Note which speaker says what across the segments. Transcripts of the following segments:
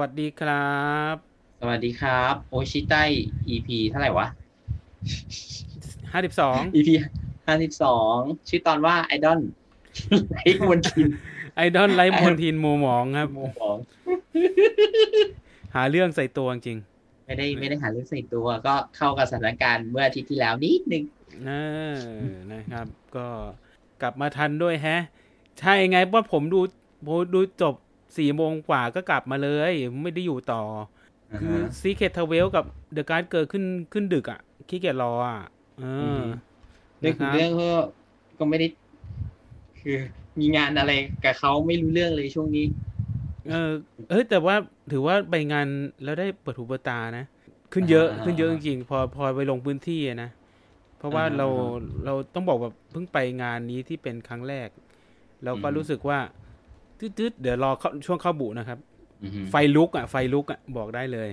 Speaker 1: วัสดีครับ
Speaker 2: สวัสดีครับ โอชิไต้ EP เท่าไหร่วะ
Speaker 1: ห้าสิบสอง
Speaker 2: EP ห้าสิบสองชื่อตอนว่าไอดอลไอ้มวนทิน
Speaker 1: ไอดอลไลฟ์มนทินหมูหมองครับ
Speaker 2: โมของ
Speaker 1: หาเรื่องใส่ตัวจริง
Speaker 2: ไม่ได้ไม่ได้หาเรื่องใส่ตัว ก็เข้ากับสถานการณ์เมื่ออาทิตย์ที่แล้วนิดนึง
Speaker 1: ๆนะนะครับ ก็กลับมาทันด้วยแฮะ ใช่ไงว่าผมดูผมดูจบ สี่โมงกว่าก็กลับมาเลย ไม่ได้อยู่ต่อ คือซีเคทเทเวลกับเดอะการ์ดเกิดขึ้นขึ้นดึกอะขี้เกียจรออะเออ
Speaker 2: เรื่องของเรื่องก็ก็ไม่ได้ คือ มีงานอะไรกับเขาไม่รู้เรื่องเลยช่วงนี้
Speaker 1: เออเอ้ยแต่ว่าถือว่าไปงานแล้วได้เปิดหูเปิดตานะขึ้นเยอะ
Speaker 2: อ่า
Speaker 1: ขึ้นเยอะจริงๆพอพอไปลงพื้นที่อะนะเพราะว่า
Speaker 2: อ่า
Speaker 1: เราเราต้องบอกว่าเพิ่งไปงานนี้ที่เป็นครั้งแรก เราก็
Speaker 2: อืม
Speaker 1: รู้สึกว่า ตืดๆเดี๋ยวรอเข้าช่วงเข้าบุนะครับ
Speaker 2: อือฮึ
Speaker 1: ไฟลุกอะ ไฟลุกอะบอกได้เลย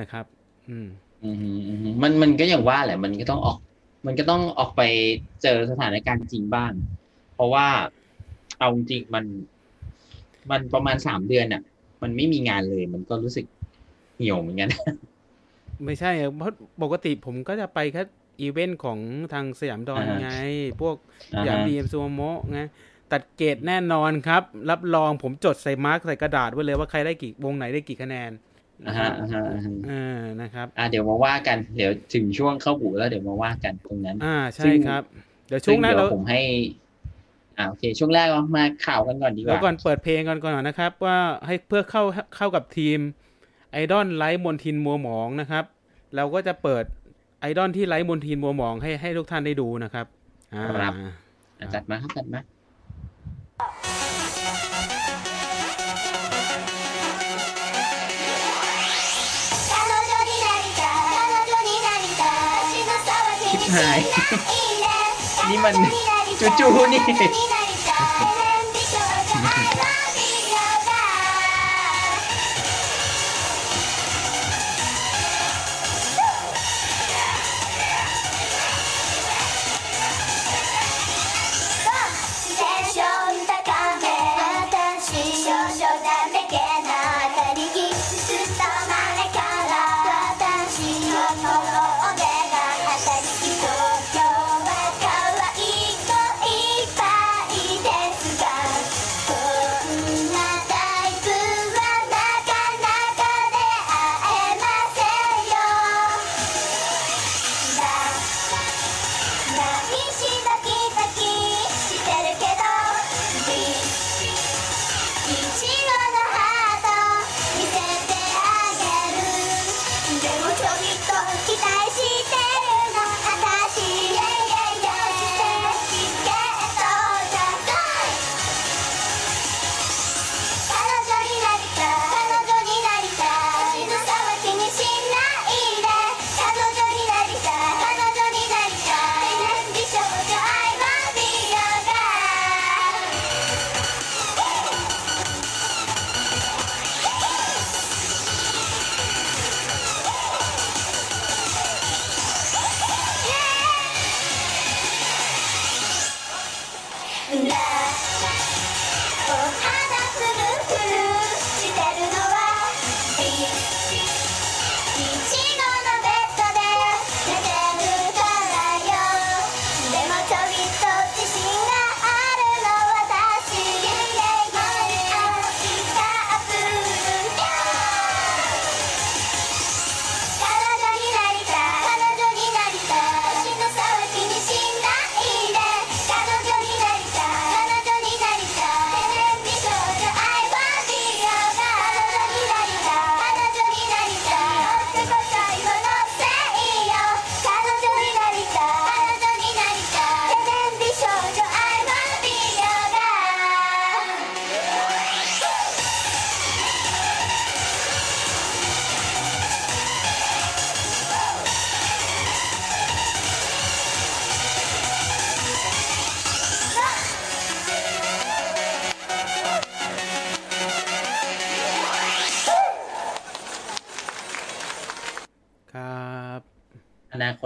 Speaker 1: นะครับ อืม
Speaker 2: อือฮึอือฮึมันมันก็อย่างว่าแหละ มันก็ต้องออก มันก็ต้องออกไปเจอสถานการณ์จริงบ้าง เพราะว่าเอาจริงๆมัน มันประมาณสามเดือนอะ มันไม่มีงานเลย มันก็รู้สึกเหี่ยวเหมือนกัน
Speaker 1: ไม่ใช่อะเพราะปกติผมก็จะไปแค่อีเวนต์ของทางสยามดอน
Speaker 2: อ่าฮะ
Speaker 1: ไง พวกอย่างดีเอ็มซูโมไง ตัดเกรดแน่นอนครับ รับรองผมจดใส่มาร์กใส่กระดาษไว้เลยว่าใครได้กี่วงไหนได้กี่คะแนน
Speaker 2: อ่าฮะอ่าฮะอ่าฮะ
Speaker 1: อ่านะครับ
Speaker 2: อ่าเดี๋ยวมาว่ากัน เดี๋ยวถึงช่วงเข้าหูแล้วเดี๋ยวมาว่ากันตรงนั้น
Speaker 1: อ่าใช่
Speaker 2: ซึ่ง
Speaker 1: ครับ เดี๋ยวช่วงหน้า
Speaker 2: ซึ่
Speaker 1: เรา
Speaker 2: ดี๋ยผมให้อ่าโอเค ช่วงแรกเรามาข่าวกันก่อนดีก
Speaker 1: เดี๋ยว
Speaker 2: ว่า
Speaker 1: ก่อนเปิดเพลงก่อนก่อนนะครับ ว่าให้เพื่อเข้าเข้ากับทีมไอดอลไร้มลทินมัวหมองนะครับ เราก็จะเปิดไอดอลที่ไร้มลทินมัวหมองให้ให้ทุกท่านได้ดูนะครับ อ่า
Speaker 2: อะจัดมาครับจัดมา
Speaker 3: はい。今ね、ちょちょに。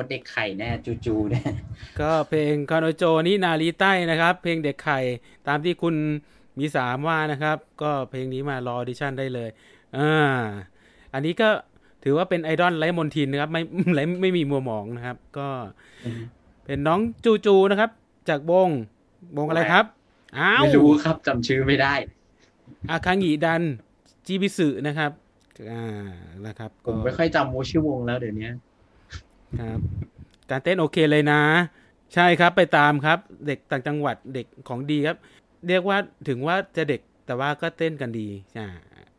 Speaker 2: ตเด็กไข่แน่จูๆเนี่ย
Speaker 1: ก็เพลงคอนโจนี่นารีใต้นะครับ เพลงเด็กไข่ตามที่คุณมีสามว่านะครับ ก็เพลงนี้มารอออดิชั่นได้เลยอ่าอันนี้ก็ถือว่าเป็นไอดอลไร้มนทินนะครับ ไม่ไร้ไม่มีมัวหมองนะครับ ก็
Speaker 2: อืม
Speaker 1: เป็นน้องจูจูนะครับ จากวงวงอะไรครับอ้าว
Speaker 2: ไม่รู้ครับจำชื่อไม่ได้
Speaker 1: อาคางิดันจีบิสึนะครับ อ่านะครับ
Speaker 2: ผ
Speaker 1: ก็
Speaker 2: มไม่ค่อยจำชื่อวงแล้วเดี๋ยวนี้
Speaker 1: ครับ การเต้นโอเคเลยนะ ใช่ครับไปตามครับ เด็กต่างจังหวัดเด็กของดีครับ เรียกว่าถึงว่าจะเด็กแต่ว่าก็เต้นกันดีอ่า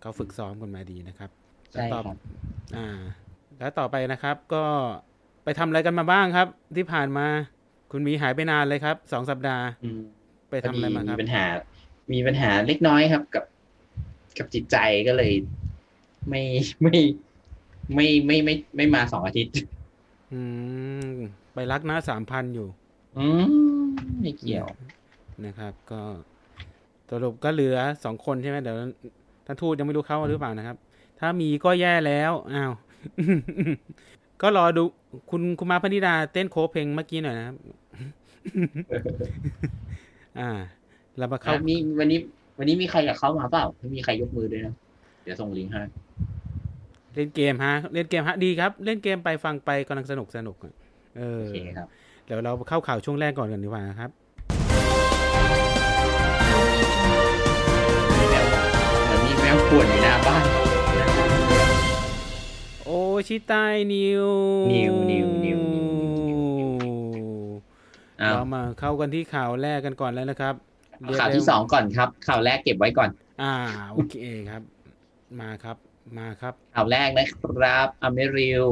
Speaker 1: เขาฝึกซ้อมกันมาดีนะครับ
Speaker 2: ใช่ครับ
Speaker 1: อ่า แล้วต่อไปนะครับก็ไปทำอะไรกันมาบ้างครับ ที่ผ่านมาคุณหมีหายไปนานเลยครับสองสัปดาห์
Speaker 2: อืม
Speaker 1: ไปทำอะไรมาค
Speaker 2: มี
Speaker 1: รับ
Speaker 2: ปัญหา มีปัญหาเล็กน้อยครับ กับ กับจิตใจก็เลย ไม่ไม่ไม่ไม่ไม่ไม่ไม่มาสองอาทิตย์
Speaker 1: อืมไปรักหน้าสามพันอยู่
Speaker 2: อืมไม่เกี่ยว
Speaker 1: นะครับ ก็สรุปก็เหลือสองคนใช่ไหมเดี๋ยวท่านทูตยังไม่รู้เข้าหรือเปล่านะครับ ถ้ามีก็แย่แล้วอ้าวก็รอดูคุณคุณมาพนิดาเต้นโคเพลงเมื่อกี้หน่อยนะครับ อ่าเรามาเข้า
Speaker 2: อะมีวันนี้ วันนี้มีใครอยากเข้ามาเปล่าไม่มีใครยกมือด้วยนะ เดี๋ยวส่งลิงก์ให้
Speaker 1: เล่นเกมฮะ เล่นเกมฮะดีครับ เล่นเกมไปฟังไปกำลังสนุกสนุกอะเออ
Speaker 2: โอเคครับ
Speaker 1: เดี๋ยวเราเข้าข่าวช่วงแรกก่อนกันดีกว่านะครับ
Speaker 2: มีแมวเหมือนมีแมวป่วนอยู่หน้าบ้าน
Speaker 1: โอชิไตนิว
Speaker 2: นิวนิวนิวนิวอ้าว
Speaker 1: เรามาเข้ากันที่ข่าวแรกกันก่อนแล้วนะครับเรียก
Speaker 2: ข่าวที่
Speaker 1: ได้
Speaker 2: สองก่อนครับ ข่าวแรกเก็บไว้ก่อน
Speaker 1: อ่า โอเคครับ มาครับ มาครับ
Speaker 2: ข่าวแรกนะครับอเมริล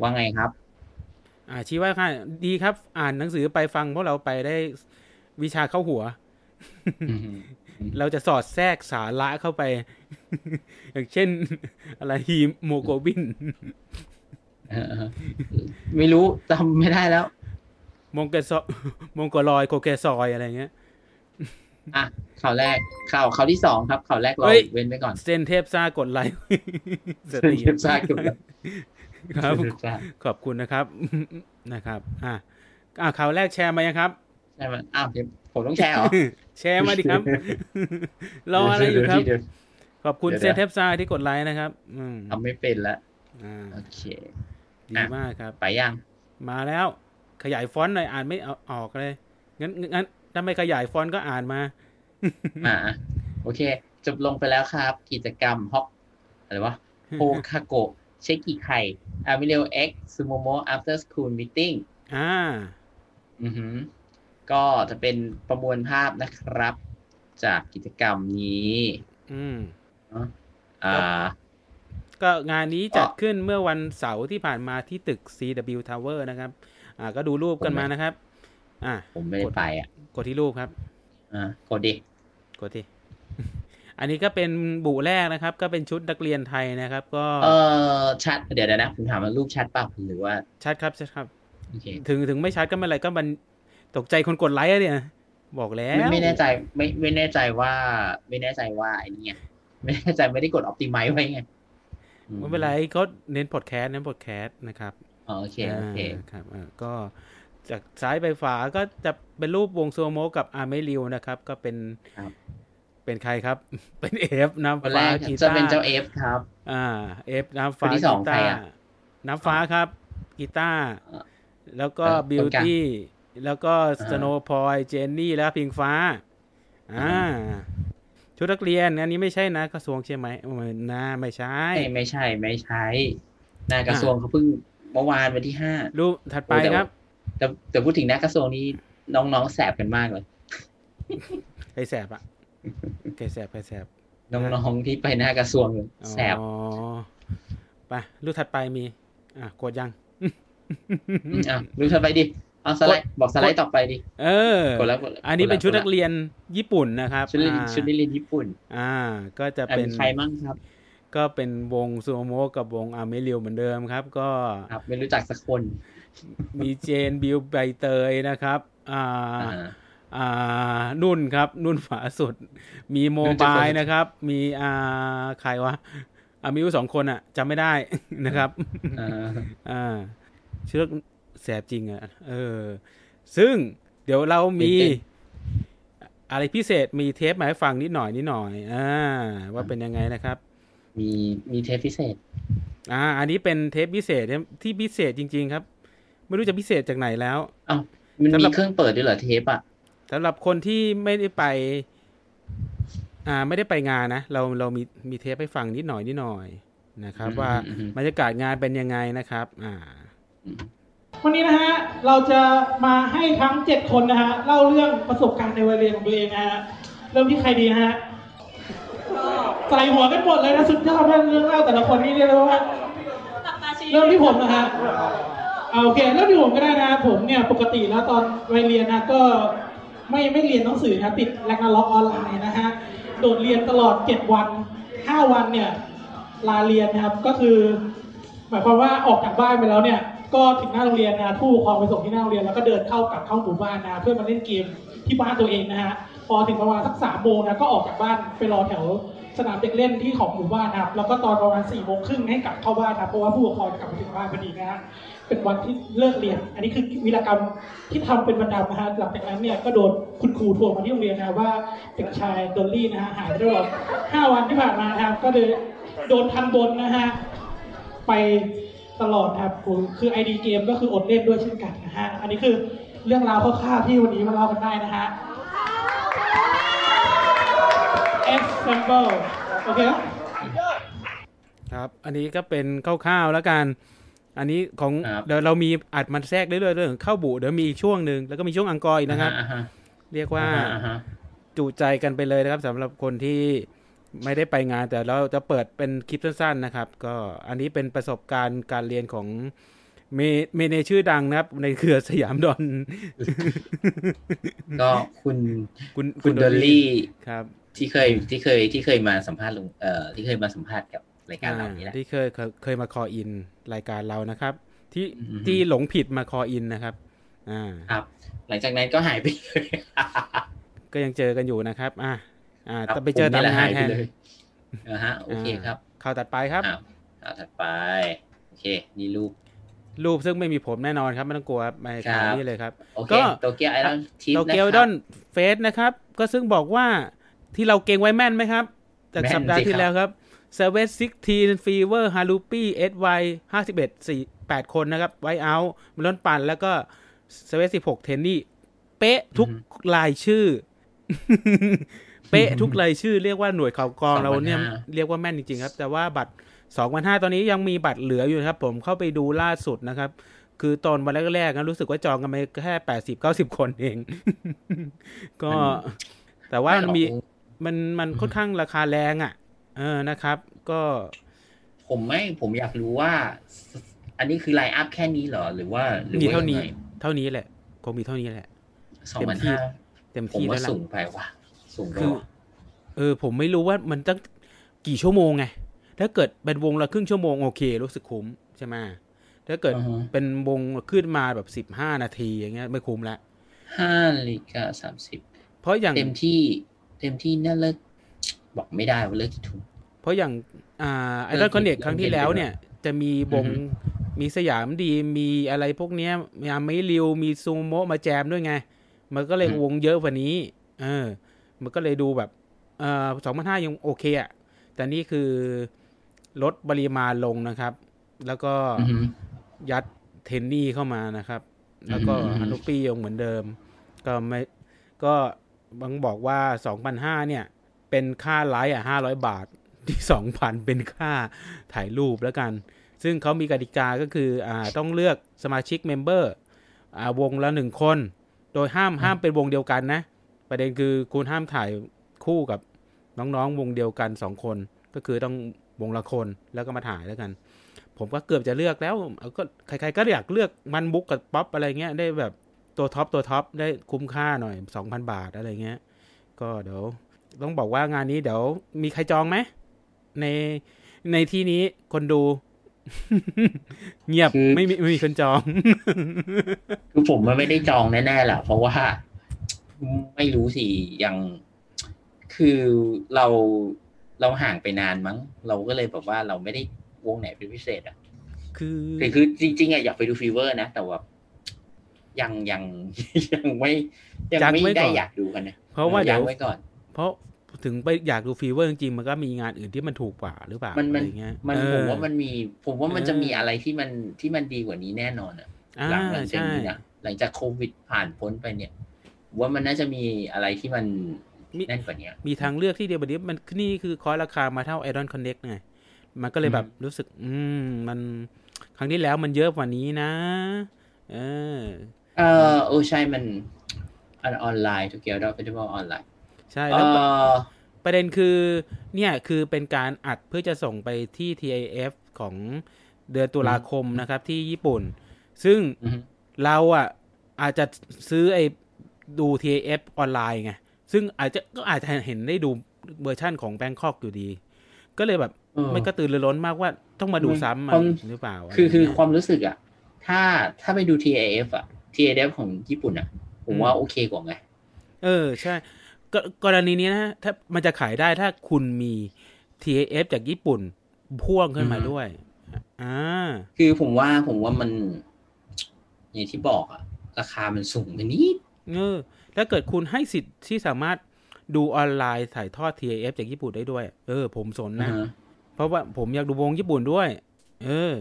Speaker 2: ว่าไงครับ
Speaker 1: อ่าชี้ว่าค่ะ ดีครับ อ่านหนังสือไปฟังพวกเราไปได้วิชาเข้าหัว เราจะสอดแทรกสาระเข้าไป อย่างเช่น อะไรฮีโมโกบิน
Speaker 2: เออไม่รู้จำไม่ได้แล้ว
Speaker 1: มงเกซอมงโกลอยโคเกซอยอะไรเงี้ย
Speaker 2: อะข่าวแรกข่าวข่าวที่สองครับข่าวแรกเรา
Speaker 1: เฮ้ย
Speaker 2: เว้นไว้ก่อน
Speaker 1: เส้นเทพซ่ากดไลค์สตรีม
Speaker 2: เทพซ่ากดไลค์
Speaker 1: ครับ
Speaker 2: เทพซ่า
Speaker 1: ขอบคุณนะครับนะครับ อะอะข่าวแรกแชร์มายังครับ
Speaker 2: ใช่ไหมอ้าวเดี๋ยวผมต้องแชร์เหรอ
Speaker 1: แชร์มาดิครับรออะไรอยู่ครับ
Speaker 2: เดี๋ว
Speaker 1: ขอบคุณ
Speaker 2: เดี๋ยว
Speaker 1: เซนเทปซาที่กดไลค์นะครับอืม
Speaker 2: ทำไม่เป็นละ
Speaker 1: อ่า
Speaker 2: โอเค
Speaker 1: ดี
Speaker 2: อะ
Speaker 1: มากครับ
Speaker 2: ไปยัง
Speaker 1: มาแล้ว ขยายฟอนต์หน่อยอ่านไม่เอาออกเลย งั้นงั้น ถ้าไม่ขยายฟอนต์ก็อ่านมา
Speaker 2: อ่าโอเค จบลงไปแล้วครับ กิจกรรมฮอกอะไรวะโฮคาโกะเชกิไคอามิเรลเอ็กซูโมโม after school meeting
Speaker 1: อ่า
Speaker 2: อือหือ ก็จะเป็นประมวลภาพนะครับ จากกิจกรรมนี้
Speaker 1: อืม
Speaker 2: เนอะอ่า
Speaker 1: ก็งานนี้จัด
Speaker 2: อ๋อ
Speaker 1: ขึ้นเมื่อวันเสาร์ที่ผ่านมาที่ตึก CW Tower นะครับ อ่า ก็ดูรูปกันมานะครับ อ่า
Speaker 2: ผมไม่ได้ไปอะ
Speaker 1: กดที่รูปครับ
Speaker 2: อ่ากดดิ
Speaker 1: กดที่อันนี้ก็เป็นบุแรกนะครับ ก็เป็นชุดนักเรียนไทยนะครับ ก็
Speaker 2: เออชัดเดี๋ยวเดี๋ยวนะผมถามว่ารูปชัดเปล่าหรือว่า
Speaker 1: ชัดครับชัดครับ
Speaker 2: โอเค
Speaker 1: ถึงถึงไม่ชัดก็ไม่เป็นไรก็มันตกใจคนกดไลค์อะเนี่ยบอกแล้ว
Speaker 2: ไม่ไม่แน่ใจไม่ไม่แน่ใจว่า ไม่แน่ใจว่าไอ้นี่ไงไม่แน่ใจไม่ได้กด optimize ไว้ไงอื
Speaker 1: ไม่เป็นไรก็เน้นพอดแคสต์เน้นพอดแคสต์นะครับ
Speaker 2: อ๋อโอเคโอเคา
Speaker 1: ครับอ่าก็ จากซ้ายไปขวาก็จะเป็นรูปวงโซโมกับอาเมริวนะครับ ก็เป็น
Speaker 2: ครับ
Speaker 1: เป็นใครครับ เป็นเอฟน้ำ
Speaker 2: คนแร
Speaker 1: ฟ้ากกี
Speaker 2: จะ
Speaker 1: ตาร์
Speaker 2: เป็นเจ้าเอฟครับ
Speaker 1: อ่าเอฟน้ำฟ้า
Speaker 2: คนที่สอง
Speaker 1: กีตา
Speaker 2: ใคร
Speaker 1: ร์
Speaker 2: อะ
Speaker 1: น้ำฟ้าครับกีตาร์
Speaker 2: อ่า
Speaker 1: แล้วก็
Speaker 2: เออ
Speaker 1: บิ
Speaker 2: ค
Speaker 1: วน
Speaker 2: กลาง
Speaker 1: ตี้แล้วก็
Speaker 2: อ่า
Speaker 1: สโนว์พอยเจนนี่แล้วพิงฟ้า อ่าชุดนักเรียนอันนี้ไม่ใช่นะกระทรวงใช่ไหมเออนะไม่ใช่
Speaker 2: ไม่ไม่ใช่ไม่ใช่หน้ากระทรวงเขาเพิ่งเมื่อวานวันที่ห้า
Speaker 1: รูปถัดไป
Speaker 2: โอ้แต่
Speaker 1: ครับ
Speaker 2: แต่แต่พูดถึงหน้ากระทรวงนี้น้องๆแสบกันมากเลย
Speaker 1: ใครแสบอะใครแสบใครแสบ
Speaker 2: น้องๆที่ไปหน้ากระทรวงแสบ
Speaker 1: อ๋อไปรูปถัดไปมี อะกดยัง
Speaker 2: มอะดูเธอไปดิเอาสไลด์บอกสไลด์ต่อไปดิ
Speaker 1: เออ
Speaker 2: กดแล้วกดแล้ว
Speaker 1: อันนี้เป็นชุด
Speaker 2: กแล้ว
Speaker 1: นักเรียนญี่ปุ่นนะครับ
Speaker 2: ชุดนักเรียน
Speaker 1: อ่า
Speaker 2: ชุดนักเรียนญี่ปุ่น
Speaker 1: อ่า ก็จะ
Speaker 2: อะ
Speaker 1: เป็น
Speaker 2: มีใครมั่งครับ
Speaker 1: ก็เป็นวงซูโมกับวงอาเมริวเหมือนเดิมครับ ก็
Speaker 2: ครับไม่รู้จักสักคน
Speaker 1: มีเจนบิวใบเตยนะครับอ่า
Speaker 2: อ่า
Speaker 1: อ่านุ่นครับ นุ่นฝาสุด มีโม
Speaker 2: นุ่นจะ
Speaker 1: บาย
Speaker 2: คน
Speaker 1: นะครับ มีอ่าใครวะอามิวสองคนอะจำไม่ได้นะครับ
Speaker 2: อ่า
Speaker 1: อ่าเชือกแสบจริงอะเออ ซึ่งเดี๋ยวเรามีอะไรพิเศษมีเทปมาให้ฟังนิดหน่อยนิดหน่อยอ่าว่าเป็นยังไงนะครับ
Speaker 2: มีมีเทปพิเศษ
Speaker 1: อ่า อันนี้เป็นเทปพิเศษเนี่ยที่พิเศษจริง ๆ ครับ ไม่รู้จะพิเศษจากไหนแล้ว
Speaker 2: อ้าวมัน
Speaker 1: สำห
Speaker 2: มี
Speaker 1: รับ
Speaker 2: เครื่องเปิดด้วยเหรอเทปอะ
Speaker 1: สำหรับคนที่ไม่ได้ไป อ่า ไม่ได้ไปงานนะ เราเรามีมีเทปให้ฟังนิดหน่อยนิดหน่อยนะครับ
Speaker 2: อืม
Speaker 1: ว่า
Speaker 2: อืมอืม
Speaker 1: บรรยากาศงานเป็นยังไงนะครับ อ่า
Speaker 4: วันนี้นะฮะเราจะมาให้ทั้ง7คนนะฮะเล่าเรื่องประสบการณ์ในวัยเรียนของตัวเองนะฮะเริ่มที่ใครดีนะฮะใส่หัวกันหมดเลยนะสุดยอดมากเรื่องเล่าแต่ละคนนี่เรียกได้ว่าเริ่มที่ผมนะฮะเอา โอเคเริ่มที่ผมก็ได้นะผมเนี่ยปกติแล้วตอนวัยเรียนนะก็ไม่ไม่เรียนหนังสือนะติดแรงงาล็อกออนไลน์นะฮะโดดเรียนตลอด 7 วัน 5 วันเนี่ยลาเรียนนะครับก็คือ หมายความว่าออกจากบ้านไปแล้วเนี่ยก็ถึงหน้าโรงเรียนนะผู้ปกครองไปส่งที่หน้าโรงเรียนแล้วก็เดินเข้ากลับเข้าหมู่บ้านนะเพื่อมาเล่นเกมที่บ้านตัวเองนะฮะพอถึงประมาณสักสามโมงนะก็ออกจากบ้านไปรอแถวสนามเด็กเล่นที่ของหมู่บ้านนะครับแล้วก็ตอนประมาณสี่โมงครึ่งให้กลับเข้าบ้านนะเพราะว่าผู้ปกครองจะกลับมาถึงบ้านพอดีนะฮะ เป็นวันที่เลิกเรียน อันนี้คือวีรกรรมที่ทำเป็นประจำนะฮะหลังจากนั้นเนี่ยก็โดนคุณครูทวงมาที่โรงเรียนนะว่าเด็กชายดอลลี่นะฮะหายไปตลอดห้าวันที่ผ่านมาครับก็เลยโดนทันบนนะฮะไปตลอดครับคือคือ ID เกมก็คืออดเล่นด้วยเช่นกันนะฮะอันนี้คือเรื่องราวคร่าวๆที่วันนี้มาเล่ากันได้นะฮะ example โอเคครับ
Speaker 1: ครับอันนี้ก็เป็นคร่าวๆแล้วกัน อันนี้ของ
Speaker 2: ครับ
Speaker 1: เดี๋ยวเรามีอัดมันแทรกเรื่อยๆเรื่องเข้าบุเดี๋ยวมีอีกช่วงหนึ่งแล้วก็มีช่วง encore อีกนะครับ
Speaker 2: อ่าฮะ
Speaker 1: เรียกว่า
Speaker 2: อ่าฮะอ่าฮะ
Speaker 1: จุใจกันไปเลยนะครับสำหรับคนที่ไม่ได้ไปงานแต่เราจะเปิดเป็นคลิปสั้นๆนะครับ ก็อันนี้เป็นประสบการณ์การเรียนของเมเมเนชื่อดังนะครับ ในเครือสยามดอน
Speaker 2: ก็คุณ
Speaker 1: คุณ
Speaker 2: คุณดอลลี่
Speaker 1: ครับ
Speaker 2: ที่เคยที่เคยที่เคยมาสัมภาษณ์ลุงเอ่อที่เคยมาสัมภาษณ์กับ รายการเรานี่แหละ
Speaker 1: อ่าที่เคยเคยเคยมาคออินรายการเรานะครับ ที่
Speaker 2: อือฮึ
Speaker 1: ที่หลงผิดมาคออินนะครับ อ่า
Speaker 2: ครับ หลังจากนั้นก็หายไปเลย
Speaker 1: ก็ยังเจอกันอยู่นะครับ อ่าอ่า
Speaker 2: ครับ
Speaker 1: แต่ไปเจอ
Speaker 2: ผมนี่
Speaker 1: ตาม
Speaker 2: แหละ
Speaker 1: งาน
Speaker 2: หาย
Speaker 1: แท
Speaker 2: ไป
Speaker 1: น
Speaker 2: เลยนะฮะโอเคครับ
Speaker 1: ข่าวตัดไปครับ
Speaker 2: อ้าวเอาถัดไปโอเคนี่รูป
Speaker 1: รูปซึ่งไม่มีผมแน่นอนครับ ไม่ต้องกลัวไป
Speaker 2: ครั
Speaker 1: ข่าว
Speaker 2: บ
Speaker 1: นี้เลยครับ
Speaker 2: โอเค
Speaker 1: ก็
Speaker 2: โตเกียวไอรอนทิป
Speaker 1: โตเกียวดอนเฟสนะครับ ก็ซึ่งบอกว่าที่เราเก่งไว้แม่นไหมครับ จากสัปดาห์ที่แล้วครับ เซเว่นซิกทีนฟีเวอร์ฮารูปี้เอสไวห้าสิบเอ็ดสี่แปดคนนะครับ ไวเอามลอนปัน แล้วก็เซเว่นสิบหกเทนนี่ เป๊ะทุกรายชื่อ เป๊ะทุกรายชื่อ เรียกว่าหน่วยข่าวกรองเราเนี่ยเรียกว่าแม่นจริงๆครับ แต่ว่าบัตรสองพันห้าตอนนี้ยังมีบัตรเหลืออยู่นะครับ ผมเข้าไปดูล่าสุดนะครับ คือตอนวันแรกๆนะรู้สึกว่าจองกันไปแค่แปดสิบเก้าสิบคนเอง ก็ แต่ว่ามันมีมันมันค่อนข้างราคาแรงอะ เออนะครับ ก็
Speaker 2: ผมไม่ผมอยากรู้ว่า อันนี้คือไลน์อัพแค่นี้เหรอ หรือว่าหรือ
Speaker 1: มี
Speaker 2: ว่า
Speaker 1: เท่านี้เท่านี้แหละ คงมีเท่านี้แหละ
Speaker 2: สองพันห้า
Speaker 1: เต็ม
Speaker 2: ผม
Speaker 1: ที่
Speaker 2: ว่า
Speaker 1: แล้วล่ะ
Speaker 2: สูงไปว่ะ สูงไป
Speaker 1: คือ
Speaker 2: ว่ะ
Speaker 1: เออ ผมไม่รู้ว่ามันตั้งกี่ชั่วโมงไง ถ้าเกิดเป็นวงละครึ่งชั่วโมงโอเค รู้สึกคุ้มใช่ไหมถ้าเกิด
Speaker 2: อือฮะ
Speaker 1: เป็นวงขึ้นมาแบบสิบห้านาทีอย่างเงี้ยไม่คุ้มละ
Speaker 2: ห้านาฬิกาสามสิบ
Speaker 1: เพราะอย่าง
Speaker 2: เต็มที่ เต็มที่น่าเลิก บอกไม่ได้ว่าเลิกกี่ทุ่ม
Speaker 1: เพราะอย่างอ่าไอ
Speaker 2: เลิ
Speaker 1: รอกนคอนเน
Speaker 2: กี่
Speaker 1: คครั้งที่แล้วเนี่ย จะมีวง
Speaker 2: อือฮึ
Speaker 1: มีสยามดีมีอะไรพวกเนี้ยมีอาไม่ริวมีซูโมะมาแจมด้วยไง มันก็เลย
Speaker 2: อืม
Speaker 1: วงเยอะกว่านี้ เออ มันก็เลยดูแบบเอ่อสองพันห้ายังโอเคอะแต่นี่คือลดปริมาณลงนะครับ แล้วก็
Speaker 2: อือฮึ
Speaker 1: ยัดเทนนี่เข้ามานะครับ แล้วก็
Speaker 2: อืม
Speaker 1: ฮานุปี้ยังเหมือนเดิม ก็ไม่ก็บังบอกว่าสองพันห้าเนี่ย เป็นค่าไลฟ์อะห้าร้อยบาทที่สองพันเป็นค่าถ่ายรูปแล้วกัน ซึ่งเขามีกติกาก็คืออ่าต้องเลือกสมาชิก member อ่าวงละหนึ่งคน โดยห้ามห้ามเป็นวงเดียวกันนะ ประเด็นคือคุณห้ามถ่ายคู่กับน้องๆวงเดียวกันสองคน ก็คือต้องวงละคนแล้วก็มาถ่ายแล้วกัน ผมก็เกือบจะเลือกแล้วเอาก็ใครๆก็อยากเลือกมันบุ๊กกับป๊อปอะไรเงี้ยได้แบบตัวท็อปตัวท็อปได้คุ้มค่าหน่อยสองพันบาทอะไรเงี้ย ก็เดี๋ยว ต้องบอกว่างานนี้เดี๋ยวมีใครจองไหมในในที่นี้คนดู เงียบ
Speaker 2: คือ
Speaker 1: ไม่มีไม่มีคนจอง
Speaker 2: คือผมมันไม่ได้จองแน่ๆแหละเพราะว่าไม่รู้สิยังคือเราเราห่างไปนานมั้ง เราก็เลยแบบว่าเราไม่ได้วงไหนเป็นพิเศษอะ
Speaker 1: คือ
Speaker 2: แต่คือจริงๆอะอยากไปดูฟีเวอร์นะ แต่ว่ายังยังยังไม่ยังไม่ได้อยากดูกันนะ
Speaker 1: เพราะว่าเดี๋
Speaker 2: ยั
Speaker 1: ยว
Speaker 2: ไว้ก่อน
Speaker 1: เพราะถึงไปอยากดูฟีเวอร์จริงๆมันก็มีงานอื่นที่มันถูกกว่าหรือเปล่า
Speaker 2: มัน
Speaker 1: อะ
Speaker 2: มั
Speaker 1: ไร
Speaker 2: น
Speaker 1: อย่างเงี้ย
Speaker 2: มัน
Speaker 1: เออ
Speaker 2: ผมว่ามันมีผมว่ามันจะ
Speaker 1: เออ
Speaker 2: มีอะไรที่มันที่มันดีกว่านี้แน่นอนอะ
Speaker 1: อ่า
Speaker 2: หลังหลังจาก
Speaker 1: ใช่
Speaker 2: นี้นะหลังจากโควิดผ่านพ้นไปเนี่ยผมว่ามันน่าจะมีอะไรที่มัน
Speaker 1: มี
Speaker 2: แน่นกว่านี้
Speaker 1: มีทางเลือกที่เดียวแบบนี้มันนี่คือคอร์สราคามาเท่า Iron Connect ไงมันก็เลยแบบรู้สึก อืม มันครั้งที่แล้วมันเยอะกว่านี้นะ เออ
Speaker 2: เออโอ้ใช่มันอันออนไลน์ Tokyo Idol Festival ออนไลน์
Speaker 1: ใช่
Speaker 2: เอ
Speaker 1: แล้ว
Speaker 2: อ
Speaker 1: ประเด็นคือเนี่ยคือเป็นการอัดเพื่อจะส่งไปที่ TIF ของเดือนตุลาคมนะครับที่ญี่ปุ่น ซึ่ง
Speaker 2: อือฮึ
Speaker 1: เราอะอาจจะซื้อไอ้ดู TIF ออนไลน์ไง ซึ่งอาจจะก็อาจจะเห็นได้ดูเวอร์ชั่นของแบงคอกอยู่ดี ก็เลยแบบ
Speaker 2: เออ
Speaker 1: ไม่กระตือรือร้นมากว่าต้องมาดูซ้ำมา
Speaker 2: ความ
Speaker 1: หรือเปล่า
Speaker 2: คือคือ
Speaker 1: อะไร
Speaker 2: ความรู้สึกอะถ้าถ้าไปดู TAF อะ TAF ของญี่ปุ่นอะผมว่าโอเคกว่าไง
Speaker 1: เออ ใช่ กกรณีนี้นะ ถ้ามันจะขายได้ถ้าคุณมี TAF จากญี่ปุ่นพ่วงขึ้นมา
Speaker 2: อือฮึ
Speaker 1: ด้วย อ่า
Speaker 2: คือผมว่าผมว่ามัน อย่างที่บอกอะราคามันสูงไปนิด
Speaker 1: เออถ้าเกิดคุณให้สิทธิ์ที่สามารถดูออนไลน์ถ่ายทอด TAF จากญี่ปุ่นได้ด้วย เออ ผมสนนะ
Speaker 2: อ่าฮะ
Speaker 1: เพราะว่าผมอยากดูวงญี่ปุ่นด้วย เออ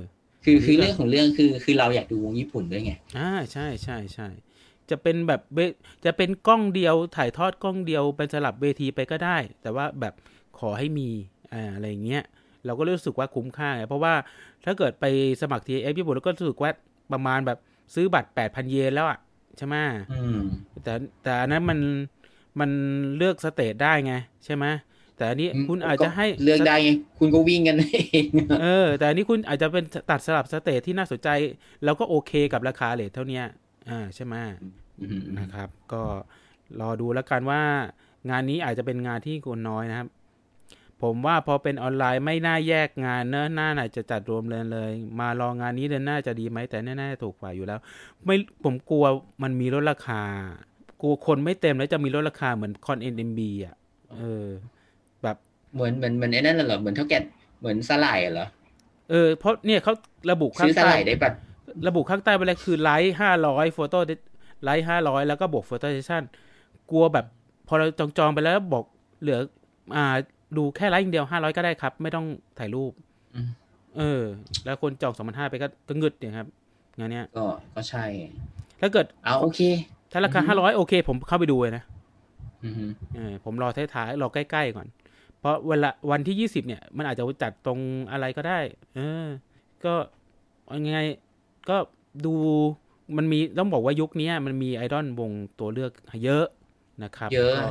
Speaker 2: คือ
Speaker 1: อันนี้
Speaker 2: คือ
Speaker 1: ก็
Speaker 2: เรื่องของเรื่องคือ คือเราอยากดูวงญี่ปุ่นด้วยไง
Speaker 1: อ่า ใช่ใช่ใช่ จะเป็นแบบเวจะเป็นกล้องเดียวถ่ายทอดกล้องเดียวเป็นสลับเวทีไปก็ได้ แต่ว่าแบบขอให้มีอ่าอะไรอย่างเงี้ยเราก็รู้สึกว่าคุ้มค่าไงเพราะว่าถ้าเกิดไปสมัคร TF ญี่ปุ่นแล้วก็รู้สึกว่าประมาณแบบซื้อบัตร 8,000 เยนแล้วอะใช่ไหม
Speaker 2: อืม
Speaker 1: แต่แต่อันนั้นมันมันเลือก stage ได้ไง ใช่ไหมแต่อันนี้คุณอาจจะให้
Speaker 2: เลือกได้ไงคุณก็วิ่งกันเอง
Speaker 1: เออ แต่อันนี้คุณอาจจะเป็นตัดสลับ stage ที่น่าสนใจ แล้วก็โอเคกับราคา rate เท่าเนี้ย อ่าใช่ไหม
Speaker 2: อืม
Speaker 1: นะครับ ก็รอดูแล้วกันว่างานนี้อาจจะเป็นงานที่คนน้อยนะครับ ผมว่าพอเป็นออนไลน์ไม่น่าแยกงานเนอะน่าหน่าจะจัดรวมเลยเลย มารองานนี้เดือนหน้าจะดีไหมแต่แน่ๆถูกกว่าอยู่แล้ว ไม่ผมกลัวมันมีลดราคากลัวคนไม่เต็มแล้วจะมีลดราคาเหมือนคอนเอ็นเอ็มบีอะเออ แบบ
Speaker 2: เหมือนเหมือนเหมือนไอ้นั่นเหรอเหมือนเท่าแก่เหมือนสลายเหรอ
Speaker 1: เออเพราะเนี่ยเขาระบุข้า
Speaker 2: ซื้
Speaker 1: ง
Speaker 2: อส
Speaker 1: ใต้
Speaker 2: ลายได้แบบ
Speaker 1: ระบุข้างใต้ไปเลยคือไลท์ห้าร้อยโฟโต้ไลท์ห้าร้อยแล้วก็บวกโฟโต้เซชันกลัวแบบพอเราจองจองๆไปแล้วบอกเหลือ อ่า ดูแค่ไลท์อย่างเดียวห้าร้อยก็ได้ครับ ไม่ต้องถ่ายรูป
Speaker 2: อืม
Speaker 1: เออ แล้วคนจองสองพันห้าไปก็ก็เงึดเนี่ยครับงานเนี้ย
Speaker 2: ก็ก็ใช่
Speaker 1: ถ้าเกิด
Speaker 2: เอาโอเค
Speaker 1: ถ้าราคา
Speaker 2: อือฮึ
Speaker 1: ห้าร้อยโอเค ผมเข้าไปดูเลยนะ
Speaker 2: อือฮึ
Speaker 1: เออผมรอท้ายๆรอใกล้ๆก่อน เพราะเวลาวันที่ยี่สิบเนี่ย มันอาจจะจัดตรงอะไรก็ได้ เออ ก็ยังไง ก็ดูมันมีต้องบอกว่ายุคเนี้ยมันมีไอดอลวงตัวเลือกเยอะนะครับ
Speaker 2: เยอะ
Speaker 1: ก็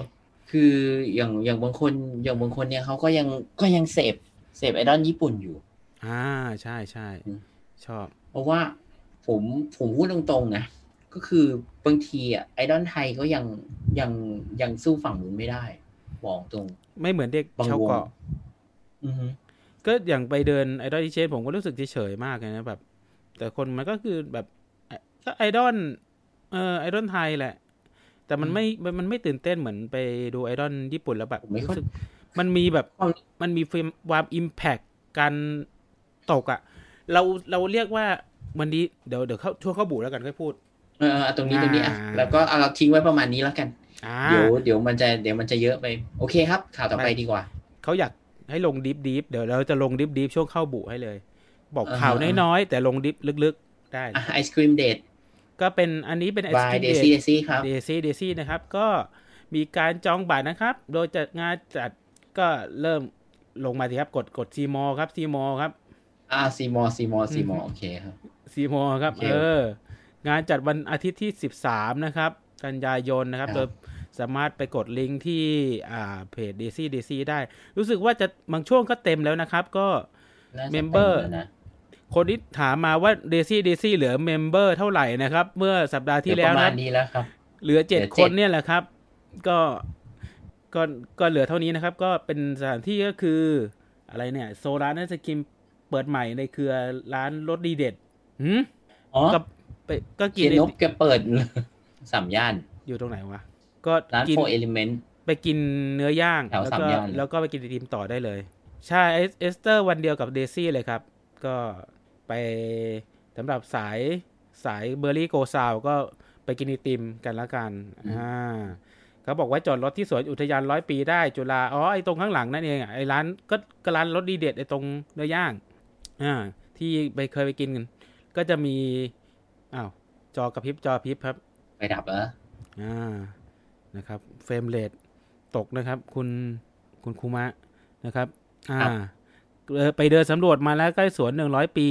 Speaker 2: คืออย่างอย่างบางคนอย่างบางคนเนี่ยเขาก็ยังก็ยังเสพเสพไอดอลญี่ปุ่นอยู่
Speaker 1: อ่าใช่ใช่
Speaker 2: อืม
Speaker 1: ชอบ
Speaker 2: เพราะว่าผมผมพูดตรงๆนะ ก็คือบางทีอะไอดอลไทยก็ยังยังยังสู้ฝั่งนู้นไม่ได้บอกตรง
Speaker 1: ไม่เหมือนเด็ก
Speaker 2: บาง
Speaker 1: ชาว
Speaker 2: วง
Speaker 1: เกาะ
Speaker 2: อือฮึ
Speaker 1: ก็อย่างไปเดินไอดอลที่เชนผมก็รู้สึกเฉยๆมากเลยนะแบบ แต่คนมันก็คือแบบเอ่อก็ไอดอลเออไอดอลไทยแหละ แต่มันไม่มันมันไม่ตื่นเต้นเหมือนไปดูไอดอลญี่ปุ่นแล้วแบบ
Speaker 2: ผมไม่ค่อย
Speaker 1: รู้สึกมันมีแบบ
Speaker 2: ความ
Speaker 1: มันมีความ impact การตกอะ่ะ เราเราเรียกว่าวันนี้เดี๋ยวเดี๋ยวเข้าช่วงเข้าบูแล้วกันค่อยพูด
Speaker 2: เออเอาตรงนี้ตรงนี้อะ
Speaker 1: อ่า
Speaker 2: แล้วก็เอาเราทิ้งไว้ประมาณนี้แล้วกัน
Speaker 1: อ่า
Speaker 2: เดี๋ยวเดี๋ยวมันจะเดี๋ยวมันจะเยอะไป โอเคครับ ข่าวต่อไป
Speaker 1: ไป
Speaker 2: ดีกว่า
Speaker 1: เขาอยากให้ลงดิ deep เดี๋ยวเราจะลง deep deep ช่วงเข้าบูให้เลย บอก
Speaker 2: อ่าฮะ
Speaker 1: ข่าวน้อยๆ แต่ลง deep ลึกๆ ได้
Speaker 2: อะ Ice Cream Date
Speaker 1: ก็เป็นอันนี้เป็น Ice Cream Date
Speaker 2: by Daisy Daisy
Speaker 1: ครั
Speaker 2: บ
Speaker 1: Daisy Daisy นะครับ ก็มีการจองบัตรนะครับ โดยจัดงานจัดก็เริ่มลงมาสิครับกดกด see more ครับ see more ครับ
Speaker 2: อ่า see more see more see more โอเคครับ
Speaker 1: see more ครับ
Speaker 2: โอเค
Speaker 1: เออ งานจัดวันอาทิตย์ที่13นะครับ กันยายนนะครับ
Speaker 2: ครับ
Speaker 1: โดยสามารถไปกดลิงก์ที่อ่าเพจ Daisy Daisy ได้ รู้สึกว่าจะบางช่วงก็เต็มแล้วนะครับ ก็
Speaker 2: น่าจะ
Speaker 1: Member
Speaker 2: ต็แล้วนะ
Speaker 1: คนที่ถามมาว่า Daisy Daisy เหลือ member เท่าไหร่นะครับ เมื่อสัปดาห์ที่
Speaker 2: เดี๋ยว
Speaker 1: แล้ว
Speaker 2: ประมา
Speaker 1: นะ
Speaker 2: ณนี้แล้วครับ
Speaker 1: เหลือเจ็ด
Speaker 2: เหลือ
Speaker 1: คนเนี่ยแหละครับ ก็ก็ก็เหลือเท่านี้นะครับ ก็เป็นสถานที่ก็คือ อะไรเนี่ยโซร้านไอศกรีมเปิดใหม่ในเครือร้านรสดีเด็ดหืม
Speaker 2: อ๋อ
Speaker 1: ก็ไปก็กิ
Speaker 2: เจ
Speaker 1: น
Speaker 2: นบแกเปิดสามย่าน
Speaker 1: อยู่ตรงไหนวะ ก็
Speaker 2: ร้าน
Speaker 1: กิน
Speaker 2: โฟเอลิเมนต์
Speaker 1: ไปกินเนื้อย่าง
Speaker 2: แถว
Speaker 1: แล้ว
Speaker 2: สาม
Speaker 1: ก็
Speaker 2: ย่าน
Speaker 1: แล้วก็ไปกินไอติมต่อได้เลย ใช่เอสเอสเตอร์วันเดียวกับเดซี่เลยครับ ก็ ไปสำหรับสายสายเบอร์รี่โกซาวก็ไปกินไอติมกันละกันอ่าเขาบอกว่าจอดรถที่สวนอุทยานร้อยปีได้จุฬาอ๋อไอตรงข้างหลังนั่นเองอะไอร้านก็ก็ร้านรถดีเด็ดไอตรงเนื้อย่างอ่าที่ไปเคยไปกินกันก็จะมีอ้าวจอกระพริบจอกระพริบครับ
Speaker 2: ไปดับเหรอ
Speaker 1: อ่านะครับเฟรมเรทตกนะครับ คุณคุณคูมะนะครับ อ่าเออไปเดินสำรวจมาแล้วใกล้สวนหนึ่งร้อยปี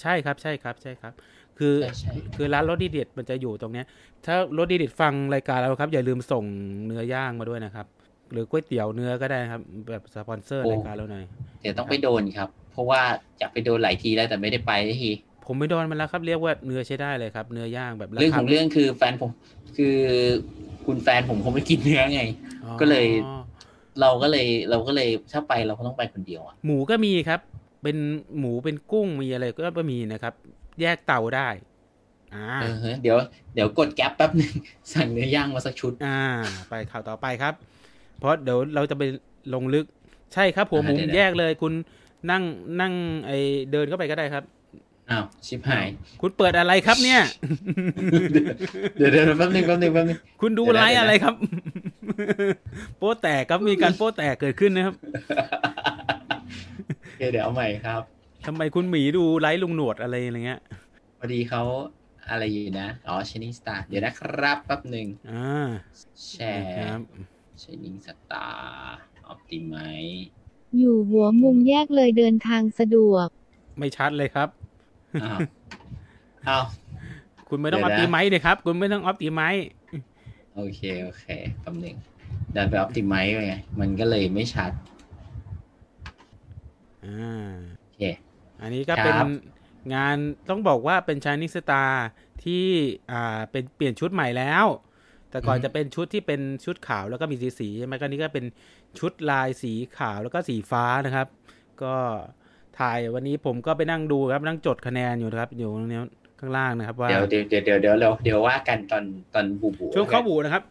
Speaker 1: ใช่ครับใช่ครับใช่ครับ คือ
Speaker 2: ใช่ใช่
Speaker 1: คือร้านรถดีเด็ดมันจะอยู่ตรงเนี้ย ถ้ารถดีเด็ดฟังรายการเราครับ อย่าลืมส่งเนื้อย่างมาด้วยนะครับ หรือก๋วยเตี๋ยวเนื้อก็ได้นะครับ แบบสปอนเซอร์รายการเราหน่อย
Speaker 2: เดี๋ยวต้องไปโดนครับ เพราะว่าอยากไปโดนหลายทีแล้วแต่ไม่ได้ไปสักที
Speaker 1: ผมไม่โดนมันแล้วครับเรียกว่าเนื้อใช้ได้เลยครับเนื้อย่างแบบา
Speaker 2: เรื่อง
Speaker 1: คา
Speaker 2: ของเรื่องคือแฟนผม คือคุณแฟนผมคงไม่กินเนื้อไง
Speaker 1: อ๋อ
Speaker 2: ก็เลย เราก็เลยเราก็เลยถ้าไปเราก็ต้องไปคนเดียวอะ
Speaker 1: หมูก็มีครับ เป็นหมูเป็นกุ้งมีอะไรก็มีนะครับ แยกเตาได้อ่า
Speaker 2: เออเดี๋ยวเดี๋ยวกดแก๊ปแป๊บหนึ่งสั่งเนื้อย่างมาสักชุด
Speaker 1: อ่า ไปข่าวต่อไปครับ เพราะเดี๋ยวเราจะไปลงลึกใช่ครับหัวหมู
Speaker 2: อ่าเดี๋ยว
Speaker 1: แยกเลยคุณนั่งนั่งไอเดินเข้าไปก็ได้ครับ
Speaker 2: อ้าวชิบหาย
Speaker 1: คุณเปิดอะไรครับเนี่ย
Speaker 2: เดี๋ยวเดี๋ยวแป๊บหนึงแป๊บหนึงแป๊บหนึง
Speaker 1: คุณดู
Speaker 2: เดี๋ยวนะ
Speaker 1: ไลฟ์
Speaker 2: เดี๋ยวนะ
Speaker 1: อะไรครับ โป๊แตกครับมีการโป๊แตกเกิดขึ้นนะครับ
Speaker 2: โอ เคเดี๋ยวเอาใหม่ครับ
Speaker 1: ทำไมคุณหมีดูไลฟ์ลุงหนวดอะไรอะไรเงี้ย
Speaker 2: พอดีเขาอะไรอยู่นะ อ๋อชนิงสตาร์เดี๋ยวนะครับแป๊บหนึ่ง
Speaker 1: อ่า
Speaker 2: แช
Speaker 1: ค
Speaker 2: ร์
Speaker 1: รับ
Speaker 2: ชนิงสตาร์ออปติไม
Speaker 5: อยู่หัวมุมแยกเลยเดินทางสะดวก
Speaker 1: ไม่ชัดเลยครับ
Speaker 2: อ้าวอ้าว
Speaker 1: คุณไม่ต้องอ
Speaker 2: เดี๋
Speaker 1: อ
Speaker 2: ยว
Speaker 1: ป
Speaker 2: นะ
Speaker 1: ติไมค์เลยครับ คุณไม่ต้องออปติไมค์
Speaker 2: โอเค โอเคแป๊บหนึ่งดันไปออปติไมไปไงมันก็เลยไม่ชัด
Speaker 1: อ่า
Speaker 2: โอเค
Speaker 1: อันนี้ก็
Speaker 2: ครับ
Speaker 1: เป็นงานต้องบอกว่าเป็น Shining Star ที่อ่าเป็นเปลี่ยนชุดใหม่แล้ว แต่ก่อนจะเป็นชุดที่เป็นชุดขาวแล้วก็มีสีสีๆใช่ไหมก็นี่ก็เป็นชุดลายสีขาวแล้วก็สีฟ้านะครับ ก็ถ่ายวันนี้ผมก็ไปนั่งดูครับนั่งจดคะแนนอยู่นะครับอยู่ตรงนี้ข้างล่างนะครับว่า
Speaker 2: เดี๋ยวเดี๋ยวเดี๋ยวเดี๋ยวเดี๋ยวเราเดี๋ยวว่ากันตอนตอนบูบู
Speaker 1: ช่วงเข้าบุนะครับ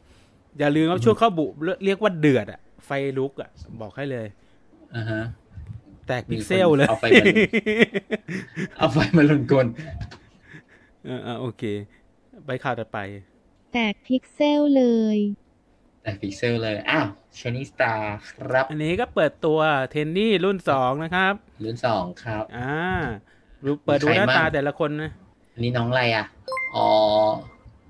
Speaker 1: อย่าลืมว่าช่วงเข้าบุเรียกว่าเดือดอะไฟลุกอะบอกให้เลย
Speaker 2: อ่าฮะ
Speaker 1: แตกพิกเซลเลย
Speaker 2: เอาไฟมาเอาไฟมาลนกล
Speaker 1: เออเออโอเค ไปข่าวต่อไป
Speaker 5: แตกพิกเซลเลย
Speaker 2: แตกเซลเลย อ้าว Shining Star ครับ
Speaker 1: อันนี้ก็เปิดตัว trainee รุ่นสองนะครับ
Speaker 2: รุ่นสองครับ
Speaker 1: อ่าดูเปิดดูหน้า
Speaker 2: ใครบ้าง
Speaker 1: ตาแต่ละคนนะ
Speaker 2: อันนี้น้องอะไรอะ อ๋อ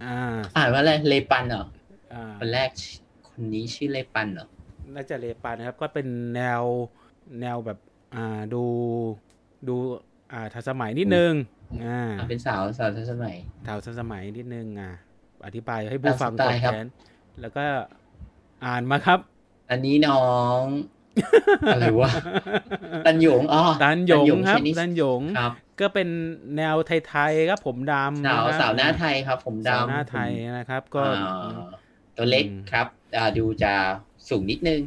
Speaker 1: อ่า
Speaker 2: อ่านว่าอะไร เลปันเหรอ
Speaker 1: อ่า
Speaker 2: คนแรกชื่อคนนี้ชื่อเลปันเหรอ
Speaker 1: น่าจะเลปานนะครับ ก็เป็นแนวแนวแบบอ่า ดูดูอ่าทันสมัยนิดนึงอ่า
Speaker 2: อ่าเป็นสาวสาวทันสมัย
Speaker 1: แถวทันสมัยนิดนึงอ่าอธิบายให้ผู้ฟัง
Speaker 2: ตามสไต
Speaker 1: กด
Speaker 2: ล์ครับ
Speaker 1: แขนแล้วก็อ่านมาครับ
Speaker 2: อันนี้น้องอะไรวะตันหยงอ๋อ
Speaker 1: ตันหยงครับ
Speaker 2: ชนิส
Speaker 1: ตันหยง
Speaker 2: ครับ
Speaker 1: ก็เป็นแนวไทยๆครับผมดำ
Speaker 2: สาว
Speaker 1: นะครับ
Speaker 2: สาวหน้าไทยครับ ผม
Speaker 1: สาว
Speaker 2: ดำ
Speaker 1: หน้าไทยนะครับ ก็
Speaker 2: อ่าตัวเล็ก
Speaker 1: อืม
Speaker 2: ครับอ่าดูจะสูงนิดนึง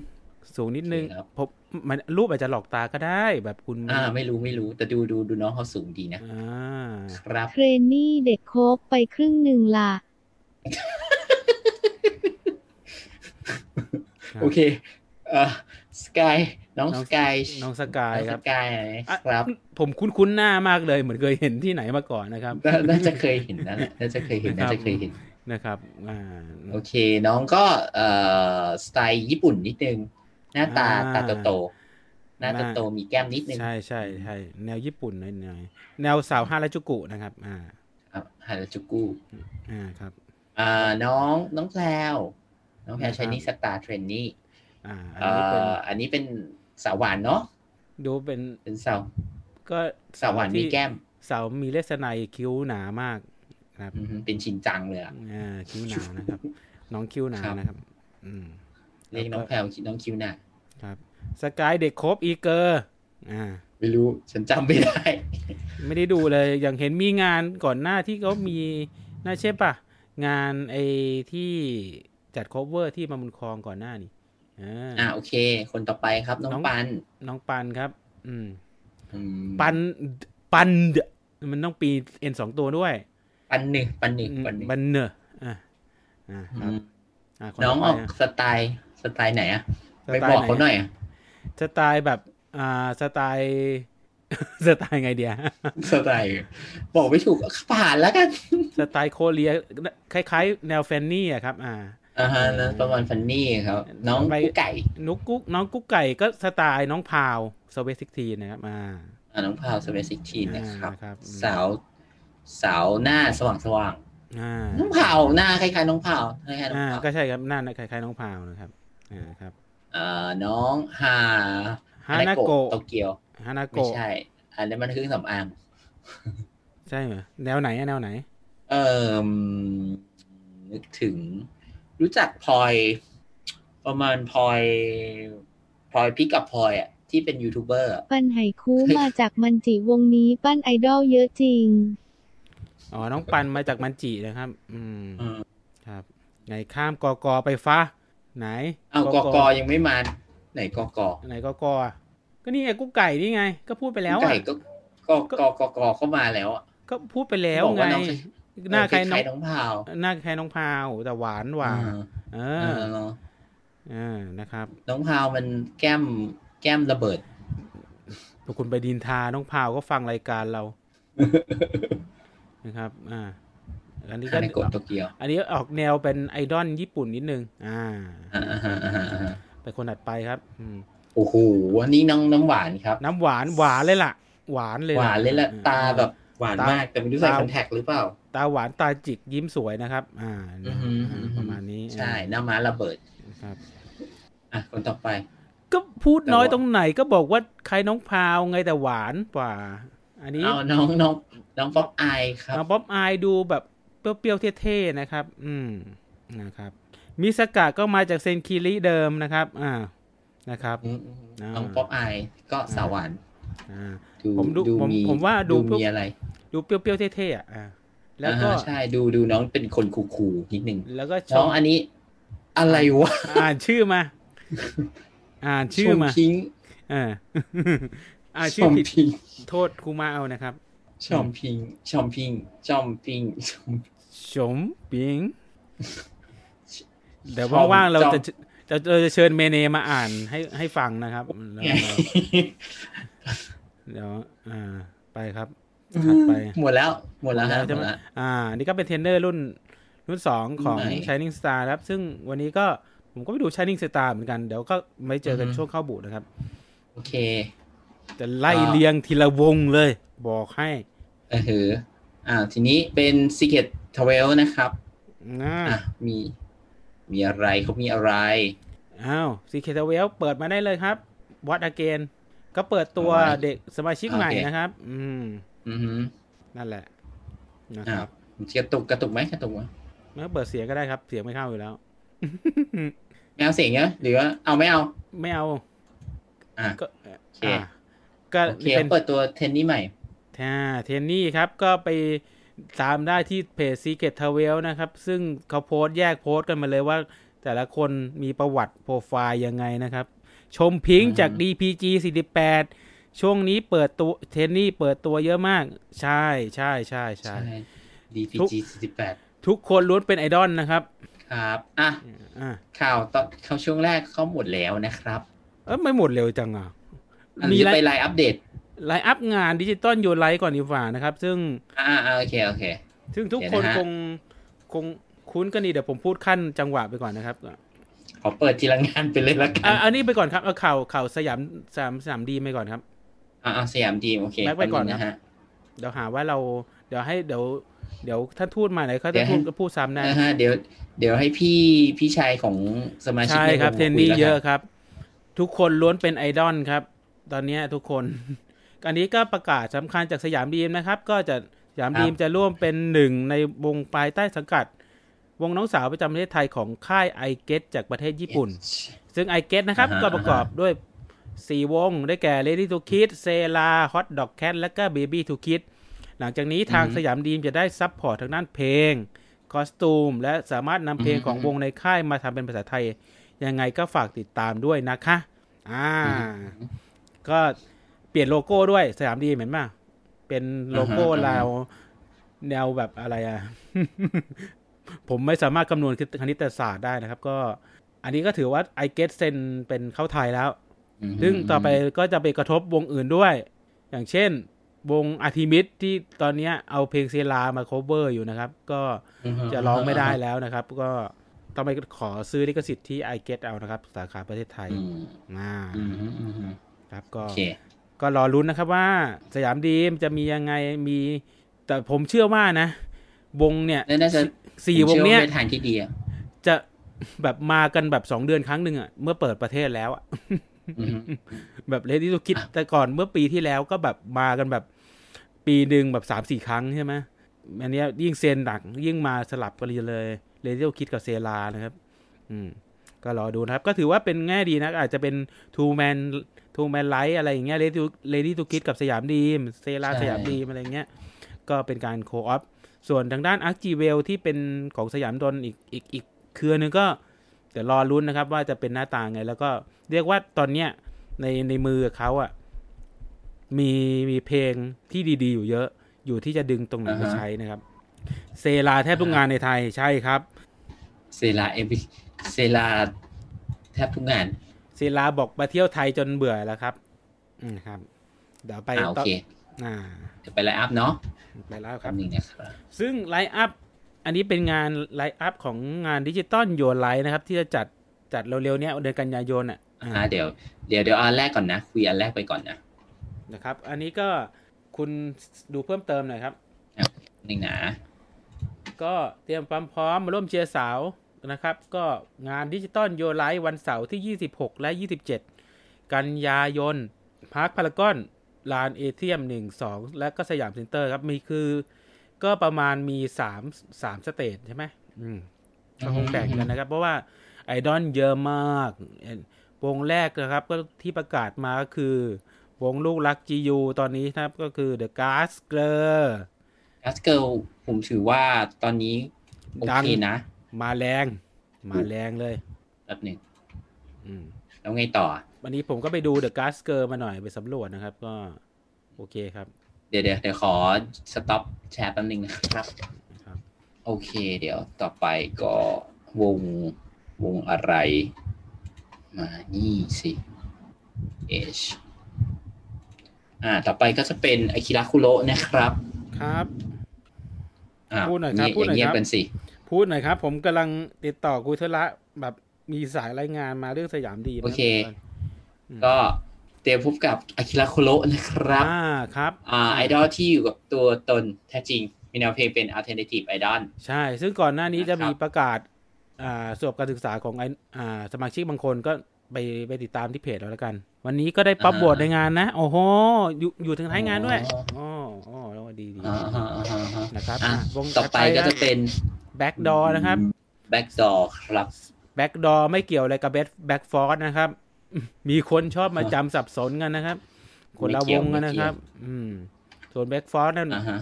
Speaker 1: สูงนิดนึง
Speaker 2: โอเคครับ
Speaker 1: ผมมันรูปอาจจะหลอกตาก็ได้แบบคุณ
Speaker 2: อ่า ไม่รู้ไม่รู้แต่ดูดูดูน้องเขาสูงดีนะ
Speaker 1: อ่า
Speaker 2: ครับ
Speaker 5: เทรนนี่เด็กโคบไปครึ่งหนึ่งละ
Speaker 1: ครับ
Speaker 2: โอเคเอ่อสกายน้อง
Speaker 1: น้
Speaker 2: ส
Speaker 1: อง
Speaker 2: กาย
Speaker 1: น้องสกาย
Speaker 2: น้อง
Speaker 1: ค
Speaker 2: ส
Speaker 1: รับ
Speaker 2: กายครับ
Speaker 1: ผมคุ้นๆหน้ามากเลยเหมือนเคยเห็นที่ไหนมาก่อนนะครับ
Speaker 2: น่าน่าจะเคยเห็นนั่นแหละน่าจะเคยเห็นน่าจะเคยเห็น
Speaker 1: นะครับ อ่า
Speaker 2: โอเค น้องก็เอ่อสไตล์ญี่ปุ่นนิดนึงห น้าตา
Speaker 1: อ่า
Speaker 2: ตาโตๆหน้า
Speaker 1: มา
Speaker 2: โตๆมีแก้มนิดนึง
Speaker 1: ใช่ใช่ใช่แนวญี่ปุ่นหน่อยๆแนวสาวฮาราจูกุนะครับ อ่า
Speaker 2: ครับฮาราจูกุ
Speaker 1: อ่าครับ
Speaker 2: อ่าน้องน้องแพลวน้องแพลว
Speaker 1: นะครับ
Speaker 2: ชนี่สตาร์เทรนนี่
Speaker 1: อ่าอัน
Speaker 2: เอ่
Speaker 1: นี้เป็น
Speaker 2: ออันนี้เป็นสาวหวานเนาะ
Speaker 1: ดูเป็น
Speaker 2: เป็นสาว
Speaker 1: ก็
Speaker 2: สาวหวานมี
Speaker 1: ที่
Speaker 2: แก้ม
Speaker 1: สาวมีเลสไนคิ้วหนามากนะครับ
Speaker 2: อือฮึเป็นชินจังเลยอะ
Speaker 1: อ่าคิ้วหนานะครับ น้องคิ้วหนา
Speaker 2: ครับ
Speaker 1: นะครับอืม
Speaker 2: เรียกน้องแพลวน้องคิวหน้า
Speaker 1: ครับสกายเด็กครบอีเกอร์อ่า
Speaker 2: ไม่รู้ฉันจำไม่ได้
Speaker 1: ไม่ได้ดูเลยอย่างเห็นมีงานก่อนหน้าที่เขามีน่าใช่ปะงานไอ้ที่จัด cover ที่มาบุญคลองก่อนหน้านี่อ่า
Speaker 2: อ่าโอเค คนต่อไปครับ น้อง
Speaker 1: น้อง
Speaker 2: ปัน
Speaker 1: น้องปันครับ อืม
Speaker 2: อืม
Speaker 1: ปันปันเดอะมันต้องปีเอ็นสองตัวด้วย
Speaker 2: ปันหนึ่งปันหนึ่ง
Speaker 1: อืม
Speaker 2: ปันหนึ่ง
Speaker 1: บันเนอร์อ่าอ่าครับ
Speaker 2: อืม
Speaker 1: อ่าค
Speaker 2: น้อง
Speaker 1: ต่
Speaker 2: อ
Speaker 1: ไป
Speaker 2: อก
Speaker 1: นะ
Speaker 2: สไตล์สไตล์ไหนอะ
Speaker 1: ส
Speaker 2: ไป
Speaker 1: ไตล์
Speaker 2: บอก
Speaker 1: ไหน
Speaker 2: เขาหน่อยอะ
Speaker 1: สไตล์แบบ อ่าสไตล์สไตล์ไงเดีย
Speaker 2: สไตล์บอกไม่ถูกผ่านแล้วกัน
Speaker 1: สไตล์โคเรียคล้าย ๆ แนวแฟนนี่อะครับ อ่า
Speaker 2: ออ่าฮะนั้นประมาณฟันนี่ครับ น้อง
Speaker 1: ไป
Speaker 2: กุ๊กไก่
Speaker 1: นุกกุ๊กน้องกุ๊กไก่ก็สไตล์น้องพาวสเวซิกทีนะครับอ่า
Speaker 2: อ่าน้องพาวสเปซิกทีนะครับ
Speaker 1: อ่าครับ
Speaker 2: สาวสาวหน้าสว่างสว่าง
Speaker 1: อ่า
Speaker 2: ๆน้องพาวหน้าคล้ายๆน้องพาวคล้ายๆน้อง
Speaker 1: อ่า
Speaker 2: พาว
Speaker 1: ก็ใช่ครับหน้าคล้ายๆน้องพาวนะครับอ่าครับ
Speaker 2: เอ่อ น้องฮา
Speaker 1: ฮานาโกะ
Speaker 2: โตเกียว
Speaker 1: ฮานา
Speaker 2: ไม่
Speaker 1: โกะ
Speaker 2: ใช่ อันนี้มันเครื่องสำอาง
Speaker 1: ใช่เหรอแนวไหนอะแนวไหน
Speaker 2: เอ่อนึกถึง รู้จักพลอย ประมาณพลอยพลอยพิกกับพลอยอะที่เป็นยูทูบเบอร์อะ
Speaker 5: ปั้นไห่คูมาจากมันจิวงนี้ปั้นไอดอลเยอะจริง
Speaker 1: อ๋อ น้องปันมาจากมันจินะครับ อืม
Speaker 2: อืม
Speaker 1: ครับ ไงข้ามกอกอไปฟ้า ไหน
Speaker 2: เอากอกอยังไม่มา ไหนกอกอ
Speaker 1: ไหนกอกออะก็นี่ไงกุ๊กไก่นี่ไง ก็พูดไปแล้ว
Speaker 2: ไก่
Speaker 1: อะ
Speaker 2: ก็กอกอกอกอเข้ามาแล้วอะ
Speaker 1: ก็พูดไปแล้ว
Speaker 2: บอก
Speaker 1: ไง
Speaker 2: ว่าน้อง
Speaker 1: หน้าใครน้อง
Speaker 2: น้องพาว
Speaker 1: หน้าใครน้องพาวแต่หวานหวานเอ
Speaker 2: เอ
Speaker 1: อ
Speaker 2: อ
Speaker 1: อ่านะครับ
Speaker 2: น้องพาวมันแก้มแก้มระเบิด
Speaker 1: พอคุณไปดินทาน้องพาวก็ฟังรายการเรานะครับ อ่า อันนี้ก็
Speaker 2: ฮานาโกะโตเกียว
Speaker 1: อันนี้ออกแนวเป็นไอดอลญี่ปุ่นนิดนึง อ่า
Speaker 2: อ่าอ่าฮะอ่าฮะอ่าฮะ
Speaker 1: ไปคนถัดไปครับอืม
Speaker 2: โอ้โหอันนี้น้องน้ำหวานครับ
Speaker 1: น้ำหวานหวานเลยล่ะ หวานเลย
Speaker 2: หวานเลยละ
Speaker 1: อ่
Speaker 2: ตาแบบหวาน
Speaker 1: ตาม
Speaker 2: มากแต่ไม่รู้ใส่
Speaker 1: ตา
Speaker 2: คอนแทคหรือเปล่า
Speaker 1: ตาหวานตาจิกยิ้มสวยนะครับ อ่า
Speaker 2: อือหืออือหือ
Speaker 1: ประมาณนี้
Speaker 2: ใช่หน้าม้าระเบิด
Speaker 1: ครับ
Speaker 2: อะคนต่อไป
Speaker 1: ก็พูดน้อย
Speaker 2: แต่ว่า
Speaker 1: ตรงไหนก็บอกว่าใครน้องพาวไงแต่หวานกว่า อันนี้
Speaker 2: เอาน้องน้องน้องป๊อปอายครับ
Speaker 1: น้องป๊อปอายดูแบบ เปรี้ยวๆเท่ๆนะครับ อืมนะครับ มิสกะก็มาจากเซนคิริเดิมนะครับ อ่านะครับ
Speaker 2: อืมอืม
Speaker 1: อ่า
Speaker 2: น้องป๊อปอายก็สาวหวาน
Speaker 1: อ่า
Speaker 2: ดู
Speaker 1: ผมดูผม
Speaker 2: มี
Speaker 1: ผมว่าดู
Speaker 2: ดูมีอะไร
Speaker 1: ดูเปรี้ยวๆเท่ๆอะอ่าแล้วก็
Speaker 2: อ่าฮะใช่ดูดูน้องเป็นคน coolๆนิดนึง
Speaker 1: แล้วก็ช
Speaker 2: น้อ
Speaker 1: ม
Speaker 2: งอันนี้ อะไรวะ
Speaker 1: อ่านชื่อมา อ่านชื่อมา
Speaker 2: ชพิง
Speaker 1: อ่าอ่าน
Speaker 2: ช
Speaker 1: ชื่อ
Speaker 2: อม
Speaker 1: ผิด
Speaker 2: พิง
Speaker 1: โทษครูมาเอานะครับ
Speaker 2: ชอมพิงชอมพิงชอมพิงชอม
Speaker 1: ชมปิงเดี๋ยวว่างๆเราจะจะเราจะเชิญเมเนมาอ่านให้ให้ฟังนะครับแล้วเราเดี๋ยวอ่าไปครับถัดไป
Speaker 2: หมดแล้วหมดแล้วฮะหม
Speaker 1: ใช่
Speaker 2: ด
Speaker 1: ไหม
Speaker 2: แล้ว
Speaker 1: อ่า นี่ก็เป็นเทรนเนอร์รุ่นรุ่นสองของ
Speaker 2: รุ่นไหน
Speaker 1: Shining Star ครับ ซึ่งวันนี้ก็ผมก็ไปดู Shining Star เหมือนกัน เดี๋ยวก็ไม่เจอกัน
Speaker 2: อือฮึ
Speaker 1: ช่วงเข้าบุนะครับ
Speaker 2: โอเค
Speaker 1: จะไล่
Speaker 2: อ่า
Speaker 1: เรียงทีละวงเลย บอกให้
Speaker 2: เออหืออ่า ทีนี้เป็น Secret t w e l นะครับ
Speaker 1: อ่า
Speaker 2: อะมี มีอะไรเขามีอะไร
Speaker 1: อ้าว Secret Twelve เปิดมาได้เลยครับวัดอเกนก็เปิดตัว
Speaker 2: เอาไว้
Speaker 1: เด็กสมาชิกใหม่
Speaker 2: โอเค
Speaker 1: นะครับ อืม
Speaker 2: อือหือ
Speaker 1: นั่นแหละ นะ
Speaker 2: อ่า
Speaker 1: ครับ
Speaker 2: กระตุกกระตุกไหมกระตุกไหม
Speaker 1: ไม่ต้องเปิดเสียงก็ได้ครับ เสียงไม่เข้าอยู่แล้ว
Speaker 2: ไม่เอาเสียงเนอะหรือว่าเอาไม่เอา
Speaker 1: ไม่เอา
Speaker 2: อะ
Speaker 1: ก็
Speaker 2: โอเค
Speaker 1: อ่าก็
Speaker 2: โอเค
Speaker 1: เป็น
Speaker 2: เปิดตัวเทนนี่ใหม่
Speaker 1: ท่าเทนนี่ครับ ก็ไป ตามได้ที่เพจ Secret t r a v e l นะครับ ซึ่งเขาโพสต์แยกโพสต์กันมาเลยว่า แต่ละคนมีประวัติโปรไฟล์ยังไงนะครับ ชมพิงค์จาก DPG 48 ช่วงนี้เปิดตัวเทนนี่เปิดตัวเยอะมาก ใช่ใช่ใช่ใช่
Speaker 2: ใช่
Speaker 1: ทุก
Speaker 2: DPG 48
Speaker 1: ทุกคนล้วนเป็นไอดอลนะครับ
Speaker 2: ครับ อะ
Speaker 1: อ่า
Speaker 2: ข่าวตอนข่าวช่วงแรกเข้าหมดแล้วนะครับ
Speaker 1: เออไม่หมดเร็วจังอะ
Speaker 2: อัน
Speaker 1: มี
Speaker 2: นี้
Speaker 1: ไล
Speaker 2: ไป
Speaker 1: ฟ์
Speaker 2: ไลน์อัปเดต
Speaker 1: ไลฟ์อัพงานดิจิตอลโยไลท์ก่อนดีกว่านะครับ ซึ่ง
Speaker 2: อ่าอ่าโอเคโอเค
Speaker 1: ซึ่งทุก
Speaker 2: เดี๋ยว
Speaker 1: คน
Speaker 2: นะฮะ
Speaker 1: คงคงคุ้นกันดีเดี๋ยวผมพูดขั้นจังหวะไปก่อนนะครับ
Speaker 2: ขอเปิดทีละงานไปเลยละกั
Speaker 1: อะ
Speaker 2: น
Speaker 1: อันนี้ไปก่อนครับเอาข่าวข่าวสยามสยามสยามดีไปก่อนครับ
Speaker 2: อ่าอ่าสยามทีมโอเค
Speaker 1: แบ็คไว้ก่อนนะ
Speaker 2: นะฮะ
Speaker 1: เดี๋ยวหาว่าเราเดี๋ยวให้เดี๋ยวเดี๋ยวท่านทูตมาไหนเขา
Speaker 2: เดี๋
Speaker 1: ท่าย
Speaker 2: วนให้
Speaker 1: ทูตก็พูดซ้ำได้
Speaker 2: นะฮะเดี๋ยวเดี๋ยวให้พี่พี่ชายของสมาชิก
Speaker 1: ใช่ครับ
Speaker 2: วง
Speaker 1: เทน
Speaker 2: มา
Speaker 1: นี่
Speaker 2: คุแล้ว
Speaker 1: เย
Speaker 2: กั
Speaker 1: อะครับ ทุกคนล้วนเป็นไอดอลครับ ตอนเนี้ยทุกคน อันนี้ก็ประกาศสำคัญจากสยามดีมนะครับ ก็จะสยามดีมจะร่วมเป็นหนึ่งในวงภายใต้สังกัด วงน้องสาวประจำประเทศไทยของค่ายไอเกตจากประเทศญี่ปุ่น ซึ่งไอเกตนะครับ
Speaker 2: อ่าฮะ
Speaker 1: ก็ประกอบด้วย4วงได้แก่ Lady to Kid เซลา Hot Dog Cat และก็ Baby to Kid หลังจากนี้ทางสยามดีมจะได้ support ทางด้านเพลง costume และสามารถนำเพลงของวงในค่ายมาทำเป็นภาษาไทย ยังไงก็ฝากติดตามด้วยนะคะ อ่า ก็ เปลี่ยนโลโก้ด้วยสยามดีเห็นป่ะเป็นโลโก้
Speaker 2: อ่าฮะ
Speaker 1: ลาวแนวแบบอะไรอะ ผมไม่สามารถคำนวณคณิตศาสตร์ได้นะครับ ก็ อันนี้ก็ถือว่า I get เซนเป็นเข้าไทยแล้ว
Speaker 2: อืม
Speaker 1: ซึ่งต่อไปก็จะไปกระทบวงอื่นด้วย อย่างเช่น วงอาร์ทิมิตที่ตอนเนี้ยเอาเพลงเซลามา cover อยู่นะครับ ก็
Speaker 2: อืม
Speaker 1: จะร้องไม่ได้แล้วนะครับ ก็ต้องไปขอซื้อลิขสิทธิ์ที่ i g e t เอานะครับ สาขาประเทศไทย
Speaker 2: อืม
Speaker 1: อ่า
Speaker 2: อืมอืมอืม
Speaker 1: ครับก็
Speaker 2: โอเค
Speaker 1: ก็รอลุ้นนะครับว่าสยามดีมจะมียังไงมี แต่ผมเชื่อว่านะ วงเนี่ย
Speaker 2: น่าจะ
Speaker 1: สี่
Speaker 2: ผม
Speaker 1: วง
Speaker 2: ชื่อ
Speaker 1: เนี้ย
Speaker 2: เป็นทางที่ดีอะ
Speaker 1: จะแบบมากันแบบสองเดือนครั้งหนึ่งอะเมื่อเปิดประเทศแล้วอะ
Speaker 2: อืม
Speaker 1: แบบเลดี้ทูคิด
Speaker 2: อะ
Speaker 1: แต่ก่อนเมื่อปีที่แล้วก็แบบมากันแบบปีหนึ่งแบบสามสี่ครั้งใช่ไหมอันเนี้ยยิ่งเซนหนักยิ่งมาสลับกันเลยเลดี้ทูคิดกับเซลานะครับ อืม ก็รอดูนะครับ ก็ถือว่าเป็นแง่ดีนะ อาจจะเป็น two man two man live อะไรอย่างเงี้ยเลดี้เลดี้ทูคิดกับสยามดีมเซลาสยามดีมอะไรเงี้ยก็เป็นการ co-op ส่วนทางด้านอาร์จีเวลที่เป็นของสยามดนอีกอีกอีกเครือหนึงก็เดี๋ยวรอลุ้นนะครับ ว่าจะเป็นหน้าตาไง แล้วก็เรียกว่าตอนเนี้ยในในมือเขาอะมีมีเพลงที่ดีๆ อยู่เยอะ อยู่ที่จะดึงตรงไหนมา
Speaker 2: อ่าฮะ
Speaker 1: ใช้นะครับ เซลาแทบทุกงานในไทยใช่ครับ
Speaker 2: เซลาเอวิเซลาแทบทุกงาน
Speaker 1: เซลาบอกมาเที่ยวไทยจนเบื่อแล้วครับ อืมครับ เดี๋ยวไป
Speaker 2: อ่าโอ
Speaker 1: ต่อ
Speaker 2: เค
Speaker 1: อ่า
Speaker 2: เดี๋ยวไป line up เนาะ
Speaker 1: ไปแล้วค
Speaker 2: ค
Speaker 1: รั
Speaker 2: รับบหนึ่งนะครับ
Speaker 1: ซึ่ง line up อันนี้เป็นงาน line up ของงานดิจิตอลโยนไลฟ์นะครับ ที่จะจัดจัดเร็วๆเนี้ยเดือนกันยายนอะอ่า
Speaker 2: อ่าเดี๋ยวเดี๋ยวเดี๋ยวอันแรกก่อนนะคุยอันแรกไปก่อนนะ
Speaker 1: นะครับ อันนี้ก็คุณดูเพิ่มเติมหน่อยครับ
Speaker 2: หนึ่งนะ
Speaker 1: ก็เตรียมความพร้อมมาร่วมเชียร์สาว นะครับ ก็งานดิจิตอลโยไลฟ์วันเสาร์ที่ 26 และ 27 กันยายนพาร์คพารากอนลานเอเทียม 1 2 และก็สยามเซ็นเตอร์ครับ มีคือก็ประมาณมี3 3 stage ใช่ไหมอืมก็คงแบ่งกันนะครับ เพราะว่าไอดอลเยอะมาก วงแรกนะครับ ก็ที่ประกาศมาก็คือ วงลูกรัก GU ตอนนี้นะครับก็คือ The Gas Girl
Speaker 2: กัสเกิลผมถือว่าตอนนี้โอเคนะ
Speaker 1: มาแรง มาแรงเลย
Speaker 2: แป๊บหนึ่ง
Speaker 1: อืม
Speaker 2: แล้วไงต่อ
Speaker 1: วันนี้ผมก็ไปดู The Gas Girl มาหน่อยไปสำรวจนะครับ ก็ โอเคครับ
Speaker 2: เดี๋ยวเดี๋ยวเดี๋ยวขอ stop share แป๊บหนึงนะครับ
Speaker 1: ครับ
Speaker 2: โอเค เดี๋ยวต่อไปก็วงวงอะไร มานี่สิ H อ่า ต่อไปก็จะเป็นอากิระคุโระนะครับ
Speaker 1: ครับ
Speaker 2: อ่า
Speaker 1: พูดหน่อยครับ
Speaker 2: เงี
Speaker 1: พูดหน่อย
Speaker 2: เงีย
Speaker 1: ครับ
Speaker 2: บๆกันสิ
Speaker 1: พูดหน่อยครับ ผมกำลังติดต่อคุยธุระแบบมีสายรายงานมาเรื่องสยามดีนะ
Speaker 2: โอเค
Speaker 1: รับ
Speaker 2: ก็เตรียมพบกับอากิระคุโระนะครับ
Speaker 1: อ่าครับ
Speaker 2: อ่าไอดอลที่อยู่กับตัวตนแท้จริง มีแนวเพลงเป็น alternative idol
Speaker 1: ใช่ ซึ่งก่อนหน้านี้จะมี
Speaker 2: นะครับ
Speaker 1: ประกาศ อ่าสอบการศึกษาของไออ่าสมาชิกบางคนก็ไปไปติดตามที่เพจเราแล้วกัน วันนี้ก็ได้ pop vote ในงานนะ โอ้โห อยู่อยู่ถึงท้ายงานด้วยอ๋ออ๋อแล้วดีดี
Speaker 2: อ่าฮะอ่าฮะอ่าฮะ
Speaker 1: นะครับ
Speaker 2: อะ
Speaker 1: อะวง
Speaker 2: ต่อไปก็จะเป็น
Speaker 1: Backdoor นะครับ
Speaker 2: Backdoor ครับ
Speaker 1: Backdoor ไม่เกี่ยวอะไรกับแบ็คแบ็กฟอร์นะครับ มีคนชอบมาจำสับสนกันนะครับ คนละวงกันนะครับ อืม ส่วนแบ็กฟอร์นั่น
Speaker 2: อ่าฮะ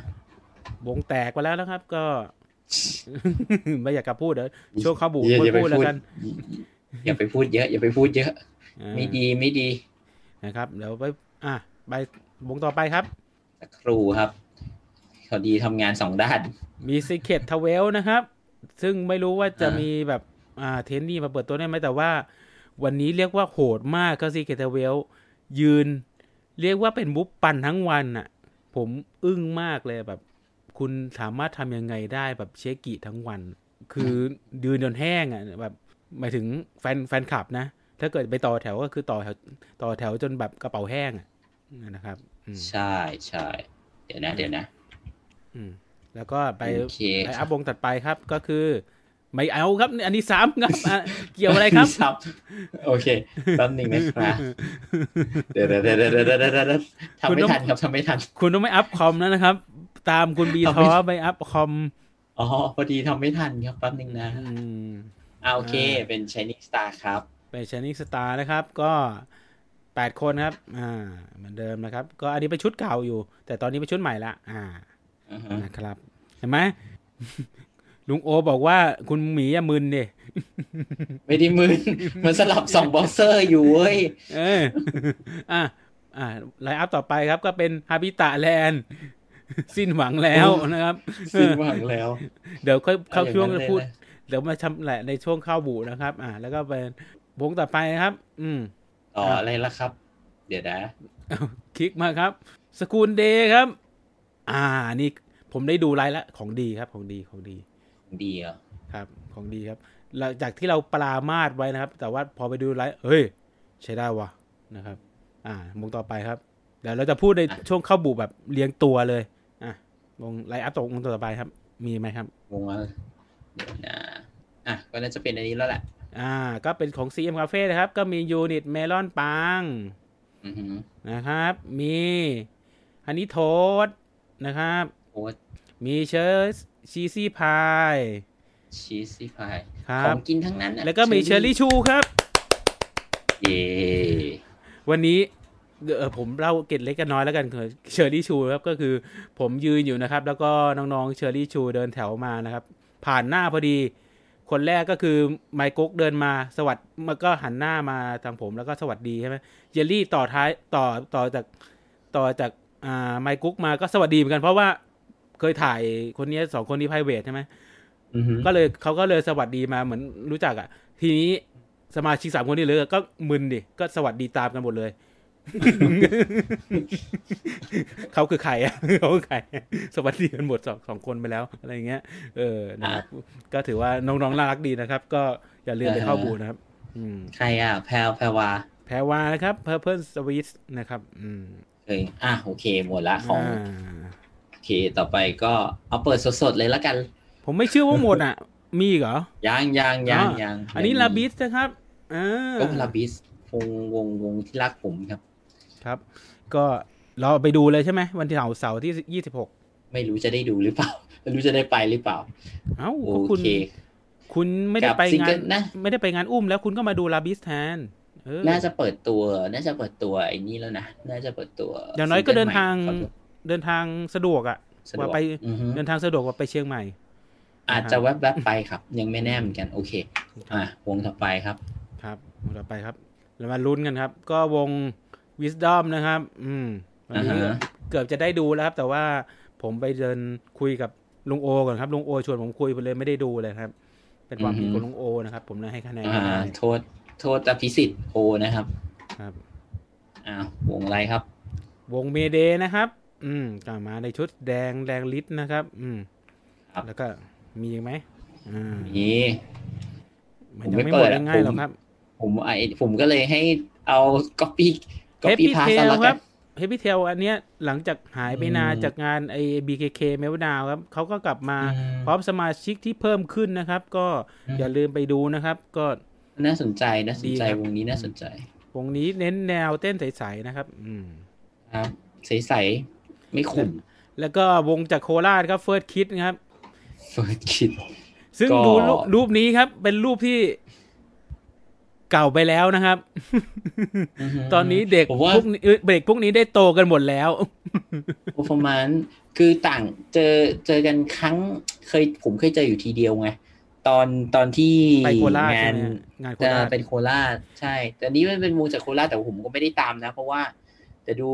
Speaker 1: วงแตกไปแล้วนะครับ ก็ ไม่อยากจะพูดเดี๋ยวช่วงเข้าบุก
Speaker 2: อย่า
Speaker 1: ไม่
Speaker 2: อย่าไป
Speaker 1: พูดแล้ว
Speaker 2: พูด
Speaker 1: กัน
Speaker 2: อย่าไปพูดเยอะ อย่าไปพูดเยอะ
Speaker 1: อ่า
Speaker 2: ไม่ดีไม่ดี
Speaker 1: นะครับเดี๋ยวไป อะไปวงต่อไปครับ
Speaker 2: สักครูครับ เขาดีทำงานสองด้าน
Speaker 1: มีซีเค t ทเวลนะครับ ซึ่งไม่รู้ว่าจะ
Speaker 2: อ่ามี
Speaker 1: มีแบบอ่าเทนนี่มาเปิดตัวได้ไหมแต่ว่า วันนี้เรียกว่าโหดมากก็ซีเค t ทเวลยืน เรียกว่าเป็นมุฟปันทั้งวันน่ะ ผมอึ้งมากเลยแบบ คุณสามารถทำยังไงได้แบบเชกิทั้งวัน คือยืนจนแห้งอะแบบหมายถึงแฟนแฟนคลับนะ ถ้าเกิดไปต่อแถวก็คือต่อแถวต่อแถวจนแบบกระเป๋าแห้งอะนะครับอืม
Speaker 2: ใช่ใช่เดี๋ยวนะ เดี๋ยวนะ
Speaker 1: อืม แล้วก็ไป
Speaker 2: โอเค
Speaker 1: ไปอัพวงถัดไปครับก็คือ ไม่เอาครับ อันนี้ซ้ำครับอะเกี่ยวอะไรครับ
Speaker 2: ครับโอเคแป๊บหนึงนะครับเดี๋ยวเดี๋ยวเดี๋ยวเดี๋ยวเดี๋ยวเดี๋ยวเดี๋ยวทำ
Speaker 1: คุณ
Speaker 2: ไม่
Speaker 1: ต้อง
Speaker 2: ทันครับทำไม่ทัน
Speaker 1: คุณต้องไม่อัพคอมแล้วนะครับ ตามคุณบี
Speaker 2: เอา
Speaker 1: ท
Speaker 2: ไม่
Speaker 1: อไปอัพคอม
Speaker 2: อ๋อพอดีทำไม่ทันครับแป๊บหนึงนะ
Speaker 1: อืม
Speaker 2: อ่าโอเค
Speaker 1: อ่า
Speaker 2: เป็น Shining Star ครับ
Speaker 1: ไปชนิสตาร์นะครับ ก็แปดคนครับ อ่า เหมือนเดิมนะครับ ก็อันนี้เป็นชุดเก่าอยู่ แต่ตอนนี้เป็นชุดใหม่ละ อ่า
Speaker 2: อือฮะ
Speaker 1: นะครับ เห็นไหมลุงโอบอกว่าคุณหมีอะมึนดิ
Speaker 2: ไม่ได้มืนมันสลับสองบอสเซอร์อยู่เว้ย
Speaker 1: เออ อะ อ่า line up ต่อไปครับก็เป็นฮาบิตะแลนด์สิ้นหวังแล้วนะครับ
Speaker 2: สิ้นหวังแล้ว
Speaker 1: เดี๋ยวค่อยเข้าช่วง
Speaker 2: ออย่นั้น
Speaker 1: พูด
Speaker 2: ลยนะ
Speaker 1: เดี๋ยวมาชำแหละในช่วงเข้าบูนะครับ อ่า แล้วก็เป็นวงต่อไปนะครับ อืม
Speaker 2: ต่ออะไรละครับ เดี๋ยวนะ
Speaker 1: คลิกมาครับ สกูลเดย์ครับ อ่า นี่ผมได้ดูไลน์แล้วของดีครับ ของดีของดี
Speaker 2: ดีเหรอ
Speaker 1: ครับ ของดีครับหลังจากที่เราปรามาสไว้นะครับ แต่ว่าพอไปดูไลฟ์เฮ้ย ใช้ได้วะนะครับ อ่าวงต่อไปครับเดี๋ยวเราจะพูดในช่วงเข้าบุแบบเลี้ยงตัวเลย อะวง line up ตวงต่อไปครับ มีไหมครับ
Speaker 2: วงอะไรเดี๋ยวนะอะก็น่าจะเป็นอันนี้แล้วแหละ
Speaker 1: อ่า ก็เป็นของ CM Cafe นะครับ ก็มี unit เมลอนปัง
Speaker 2: อือหือ
Speaker 1: นะครับ มี Honey Toast นะครับ
Speaker 2: โอ้
Speaker 1: มีเชอร์ชีซี่พาย
Speaker 2: Cheesy Pie
Speaker 1: ครั
Speaker 2: ขอบงกินทั้งนั้นอะ
Speaker 1: แล้วก็มีเชอร์รี่ชูครับ
Speaker 2: เย่
Speaker 1: วันนี้เออผมเล่าเกร็ดเล็กกันน้อยแล้วกันคือเชอร์รี่ชูครับก็คือผมยืนอยู่นะครับ แล้วก็น้องๆเชอร์รี่ชูเดินแถวมานะครับ ผ่านหน้าพอดี คนแรกก็คือไมค์กุ๊กเดินมาสวัสดมันก็หันหน้ามาทางผมแล้วก็สวัสดีใช่ไหมเจลลี่ต่อท้ายต่อต่อจากต่อจาก อ่าไมค์กุ๊กมาก็สวัสดีเหมือนกันเพราะว่าเคยถ่ายคนนี้สองคนนี้ไพรเวทใช่ไหม
Speaker 2: อือหือ
Speaker 1: ก็เลยเขาก็เลยสวัสดีมาเหมือนรู้จักอะ ทีนี้สมาชิกสามคนที่เหลือก็มึนดิก็สวัสดีตามกันหมดเลยเขาคือใครอะเขาคือใครสวัสดีกันหมดสองสองคนไปแล้วอะไรอย่างเงี้ย เออนะครับ ก็ถือว่าน้องๆน่ารักดีนะครับ ก็อย่าลืมไปเข้าบูนะครับ อืม
Speaker 2: ใครอะ แพลวแพรวา
Speaker 1: แพรวานะครับ Purple Sweet นะครับ อืม
Speaker 2: เคยอะโอเคหมดละของ
Speaker 1: อ่า
Speaker 2: โอเคต่อไปก็เอาเปิดสดๆเลยละกัน
Speaker 1: ผมไม่เชื่อว่าหมดอะ มีอีกเหรอ
Speaker 2: ยังยังยัง
Speaker 1: อ่า
Speaker 2: ยัง
Speaker 1: อันนี้ลาบิสนะครับอ่า
Speaker 2: ก็ลาบิสวงวงวงที่รักผมครับ
Speaker 1: ครับ ก็เราไปดูเลยใช่ไหมวันที่เสาร์เสาร์ที่ยี่สิบหก
Speaker 2: ไม่รู้จะได้ดูหรือเปล่า ไม่รู้จะได้ไปหรือเปล่า
Speaker 1: เอ้า
Speaker 2: โอ
Speaker 1: ก็คุณ
Speaker 2: เค
Speaker 1: คุณไม่ได้
Speaker 2: กับ
Speaker 1: ไป
Speaker 2: ซิง
Speaker 1: งา
Speaker 2: เกิ
Speaker 1: น
Speaker 2: ลนะ
Speaker 1: ไม่ได้ไปงานอุ้มแล้วคุณก็มาดูลาบิสแทนเออ
Speaker 2: น่าจะเปิดตัว น่าจะเปิดตัวไอ้นี่แล้วนะ น่าจะเปิดตัว
Speaker 1: อย่างน้อยก็เดินทาง
Speaker 2: ซิเกิลใหม่
Speaker 1: เดินทาง สะดวกอะ
Speaker 2: สะดวก
Speaker 1: ว่าไป
Speaker 2: อือฮึ
Speaker 1: เดินทางสะดวกกว่าไปเชียงใหม่
Speaker 2: อาจจะแวบๆไปครับ ยังไม่แน่เหมือนกัน โอเค อะ วงต่อไปครับ
Speaker 1: ครับต่อไปครับ เรามาลุ้นกันครับ ก็วง Wisdom นะครับ อืม วันนี้
Speaker 2: อ่าฮะ
Speaker 1: เกือบจะได้ดูแล้วครับ แต่ว่าผมไปเดินคุยกับลุงโอก่อนครับ ลุงโอชวนผมคุยไปเลยไม่ได้ดูเลยครับ เป็นความผิดของลุงโอนะครับ ผมเลยให้คะแนน
Speaker 2: อ่า
Speaker 1: ไม่ได้
Speaker 2: โทษ โทษอภิสิทธิ์โอนะครับ
Speaker 1: ครับ
Speaker 2: อ้าววงอะไรครับ
Speaker 1: วงเมเดนะครับ อืมกลับมาในชุดแดงแดงลิตนะครับ อืม
Speaker 2: ครับ
Speaker 1: แล้วก็มีอีกไหมอ่า
Speaker 2: นี่
Speaker 1: มัน
Speaker 2: ผม
Speaker 1: ยัง
Speaker 2: ไม่
Speaker 1: ไม่
Speaker 2: เปิ
Speaker 1: หมด
Speaker 2: ดอะ
Speaker 1: ง่ายๆหรอก
Speaker 2: ผม
Speaker 1: ครับ
Speaker 2: ผมไอผมก็เลยให้เอาก๊อปปี้ก๊อป
Speaker 1: Happy
Speaker 2: ปี้พาส
Speaker 1: Tail
Speaker 2: แล้ว
Speaker 1: ค
Speaker 2: กั
Speaker 1: รั
Speaker 2: น
Speaker 1: บ Happy Tail อันเนี้ยหลังจากหายไปนาน
Speaker 2: อืม
Speaker 1: จากงานไอ้ BKK m e l t d o w n ครับเขาก็กลับมา
Speaker 2: อืม
Speaker 1: พร้อมสมาชิกที่เพิ่มขึ้นนะครับ ก็
Speaker 2: อืม
Speaker 1: อย่าลืมไปดูนะครับ ก็
Speaker 2: น่าสนใจน่าสนใจ
Speaker 1: ดีครับ
Speaker 2: วงนี้น่าสนใจ
Speaker 1: วงนี้เน้นแนวเต้นใสๆนะครับ อืม
Speaker 2: ครับใสๆไม่ขุ่น
Speaker 1: แล้วก็วงจากโคราชครับ First Kid นะครับ
Speaker 2: เฟิร์สคิด
Speaker 1: ซึ่ง
Speaker 2: ก็
Speaker 1: ดูรูปรูปนี้ครับ เป็นรูปที่เก่าไปแล้วนะครับ ตอนนี้เด็ก
Speaker 2: ผมว่า
Speaker 1: พวกนี้เอ้ยเด็กพวกนี้ได้โตกันหมดแล้ว
Speaker 2: ประมาณคือต่างเจอเจอกันครั้งเคยผมเคยเจออยู่ทีเดียวไง ตอนตอนที่
Speaker 1: ไปโคราช
Speaker 2: งา
Speaker 1: ใช่
Speaker 2: น
Speaker 1: ไหมงานโค
Speaker 2: จะ
Speaker 1: ราช
Speaker 2: เป็นโคราชใช่ แต่นี้มันเป็นวงจากโคราชแต่ผมก็ไม่ได้ตามนะ เพราะว่า แต่ดู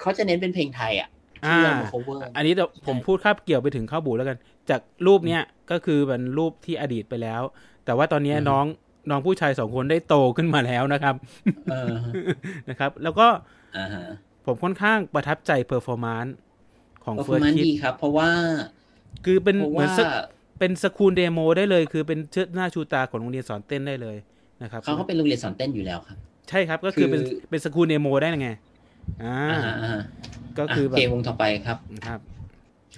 Speaker 2: เขาจะเน้นเป็นเพลงไทยอะที่เอามา cover
Speaker 1: อันนี้เดี๋ยวผมพูดคาบเกี่ยวไปถึงข้าวบูแล้วกัน จากรูปเนี้ยก็คือเป็นรูปที่อดีตไปแล้ว แต่ว่าตอนเนี้ย
Speaker 2: อือฮึ
Speaker 1: น้องน้องผู้ชายสองคนได้โตขึ้นมาแล้วนะครับ
Speaker 2: เออ
Speaker 1: นะครับ แล้วก็
Speaker 2: อ่าฮะ
Speaker 1: ผมค่อนข้างประทับใจเพอร์ฟอร์มานซ์ของ
Speaker 2: เพราะ
Speaker 1: เฟิร์ส
Speaker 2: มัน
Speaker 1: คิด
Speaker 2: ดีครับ เพราะว่า
Speaker 1: คือเป็น
Speaker 2: เพราะ
Speaker 1: เหมือน
Speaker 2: ว่า
Speaker 1: สก เป็นสคูลเดโมได้เลย คือเป็นเชิดหน้าชูตาของโรงเรียนสอนเต้นได้เลยนะครับ
Speaker 2: เขาก็เป็นโรงเรียนสอนเต้นอยู่แล้วครับ
Speaker 1: ใช่ครับก็คือเป็น
Speaker 2: คือ
Speaker 1: เป็นสคูลเดโมได้ไงอ่า
Speaker 2: อ่าฮะอ่าฮะ
Speaker 1: ก็คือแบ
Speaker 2: โอเค
Speaker 1: บ
Speaker 2: วงต่อไปครับ
Speaker 1: ครับ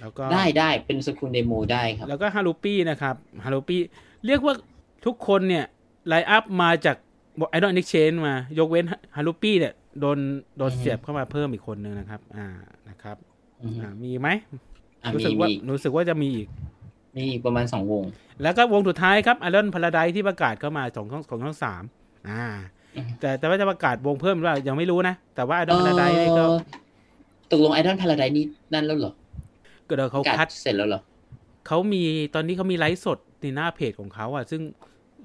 Speaker 1: แล้วก็
Speaker 2: ได้ได้เป็นสกุลเดโมได้ครับ
Speaker 1: แล้วก็ฮารุปี้นะครับฮารุปี้เรียกว่าทุกคนเนี่ยline up มาจากไอดอลนิกเชนมา ยกเว้นฮารุปี้เนี่ยโดนโดน
Speaker 2: อือฮึ
Speaker 1: เสียบเข้ามาเพิ่มอีกคนนึงนะครับ อ่านะครับ
Speaker 2: อือฮึ
Speaker 1: อ่ามีไหม
Speaker 2: อะ
Speaker 1: รู้
Speaker 2: มี
Speaker 1: สึกว่า
Speaker 2: มี
Speaker 1: รู้สึกว่าจะมีอีก
Speaker 2: มีอีกประมาณสองวง
Speaker 1: แล้วก็วงสุดท้ายครับ Idol Paradise ที่ประกาศเข้ามาของช่องของช่องสามอ่า
Speaker 2: อือฮึ
Speaker 1: แต่แต่ว่าจะประกาศวงเพิ่มหรือเปล่ายังไม่รู้นะ แต่ว่า Idol Paradise นี่ก็
Speaker 2: เอ่อตกลง Idol Paradise นี่นั่นแล้วเหรอ
Speaker 1: ก็เดี๋ยวเขา
Speaker 2: ประก
Speaker 1: คั
Speaker 2: ศ
Speaker 1: ด
Speaker 2: เสร็จแล้วเหรอ
Speaker 1: เขามีตอนนี้เขามีไลฟ์สดในหน้าเพจของเขาอะ ซึ่ง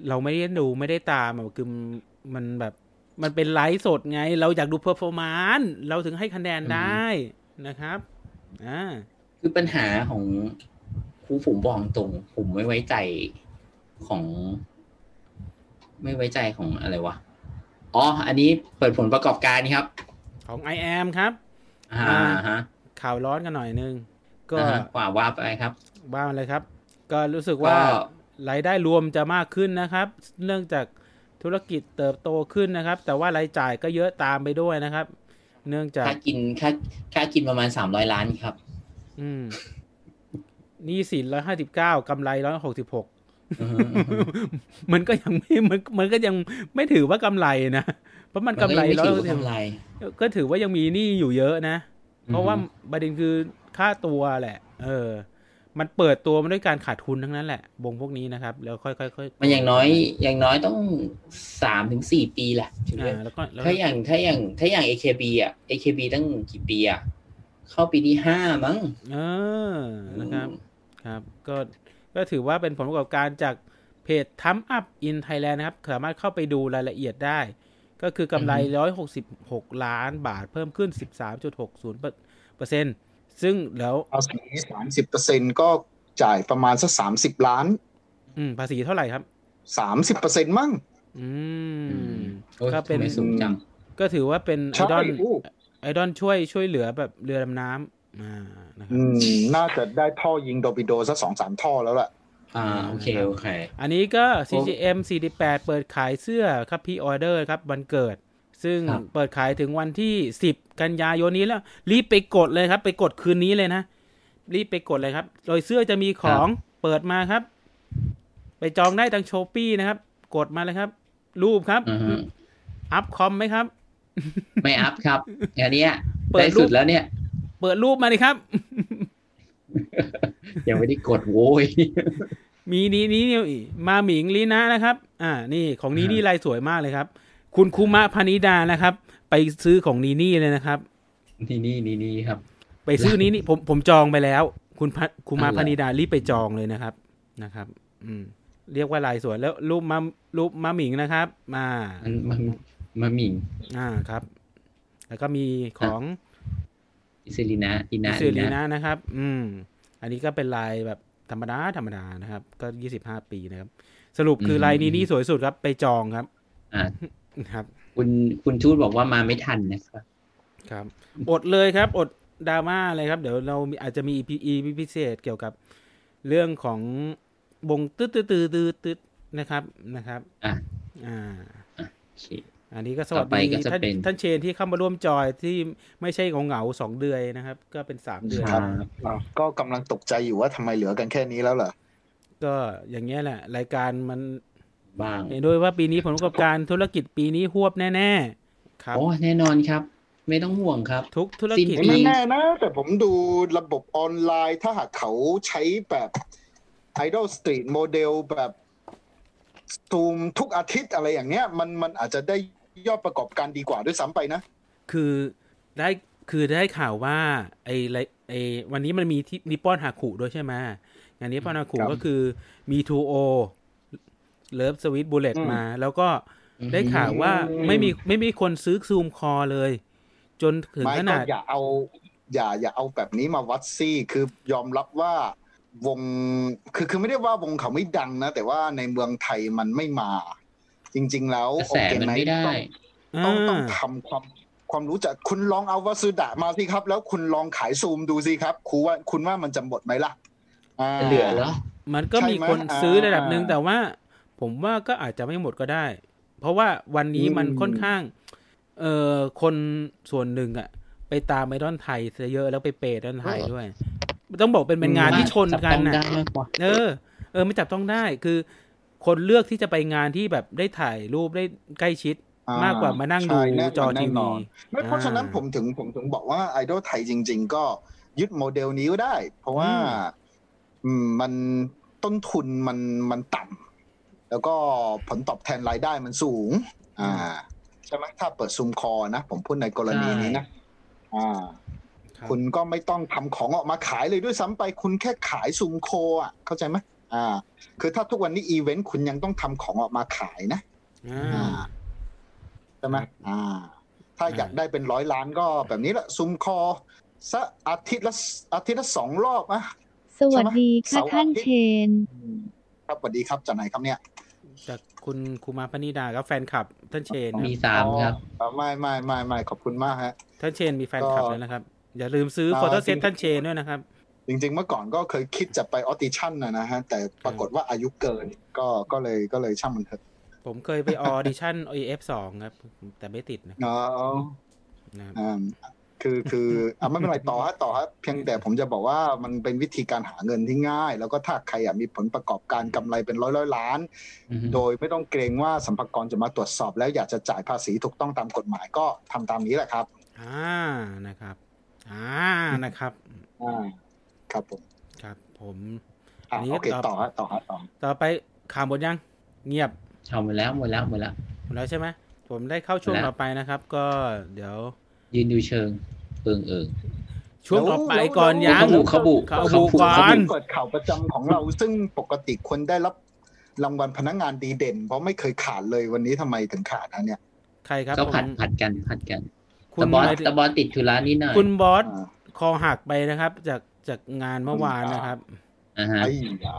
Speaker 1: เราไม่ได้ดูไม่ได้ตามอะคือมันแบบมันเป็นไลฟ์สดไง เราอยากดู performance เราถึงให้คะแนนได้นะครับอ่า
Speaker 2: คือปัญหาของ ครูผมบอกตรง ผมไม่ไว้ใจของ ไม่ไว้ใจของอะไรวะ อ๋อ อันนี้เปิดผลประกอบการครับ
Speaker 1: ของ I am ครับ
Speaker 2: อ่า
Speaker 1: อ่า
Speaker 2: ฮะ
Speaker 1: ข่าวร้อนกันหน่อยนึง ก็
Speaker 2: อ่าฮะว่าว่าไปครับ
Speaker 1: บ้าอะไรครับ ก็รู้สึกว่า
Speaker 2: ก็
Speaker 1: รายได้รวมจะมากขึ้นนะครับ เนื่องจากธุรกิจเติบโตขึ้นนะครับ แต่ว่ารายจ่ายก็เยอะตามไปด้วยนะครับ เนื่องจาก
Speaker 2: ค่ากินค่าค่ากินประมาณสามร้อยล้านครับ
Speaker 1: อืมห นี่สินร้อยห้าสิบเก้ากำไรร้อยหกสิบหก
Speaker 2: อือฮึ
Speaker 1: มันก็ยังไม่มันมันก็ยังไม่ถือว่ากำไรนะเพราะมันกำไร
Speaker 2: มัน
Speaker 1: ร้
Speaker 2: ก็
Speaker 1: อย
Speaker 2: ยังไม่ถือว่ากำไร
Speaker 1: ก็ถือว่ายังมีหนี้อยู่เยอะนะ เพราะว่า
Speaker 2: อือฮึ
Speaker 1: ประเด็นคือค่าตัวแหละ เออ มันเปิดตัวมาด้วยการขาดทุนทั้งนั้นแหละวงพวกนี้นะครับ แล้วค่อยๆค่อยๆ
Speaker 2: มันอย่างน้อยอย่างน้อยต้องสามถึงสี่ปีแหละถึงจะ
Speaker 1: อ่าแล้วก็แล้ว
Speaker 2: ถ้าอย่างถ้าอย่างถ้าอย่าง AKB อะ AKB ตั้งกี่ปีอะเข้าปีที่ห้ามั้ง
Speaker 1: เออนะครับ ครับก็ก็ถือว่าเป็นผลประกอบการจากเพจ Thumb Up in Thailand นะครับ สามารถเข้าไปดูรายละเอียดได้ ก็คือกำไร 166 ล้านบาทเพิ่มขึ้น 13.60เปอร์เซ็นต์ซึ่งแล้ว
Speaker 6: ภาษีสามสิบเปอร์เซ็นก็จ่ายประมาณสักสามสิบล้าน
Speaker 1: อืม ภาษีเท่าไหร่ครับ
Speaker 6: สามสิบเปอร์เซ็นมั้ง
Speaker 1: อืม
Speaker 2: โอ้ย
Speaker 1: ก็เป็น
Speaker 2: ทำไมสูงจัง
Speaker 1: ก็ถือว่าเป็นไอ
Speaker 6: ใช่
Speaker 1: ดอล
Speaker 6: อู้
Speaker 1: ไอดอลช่วยช่วยเหลือแบบเรือดำน้ำ อ่านะครั
Speaker 6: อื
Speaker 1: บ
Speaker 6: มน่าจะได้ท่อยิงโดปิโดสักสองสามท่อแล้วล่ะ
Speaker 2: อ่าโอเคโอเค
Speaker 1: อันนี้ก็ CGM 48 เปิดขายเสื้อครับพี่ออเดอร์ครับวันเกิด ซึ่ง
Speaker 2: ครับ
Speaker 1: เปิดขายถึงวันที่ 10 กันยายนนี้แล้ว รีบไปกดเลยครับ ไปกดคืนนี้เลยนะ รีบไปกดเลยครับ โดยเสื้อจะมีของเปิดมาครับ ไปจองได้ทางโชปี้นะครับ กดมาเลยครับ รูปครับ
Speaker 2: อือฮึ
Speaker 1: อัพคอมไหมครับ
Speaker 2: ไม่อัพครับอันเนี้ย
Speaker 1: เปิด
Speaker 2: ได้
Speaker 1: รูป
Speaker 2: สุดแล้วเนี่ย
Speaker 1: เปิดรูปมาเลยครับ
Speaker 2: ยังไม่ได้กดโว้ย
Speaker 1: มีนี้นี้นี่มาหมิงลีนะนะครับ อ่า นี่ของนี้
Speaker 2: อ่านี่
Speaker 1: นี่ลายสวยมากเลยครับ คุณคุมะพนิดานะครับ ไปซื้อของนีนี่เลยนะครับ
Speaker 2: นี่นี่นี่นี่ครับ
Speaker 1: ไปซื้อนี้นี่ผมผมจองไปแล้ว คุณพะคุมา
Speaker 2: อ๋อเหรอ
Speaker 1: พนิดารีบไปจองเลยนะครับนะครับ อืม เรียกว่าลายสวยแล้วรูปมารูปมาหมิงนะครับ มา
Speaker 2: มันมันมาหมิง
Speaker 1: อ่าครับ แล้วก็มีของ
Speaker 2: อิเซลินะอินา
Speaker 1: ซิลี
Speaker 2: อิ
Speaker 1: นะนะครับ อืม อันนี้ก็เป็นลายแบบธรรมดาธรรมดานะครับ ก็ยี่สิบห้าปีนะครับ สรุปคือลายนี้นี่สวยสุดครับ ไปจองครับ
Speaker 2: อ่า
Speaker 1: ครับ
Speaker 2: คุณคุณทูตบอกว่ามาไม่ทันนะครับ
Speaker 1: ครับ อดเลยครับ อดดราม่าเลยครับ เดี๋ยวเรามีอาจจะมี EP EP พิเศษเกี่ยวกับเรื่องของวงตืดตืดตืดตืดตืดนะครับนะครับ
Speaker 2: อะ
Speaker 1: อ่า
Speaker 2: โอเค
Speaker 1: อันนี้ก็สวัส
Speaker 2: ต่อไป
Speaker 1: ดี
Speaker 2: ก็จะ
Speaker 1: ท่าน
Speaker 2: เป็น
Speaker 1: ท่านเชนที่เข้ามาร่วมจอยที่ไม่ใช่ของเหงาๆสองเดือนนะครับ ก็เป็นสามเดือน
Speaker 6: ครับอ้าวก็กำลังตกใจอยู่ว่าทำไมเหลือกันแค่นี้แล้วเหรอ
Speaker 1: ก็อย่างเงี้ยแหละ รายการมัน
Speaker 2: บ้าง
Speaker 1: เห็นด้วยว่าปีนี้ผลประกอบการธุรกิจปีนี้หวบแน่ๆครับ
Speaker 2: โอ้แน่นอนครับ ไม่ต้องห่วงครับ
Speaker 1: ทุกธุรกิจ
Speaker 2: สิ้นปี
Speaker 6: ไม่แน่นะ แต่ผมดูระบบออนไลน์ถ้าหากเขาใช้แบบ Idol Street Model แบบซูมทุกอาทิตย์อะไรอย่างเนี้ย มันมันอาจจะได้ ยอดประกอบการดีกว่าด้วยซ้ำไปนะ
Speaker 1: คือได้คือได้ข่าวว่าไอ้ไรไอ้วันนี้มันมีที่นิปปอนฮาคุด้วยใช่ไหมงานนิปปอนฮาคุ
Speaker 6: ครับ
Speaker 1: ก็คือมี2o Love to Sweet Bullet
Speaker 6: อืม
Speaker 1: มา แล้วก็ได้ข่าวว่าไม่มีไม่มีคนซื้อซูมคอเลย จนถึง
Speaker 6: ไม่
Speaker 1: ข
Speaker 6: ก็
Speaker 1: นาด
Speaker 6: อย่าเอา อย่าอย่าเอาแบบนี้มาวัดซี่คือยอมรับว่าวงคือคือไม่ได้ว่าวงเขาไม่ดังนะ แต่ว่าในเมืองไทยมันไม่มา จริง ๆ แล้ว
Speaker 2: กระแสมันไม่ได้
Speaker 6: ต้องต้องต้อง
Speaker 1: อ่า
Speaker 6: ทำความความรู้จักคุณลองเอาวาสุดะมาสิครับ แล้วคุณลองขายซูมดูสิครับคุณว่าคุณว่ามันจะหมดไหมล่ะา
Speaker 2: จะเหลือเหรอ
Speaker 1: มันก็
Speaker 6: ใช่
Speaker 1: มี
Speaker 6: ไหม
Speaker 1: คนซื้อระดับหนึ่ง
Speaker 6: อ่า
Speaker 1: แต่ว่า ผมว่าก็อาจจะไม่หมดก็ได้ เพราะว่าวันนี้มัน
Speaker 6: อืม
Speaker 1: ค่อนข้าง เอ่อคนส่วนหนึ่งอะไปตามไอดอลไทยซะเยอะแล้วไป pay ไอดอลไทยด้วย ต้องบอกเป็นเป็นงานที่ชนกัน
Speaker 2: จับต้อง
Speaker 1: น่ะ
Speaker 2: ได้มากกว่า
Speaker 1: เออ เออไม่จับต้องได้คือ คนเลือกที่จะไปงานที่แบบได้ถ่ายรูปได้ใกล้ชิด
Speaker 6: อ่
Speaker 1: มากกว่ามานั่งดู
Speaker 6: หน้า
Speaker 1: จอทีวีใช่
Speaker 6: แน่นอนไม่เพราะฉะนั้น
Speaker 1: อ่า
Speaker 6: ผมถึงผมถึงบอกว่าไอดอลไทยจริง ๆ ก็ยึดโมเดลนี้ก็ได้ เพราะว่า
Speaker 1: อืม
Speaker 6: อืมมันต้นทุนมันมันต่ำแล้วก็ผลตอบแทนรายได้มันสูง อ่าใช่ไหมถ้าเปิดซูมคอนะ ผมพูดในกรณีนี้นะอ่า
Speaker 1: รับ
Speaker 6: คุณก็ไม่ต้องทำของออกมาขายเลยด้วยซ้ำไป คุณแค่ขายซูมโคอะเข้าใจไหม อ่า คือถ้าทุกวันนี้อีเวนต์คุณยังต้องทำของออกมาขายนะ
Speaker 1: อ่า
Speaker 6: อ่าใช่ไหม
Speaker 1: ครับ
Speaker 6: อ่า ถ้า
Speaker 1: อ่า
Speaker 6: อยากได้เป็นร้อยล้านก็แบบนี้แหละซุมคอสักอาทิตย์ละอาทิตย์ละสองรอบอะ
Speaker 5: สวัสดีค่ะ
Speaker 6: เสาร์อาทิตย์
Speaker 5: ท่านเชน
Speaker 6: ครับสวัสดีครับจากไหนครับเนี่ย
Speaker 1: จากคุณคุมาพนิดาครับแฟนคลับ ท่านเชน
Speaker 2: มี
Speaker 1: ครับ
Speaker 2: สามครับ
Speaker 6: อ๋อไม่ไม่ไม่ไม่ขอบคุณมากฮะ
Speaker 1: ท่านเชนมีแฟนคลับ
Speaker 6: ก็
Speaker 1: แล้วนะครับ อย่าลืมซื้อ
Speaker 6: อ่า
Speaker 1: photo set
Speaker 6: จริง
Speaker 1: ท่านเชนด้วยนะครับ
Speaker 6: จริงๆ เมื่อก่อนก็เคยคิดจะไป audition นะนะฮะ แต่ปรากฏว่าอายุเกินก็ก็เลยก็เลยช่างมันเถอะ
Speaker 1: ผมเคยไปออดิชั่น AF สองครับ แต่ไม่ติดนะ
Speaker 6: อ๋อ
Speaker 1: นะครับ
Speaker 6: อ่าคือคืออะไม่เป็นไรต่อฮะต่อฮะเพียงแต่ผมจะบอกว่ามันเป็นวิธีการหาเงินที่ง่าย แล้วก็ถ้าใครอยากมีผลประกอบการกำไรเป็นร้อยร้อยๆล้าน
Speaker 2: อือฮึ
Speaker 6: โดยไม่ต้องเกรงว่าสัมภากรจะมาตรวจสอบ แล้วอยากจะจ่ายภาษีถูกต้องตามกฎหมายก็ทำตามนี้แหละครับ
Speaker 1: อ่านะครับ อ่านะครับ
Speaker 6: อ่า ครับผม
Speaker 1: ครับ ผม
Speaker 6: อะ
Speaker 1: อันนี้
Speaker 6: โอเค
Speaker 1: ต่อ
Speaker 6: ต่อฮะต่อฮะต่อ
Speaker 1: ต่อไปข่าวหมดยัง เงียบ
Speaker 2: เอาหมดแล้วหมดแล้วหมดแล้ว
Speaker 1: หมดแล้วใช่ไหมผมได้เข้าช่วง
Speaker 2: หมดแล้ว
Speaker 1: ต่อไปนะครับ ก็เดี๋ยว
Speaker 2: ยืนดูเชิงเอิงเอิง
Speaker 1: ช่วงต่อไปก่อนยัง
Speaker 2: เขาบุเขาบุ
Speaker 1: เขาบุ
Speaker 2: เขาบุ
Speaker 1: ก่อน
Speaker 6: เปิดข่าวประจำของเราซึ่งปกติคนได้รับรางวัลพนักงานดีเด่น เพราะไม่เคยขาดเลยวันนี้ทำไมถึงขาดนะเนี่ย
Speaker 1: ใครครับ
Speaker 2: ก็ผัด
Speaker 1: ผม
Speaker 2: ผัดกันผัดกัน
Speaker 1: คุ
Speaker 2: ตะ
Speaker 1: ณ
Speaker 2: บอส
Speaker 1: หมายถึง
Speaker 2: ตะบอสติดธุระนิดหน่อย
Speaker 1: คุณบอส
Speaker 6: อ่า
Speaker 1: คอหักไปนะครับ จาก จากงานเมื่อวานนะครับ
Speaker 2: อ่าฮะ
Speaker 6: ไอ้ยา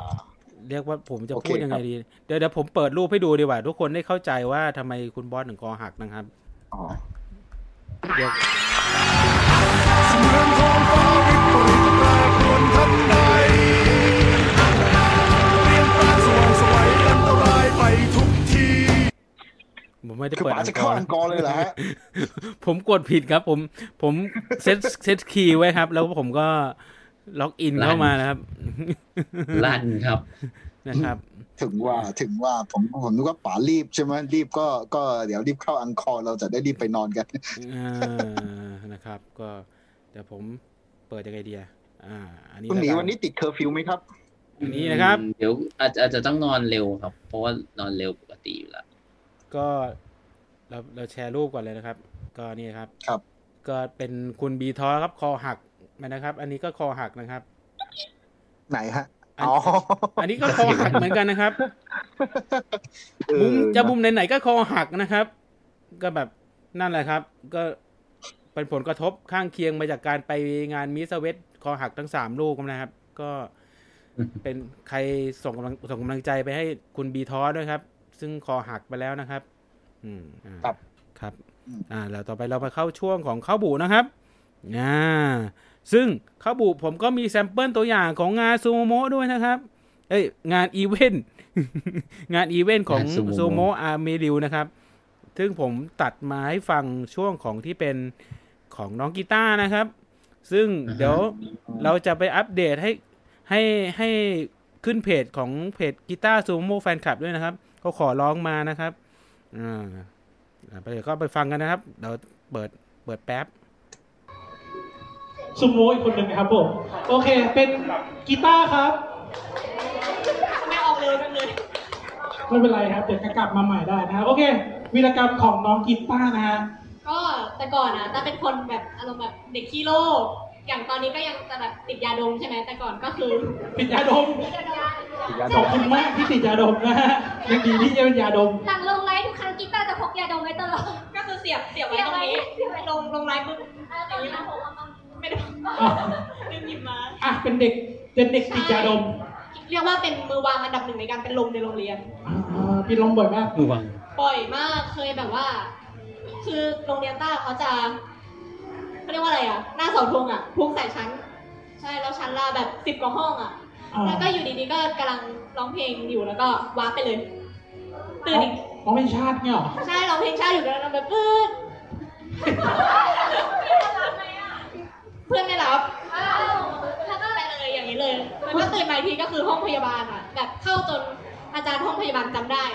Speaker 1: เรียกว่าผมจะ
Speaker 6: โอเค
Speaker 1: พูดยังไง
Speaker 6: ครับ
Speaker 1: ดี เดี๋ยวเดี๋ยวผมเปิดรูปให้ดูดีกว่า ทุกคนได้เข้าใจว่าทำไมคุณบอสถึงคอหักนะครับ
Speaker 6: อ๋อ
Speaker 1: เดี๋ยว
Speaker 7: เมืองทองฟ้าวิปริตแปรปรวนทันใดเปลี่ยนแปลงสว่างไสวัยอันตรายไปทุกที
Speaker 1: ผมไม่ได้
Speaker 6: คือ
Speaker 1: เปิด
Speaker 6: ป๋าจะเข้าอังกอร์เลยเหรอฮะ
Speaker 1: ผมกดผิดครับ ผมผม set set key ไว้ครับ แล้วผมก็ login เข้ามานะครับ
Speaker 2: ลั่นครับ
Speaker 1: นะครับ
Speaker 6: ถึงว่าถึงว่าผมผมนึกว่าป๋ารีบใช่ไหมรีบก็ก็เดี๋ยวรีบเข้า encore เราจะได้รีบไปนอนกัน
Speaker 1: อ่านะครับ ก็เดี๋ยวผมเปิดยังไงดีอะอ่า อันนี้
Speaker 6: คุณหมี
Speaker 1: แล้วกั
Speaker 6: วันนี้ติดเคอร์ฟิวไหมครับ
Speaker 1: อันนี้นะครับ
Speaker 2: เดี๋ยวอาจจะอาจจะต้องนอนเร็วครับ เพราะว่านอนเร็วปกติอยู่แล้ว
Speaker 1: ก็เราเราแชร์รูปก่อนเลยนะครับ ก็นี่ครับ
Speaker 6: ครับ
Speaker 1: ก็เป็นคุณบีทอครับคอหัก นะครับ อันนี้ก็คอหักนะครับ
Speaker 6: ไหนฮะ
Speaker 1: อัน
Speaker 6: อ๋อ
Speaker 1: อันนี้ก็คอหักเหมือนกันนะครับ
Speaker 6: เออ
Speaker 1: มุมจะมุมไหนๆก็คอหักนะครับ ก็แบบนั่นแหละครับ ก็เป็นผลกระทบข้างเคียงมาจากการไปงานมิสเวตคอหักทั้งสามลูกนะครับ ก็เป็นใครส่งกำลังส่งกำลังใจไปให้คุณบีทอด้วยครับ ซึ่งคอหักไปแล้วนะครับ อืมอ่า
Speaker 6: ครับ
Speaker 1: ครับ
Speaker 6: อืม
Speaker 1: อ่า แล้วต่อไปเราไปเข้าช่วงของข้าวบูนะครับอ่า ซึ่งข้าวบูผมก็มี sample ตัวอย่างของงานซูโมะด้วยนะครับ เอ้ยงานอีเวนต์งานอีเวนต์ของ
Speaker 2: งาน Sumo
Speaker 1: ซูโมะอาร์เมริวนะครับ ซึ่งผมตัดมาให้ฟังช่วงของที่เป็นของน้องกีตาร์นะครับ ซึ่ง
Speaker 2: อ่าฮะ
Speaker 1: เดี๋ยวเราจะไปอัปเดตให้ให้ให้ขึ้นเพจของเพจกีตาร์ซูโม่แฟนคลับด้วยนะครับเขาขอร้องมานะครับอ่าอ่าไปเดี๋ยวก็ไปฟังกันนะครับ เดี๋ยวเปิดเปิดแป๊บ
Speaker 4: ซุมโมอีกคนหนึ่งนะครับผม โอเค เป็นกีตาร์ครับ
Speaker 8: ไม่ออกเร็วจังเลย
Speaker 4: ไม่เป็นไรครับ เดี๋ยวจะกลับมาใหม่ได้นะครับโอเค วีรกรรมของน้องกีตาร์นะฮะ
Speaker 8: ก็แต่ก่อนอะตาเป็นคนแบบอารมณ์แบบเด็กขี้โลกอย่างตอนนี้ก็ยังจะแบบติดยาดมใช่ไหมแต่ก่อนก็คือ
Speaker 4: ติดยาดม
Speaker 6: ติดยาด
Speaker 4: ขอบ
Speaker 6: ม
Speaker 4: คุณมากที่ติดยาดมนะฮะยังดีที่จะเป็นยาดม
Speaker 3: หลังลงไลฟ์ทุกครั้งกีตาร์จะพกยาดมไว้ตลอด
Speaker 8: ก็คือเสียบเสียบไว้ตรงนี้
Speaker 3: เสียบไว้
Speaker 8: ลงลงไลน์ปุ๊บ
Speaker 3: อ่าตอนนี้ผมว่ามัน
Speaker 8: ไม่ได้
Speaker 4: อะ
Speaker 8: ลืมหยิบมา
Speaker 4: อะเป็นเด็กเป็นเด็กติดยาดม
Speaker 8: เรียกว่าเป็นมือวางอันดับหนึ่งในการเป็นลมในโรงเรียน
Speaker 4: อ่าพี่ลมบ่อยมาก
Speaker 2: ระวัง
Speaker 8: บ่อยมากเคยแบบว่า คือโรงเรียนต้าเขาจะเขาเรียกว่าอะไรอะ หน้าเสาธงอะพุ่งใส่ชั้น ใช่แล้วชั้นละแบบสิบกว่าห้องอะ
Speaker 4: อ่า
Speaker 8: แล้วก็อยู่ดีๆก็กำลังร้องเพลงอยู่แล้วก็วาร์ปไปเลยตื่นอีก
Speaker 4: น้องเป็นชาติเนี่ยเหรอ
Speaker 8: ใช่ร้องเพลงชาติอยู่แล้วแบบปื๊ด เพื่อนไม่รับแล้วก็ไปเลยอย่างนี้เลยแล้วก็ตื่นมาอีกทีก็คือห้องพยาบาลอะ แบบเข้าจนอาจารย์ห้องพยาบาลจำได้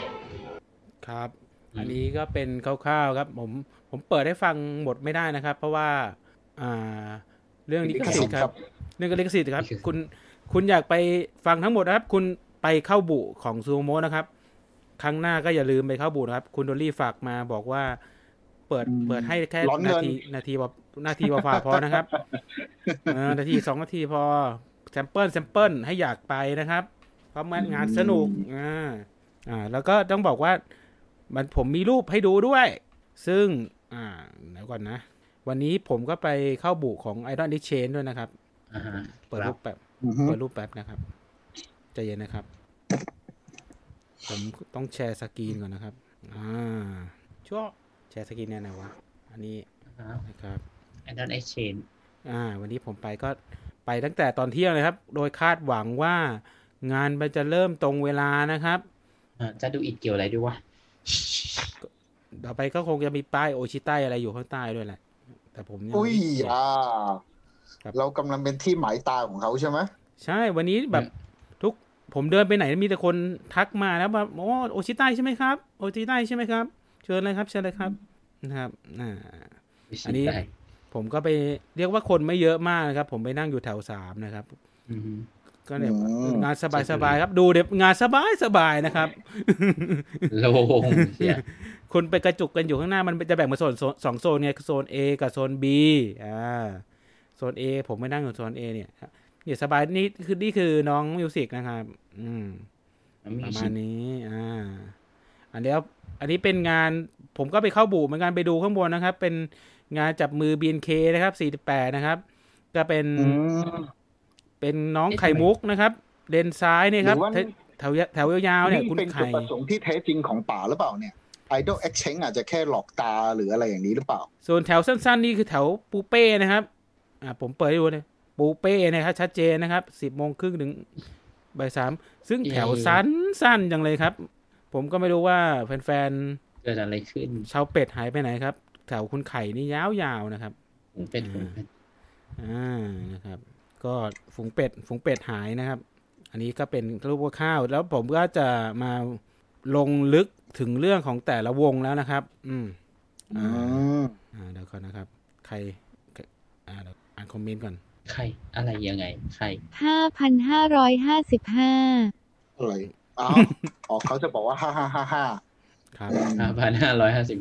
Speaker 1: ครับ
Speaker 2: อืม
Speaker 1: อันนี้ก็เป็นคร่าวๆครับ ผมผมเปิดให้ฟังหมดไม่ได้นะครับ เพราะว่าอ่าเรื่องลิขสิทธิ์ครับ เรื่องลิขสิทธิ์ครับ
Speaker 2: ลิขสิทธิ์
Speaker 1: คุณคุณอยากไปฟังทั้งหมดนะครับ คุณไปเข้าบุของซูโมนะครับ ครั้งหน้าก็อย่าลืมไปเข้าบุนะครับ คุณโดลลี่ฝากมาบอกว่า เปิด
Speaker 6: อืม
Speaker 1: เปิดให้แค่
Speaker 6: ร้อนเงิ
Speaker 1: นานทีนาทีว่า นาทีว่าพอนะครับเออนาทีสองนาทีพอ sample sample ให้อยากไปนะครับ เพราะมันงานสนุกอ่าอ่า แล้วก็ต้องบอกว่า มันผมมีรูปให้ดูด้วย ซึ่ง อ่าเดี๋ยวก่อนนะ วันนี้ผมก็ไปเข้าบุของ Idol Exchange ด้วยนะครับ
Speaker 2: อ่าฮะ
Speaker 1: เปิดรูปแป๊บ
Speaker 6: อือฮึ
Speaker 1: เปิดรูปแป๊บนะครับใจเย็นนะครับ ผมต้อง share screen ก่อนนะครับ อ่าชั่วแชร์สกรีนเนี่ยไหนวะ อันนี้
Speaker 2: อ่าฮะ
Speaker 1: นะครับ
Speaker 2: Android Exchange
Speaker 1: อ่า วันนี้ผมไปก็ไปตั้งแต่ตอนเที่ยงเลยครับ โดยคาดหวังว่างานมันจะเริ่มตรงเวลานะครับ
Speaker 2: อะจะดูอิดเกี่ยวอะไรด้วยวะ
Speaker 1: ต่อไปก็คงจะมีป้ายโอชิไตอะไรอยู่ข้างใต้ด้วยแหละ แต่ผมยัง
Speaker 6: อุ้ย
Speaker 1: ไม่เห็น
Speaker 6: อ่า
Speaker 1: ครับ
Speaker 6: เรากำลังเป็นที่หมายตาของเขาใช่ไหม
Speaker 1: ใช่ วันนี้แบบทุกผมเดินไปไหนมีแต่คนทักมาแล้วแบบโอ้โอชิไตใช่ไหมครับ โอชิไตใช่ไหมครับ เชิญเลยครับ เชิญเลยครับนะครับ อ่า อันนี้
Speaker 2: ได้
Speaker 1: ผมก็ไปเรียกว่าคนไม่เยอะมากนะครับ ผมไปนั่งอยู่แถวสามนะครับ
Speaker 2: อือฮึ
Speaker 1: ก็เนี่ยงานสบายๆครับ ดูเดี๋ยวงานสบายสบายๆนะครับ
Speaker 2: โล่งเสีย
Speaker 1: คุณไปกระจุกกันอยู่ข้างหน้ามันจะแบ่งเป็นโซนโซนสองโซนไงคือโซน A กับโซน B อ่าโซน A ผมไม่นั่งอยู่โซน A เนี่ยเนี่ยสบายนี่คือนี่คือน้องมิวสิกนะครับ อืมประมาณนี้อ่า อันเดียวอันนี้เป็นงาน ผมก็ไปเข้าบูเหมือนกันไปดูข้างบนนะครับ เป็น งานจับมือ BNK นะครับ48นะครับ ก็เป็น
Speaker 6: อืม
Speaker 1: เป็นน้องไข่มุกนะครับเลนซ้ายเนี่ยครับ
Speaker 6: หรือว่า
Speaker 1: แถวแถวยแถวยาวๆเนี่ย
Speaker 6: นี่
Speaker 1: คุณ
Speaker 6: เป็นจุด
Speaker 1: ไข่
Speaker 6: ประสงค์ที่แท้จริงของป่าหรือเปล่าเนี่ย Idol Exchange อาจจะแค่หลอกตาหรืออะไรอย่างนี้หรือเปล่า
Speaker 1: ส่วนแถวสั้นๆ นี่คือแถวปูเป้นะครับ อ่า ผมเปิดให้ดูเลยปูเป้นะครับ ชัดเจนนะครับ10โมงครึ่งถึงบ่ายสามซึ่งแถวสั้นสั้นจังเลยครับ ผมก็ไม่รู้ว่าแฟน
Speaker 2: เกิดอะไรขึ้น
Speaker 1: ๆชาวเป็ดหายไปไหนครับ แถวคุณไข่นี่ยาวๆนะครับ
Speaker 2: ผมเป็นผมเป็น
Speaker 1: อ่านะครับ ก็ฝูงเป็ดฝูงเป็ดหายนะครับ อันนี้ก็เป็นรูปข้าวแล้วผมก็จะมาลงลึกถึงเรื่องของแต่ละวงแล้วนะครับ อืม
Speaker 6: อื
Speaker 1: อ่า
Speaker 6: ม
Speaker 1: อ่าเดี๋ยวก่อนนะครับใครใครอ่าเดี๋ยวอ่านคอมเมนต์ก่อน
Speaker 2: ใครอะไรยังไงใคร
Speaker 5: 5,555
Speaker 6: อะไรอ้าวอ๋อเขาจะบอกว่าห้าห้าห้าห้า
Speaker 1: ครับ
Speaker 2: ห้าพันห้าร้อยห้าสิบ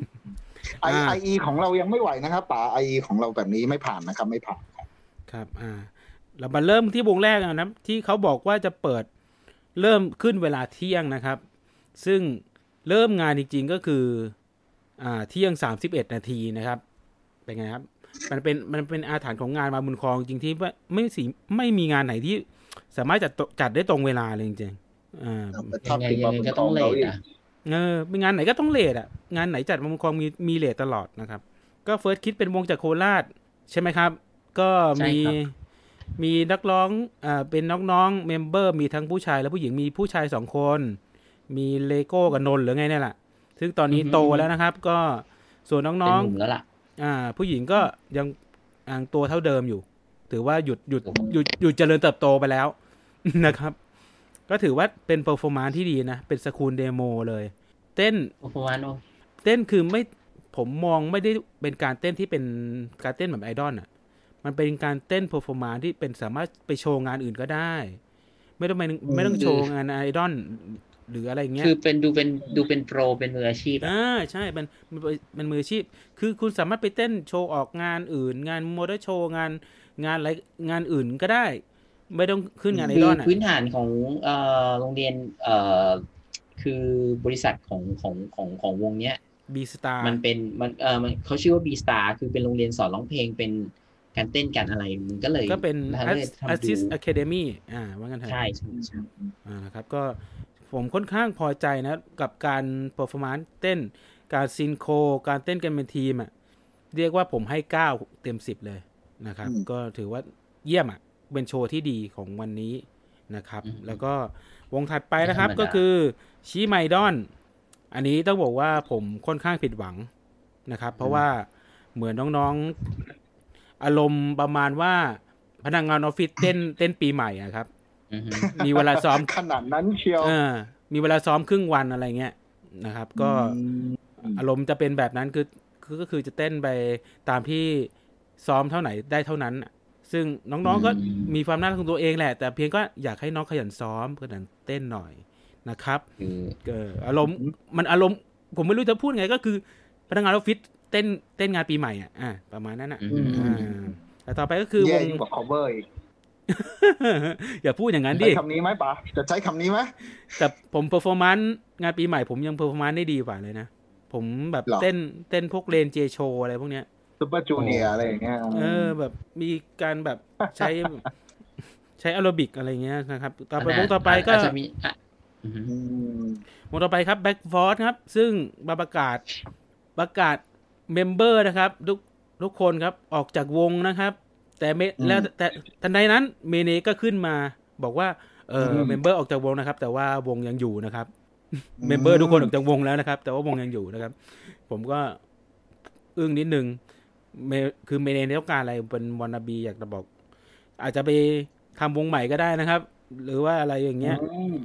Speaker 6: ไอ
Speaker 1: อ่า
Speaker 6: ไออีของเรายังไม่ไหวนะครับป่าไออีของเราแบบนี้ไม่ผ่านนะครับไม่ผ่าน
Speaker 1: ครับอ่าเรามาเริ่มที่วงแรกนะครับที่เขาบอกว่าจะเปิดเริ่มขึ้นเวลาเที่ยงนะครับ ซึ่งเริ่มงานจริงๆก็คืออ่าเที่ยงสามสิบเอ็ดนาทีนะครับเป็นไงครับ มันเป็นมันเป็นอาถรรพ์ของงานมาบุญครองจริงที่ว่าไม่สิไม่มีงานไหนที่สามารถจัดจัดได้ตรงเวลาเลยจริงๆอ่า
Speaker 2: ยังไงยังไงก็ต้อง late อะ
Speaker 1: เออเป็นงานไหนก็ต้อง late อะงานไหนจัดมาบุญครองมีมี late ตลอดนะครับ ก็เฟิร์สคิดเป็นวงจากโคราชใช่ไหมครับ ก็มี
Speaker 2: ใช่ครับ
Speaker 1: มีนักร้องอ่าเป็นน้องๆ member มีทั้งผู้ชายและผู้หญิงมีผู้ชายสองคน มีเลโก้กับนนท์หรือไงเนี่ยแหละซึ่งตอนนี้โตแล้วนะครับ ก็ส่วน
Speaker 2: เป็น
Speaker 1: น้อง
Speaker 2: หนุ่มแล้วล่ะ
Speaker 1: ๆอ่า ผู้หญิงก็ยังอ่างตัวเท่าเดิมอยู่ ถือว่าหยุดหยุดหยุดหยุดเจริญเติบโตไปแล้วนะครับ ก็ถือว่าเป็น performance ที่ดีนะ เป็นสกูลเดโมเลย เต้น
Speaker 2: ประมาณโอ้
Speaker 1: เต้นคือไม่ผมมองไม่ได้เป็นการเต้นที่เป็นการเต้นแบบไอดอลอะ มันเป็นการเต้น performance ที่เป็นสามารถไปโชว์งานอื่นก็ได้ ไม่ต้องไปไม่ต้องโชว์งานไอดอลหรืออะไรเงี้ย
Speaker 2: คือเป็นดูเป็นดูเป็นโปรเป็นมืออาชีพอะ
Speaker 1: อ่าใช่มันมันมันมืออาชีพ คือคุณสามารถไปเต้นโชว์ออกงานอื่น งานโมเดลโชว์งานงานอะไรงานอื่นก็ได้ ไม่ต้องขึ้นงานไอ
Speaker 2: คื
Speaker 1: ด
Speaker 2: อ
Speaker 1: อลอะ
Speaker 2: พื้นฐานของเอ่อโรงเรียนเอ่อคือบริษัทของของของของวงเนี้ย
Speaker 1: B Star
Speaker 2: มันเป็นมันเออมันเขาชื่อว่า B Star คือเป็นโรงเรียนสอนร้องเพลงเป็นการเต้นการอะไรมันก็เลย
Speaker 1: ก็เป็น
Speaker 2: ทำให้ทำ
Speaker 1: Assist
Speaker 2: ดู
Speaker 1: Academy อ่าว่ากันเถอะ
Speaker 2: ใช่ใช่ใช่
Speaker 1: อ่านะครับก็ผมค่อนข้างพอใจนะ กับการ performance เต้นการ synchro การเต้นกันเป็นทีมอะ เรียกว่าผมให้เก้าเต็มสิบเลยนะครับ
Speaker 6: อืม
Speaker 1: ก็ถือว่าเยี่ยมอะ เป็นโชว์ที่ดีของวันนี้นะครับ แล้วก็วงถัดไปนะครับก็คือชีไมดอน อันนี้ต้องบอกว่าผมค่อนข้างผิดหวังนะครับ เพราะว่าเหมือนน้องๆ อารมณ์ประมาณว่าพนักงานออฟฟิศเต้นเต้นปีใหม่อะครับ
Speaker 2: อือฮึ
Speaker 1: มีเวลาซ้อม
Speaker 6: ขนาดนั้นเชียว
Speaker 1: เออมีเวลาซ้อมครึ่งวันอะไรเงี้ยนะครับ ก็
Speaker 6: อืม
Speaker 1: อารมณ์จะเป็นแบบนั้นคือคือก็คือจะเต้นไปตามที่ซ้อมเท่าไหนได้เท่านั้นน่ะ ซึ่งน้องๆก็มีความน่ารักของตัวเองแหละ แต่เพียงก็อยากให้น้องขยันซ้อมขยันเต้นหน่อยนะครับ
Speaker 2: คือ
Speaker 1: เอออารมณ์มันอารมณ์ ผมไม่รู้จะพูดไงก็คือ พนักงานออฟฟิศเต้นเต้นงานปีใหม่อะอะประมาณนั้นอะ
Speaker 2: อืม
Speaker 1: อ่าแต่ต่อไปก็คือว
Speaker 6: แย่
Speaker 1: ง
Speaker 6: ยิ่งกว่า cover อีก
Speaker 1: อย่าพูดอย่างนั้นดิ
Speaker 6: ใช้คำนี้ไหมป๋าจะใช้คำนี้ไหม
Speaker 1: แต่ผมเ e อร์ฟอร์ม n นซ์งานปีใหม่ผมยังเ e อร์ฟอร์ม n นซ์ได้ดีกว่าเลยนะ ผมแบบ
Speaker 6: หรอ
Speaker 1: เต้นเต้นพวกเลนเจโชอะไรพวกเนี้ย
Speaker 6: Super Junior อะไรอย่างเงี้ย
Speaker 1: เออแบบมีการแบบใช้ใช้แอโรบิกอะไรเงี้ยนะครับ ต่อไปวงต่อไปก็
Speaker 2: อาจจะมีอะอือฮึ
Speaker 6: อืม
Speaker 1: วงต่อไปครับแบ็กฟอร์ครับ ซึ่งมาประกาศประกาศ member นะครับ ทุกทุกคนครับออกจากวงนะครับ แต่เม
Speaker 6: อืม
Speaker 1: แล้วแต่ทันใดนั้นเมเนก็ขึ้นมาบอกว่าเออ
Speaker 6: อืม
Speaker 1: member ออกจากวงนะครับ แต่ว่าวงยังอยู่นะครับmember ทุกคนออกจากวงแล้วนะครับ แต่ว่าวงยังอยู่นะครับ ผมก็อึ้งนิดนึงเม คือเมเนต้องการอะไรเป็น wannabe อยากจะบอก อาจจะไปทำวงใหม่ก็ได้นะครับ หรือว่าอะไรอย่างเงี้ย
Speaker 6: อืม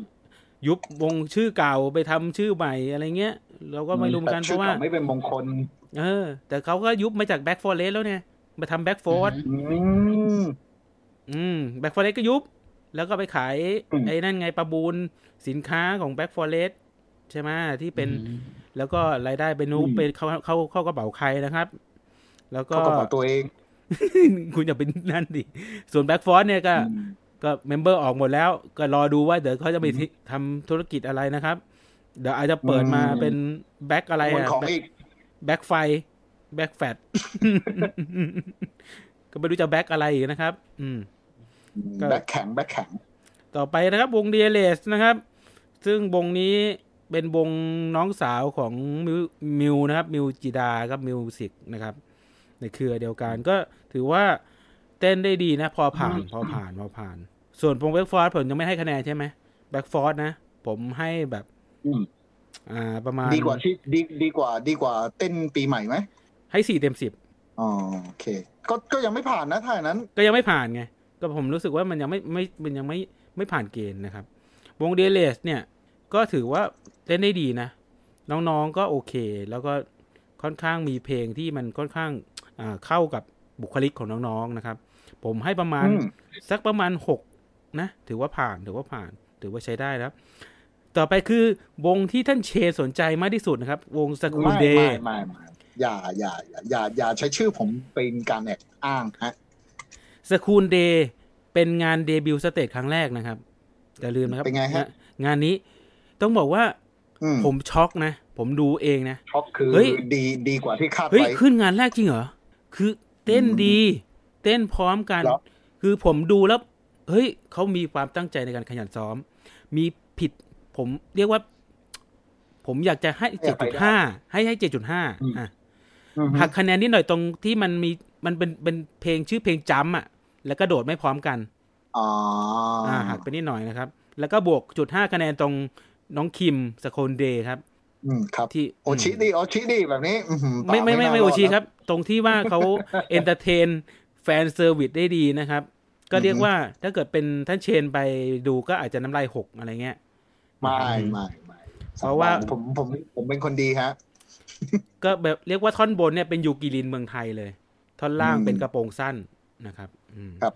Speaker 1: ยุบวงชื่อเก่าไปทำชื่อใหม่อะไรเงี้ย เราก็ไม่รู้เหมือนกัน
Speaker 6: แต่
Speaker 1: เพ
Speaker 6: ชื่อ
Speaker 1: ราะว่า
Speaker 6: ก่ไม่เป็นมงคล
Speaker 1: เออ แต่เขาก็ยุบมาจากแบ็กฟอร์เรสแล้วเนี่ยมาทำแบ็กฟอร์
Speaker 2: อืม
Speaker 6: อืม
Speaker 1: อืมแบ็กฟอร์เรสก็ยุบ แล้วก็ไปขาย
Speaker 6: อืม
Speaker 1: ไอ้นั่นไงประมูลสินค้าของแบ็กฟอร์เรสใช่ไหมที่เป็น แล้วก็รายได้ไปนูไปเข้าเข้าเข้ากระเป๋าใครนะครับ แล้วก็
Speaker 6: เขากระเป๋าตัวเอง
Speaker 1: คุณอย่าเป็นนั่นดิ ส่วนแบ็กฟอร์เนี่ยก็
Speaker 6: อืม
Speaker 1: ก็ member ออกหมดแล้ว ก็รอดูว่าเดี๋ยวเขาจะไปที่ทำธุรกิจอะไรนะครับ เดี๋ยวอาจจะเปิดมา
Speaker 6: อืม
Speaker 1: เป็นแบ็กอะไร
Speaker 6: ขโมย
Speaker 1: อะ
Speaker 6: ของอีก
Speaker 1: แบ็กไฟ แบ็กแฟตก็ไม่รู้จะแบ็กอะไรอีกนะครับ อืมก็
Speaker 6: แบ็คแข็งแบ็คแข็ง
Speaker 1: ต่อไปนะครับ วงเดียเลสนะครับ ซึ่งวงนี้เป็นวงน้องสาวของมิวมิวนะครับ มิวจิดาครับมิวสิกนะครับ ในเครือเดียวกันก็ถือว่าเต้นได้ดีนะ พอผ่านพอผ่านพอผ่าน ส่วนวงแบ็กฟอร์ดผมยังไม่ให้คะแนนใช่ไหมแบ็กฟอร์ดนะ ผมให้แบบ
Speaker 6: อืม
Speaker 1: อ่า ประมาณ
Speaker 6: ดีกว่าที่ดีดีกว่า ดีกว่าเต้นปีใหม่ไหม
Speaker 1: ให้สี่เต็มสิบ
Speaker 6: อ๋อโอเค ก็ก็ยังไม่ผ่านนะถ้าอย่างนั้น
Speaker 1: ก็ยังไม่ผ่านไง ก็ผมรู้สึกว่ามันยังไม่ไม่มันยังไม่ไม่ผ่านเกณฑ์นะครับ วงเดเลสเนี่ย ก็ถือว่าเล่นได้ดีนะ น้องๆก็โอเค แล้วก็ค่อนข้างมีเพลงที่มันค่อนข้างอ่า เข้ากับบุคลิกของน้องๆนะครับ ผมให้ประมาณ
Speaker 6: อืม
Speaker 1: สักประมาณหกนะ ถือว่าผ่านถือว่าผ่าน ถือว่าใช้ได้นะครับ ต่อไปคือวงที่ท่านเชสนใจมากที่สุดนะครับ วงสกู
Speaker 6: ไม่
Speaker 1: เด
Speaker 6: ไม่ไม่ไม่อย่าอย่าอย่าอย่าอย่าใช้ชื่อผมเป็นการแอบอ้างฮะ
Speaker 1: สกูลเดย์เป็นงาน debut stage ครั้งแรกนะครับอย่าลืมนะครับ
Speaker 6: เป็นไงฮะ
Speaker 1: งงานนี้ต้องบอกว่า
Speaker 6: อืม
Speaker 1: ผมช็อกนะ ผมดูเองนะ
Speaker 6: ช็อกคือ
Speaker 1: เฮ้ย
Speaker 6: ดีดีกว่าที่คาด
Speaker 1: เฮ้ย
Speaker 6: ไว้
Speaker 1: ขึ้นงานแรกจริงเหรอ คือเต้นดี เต้นพร้อมกัน
Speaker 6: เหรอ
Speaker 1: คือผมดูแล้ว เฮ้ยเขามีความตั้งใจในการขยันซ้อม มีผิดผมเรียกว่า ผมอยากจะให้เจ็ดจุดห้าให้ให้เจ็ดจุดห้าอะ
Speaker 6: อือฮึ
Speaker 1: หักคะแนนนิดหน่อยตรงที่มันมีมันเป็นเป็นเพลงชื่อเพลงจำอะ แล้วก็โดดไม่พร้อมกัน
Speaker 6: อ๋ออ
Speaker 1: อ่าหักไปนิดหน่อยนะครับ แล้วก็บวกจุดห้าคะแนนตรงน้องคิมสโคนเดย์ครับ
Speaker 6: อืมครับ
Speaker 1: ที่
Speaker 6: โอชิดีโอชิดีแบบนี้อื้อหือ
Speaker 1: ไม่ไม่ไม่ไม่
Speaker 6: น่า
Speaker 1: โอชี
Speaker 6: ดนะ
Speaker 1: ครับ ตรงที่ว่าเขาentertain fan service ได้ดีนะครับ ก็เรียกว่าถ้าเกิดเป็นท่านเชนไปดูก็อาจจะน้ำลายหกอะไรเงี้ย
Speaker 6: ไม่ไม่ไม่
Speaker 1: เพราะว่า
Speaker 6: ผมผมผมเป็นคนดีฮะ
Speaker 1: ก็แบบเรียกว่าท่อนบนเนี่ยเป็นยูกิรินเมืองไทยเลย ท่อนล่าง
Speaker 6: อืม
Speaker 1: เป็นกระโปรงสั้นนะครับอืม
Speaker 6: ครับ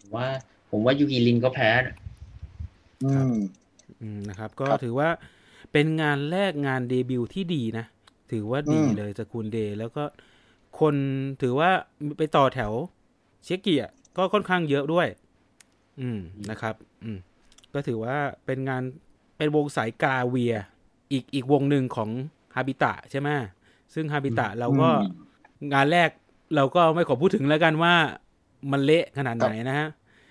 Speaker 2: ผมว่า ผมว่ายูกิรินก็แพ้
Speaker 6: อืม
Speaker 1: อืมนะครับ ก็
Speaker 6: ครับ
Speaker 1: ถือว่า เป็นงานแรกงานเดบิวต์ที่ดีนะ ถือว่าดี
Speaker 6: อืม
Speaker 1: เลยสกุลเดย์แล้วก็คนถือว่าไปต่อแถวเช็กเกียร์ก็ค่อนข้างเยอะด้วย อืมนะครับ อืม ก็ถือว่าเป็นงานเป็นวงสายกาเวีย อีกอีกวงหนึ่งของฮาบิตะใช่ไหมซึ่งฮาบิตะเราก็
Speaker 6: อืม
Speaker 1: งานแรกเราก็ไม่ขอพูดถึงแล้วกันว่ามันเละขนาดไหนนะฮะ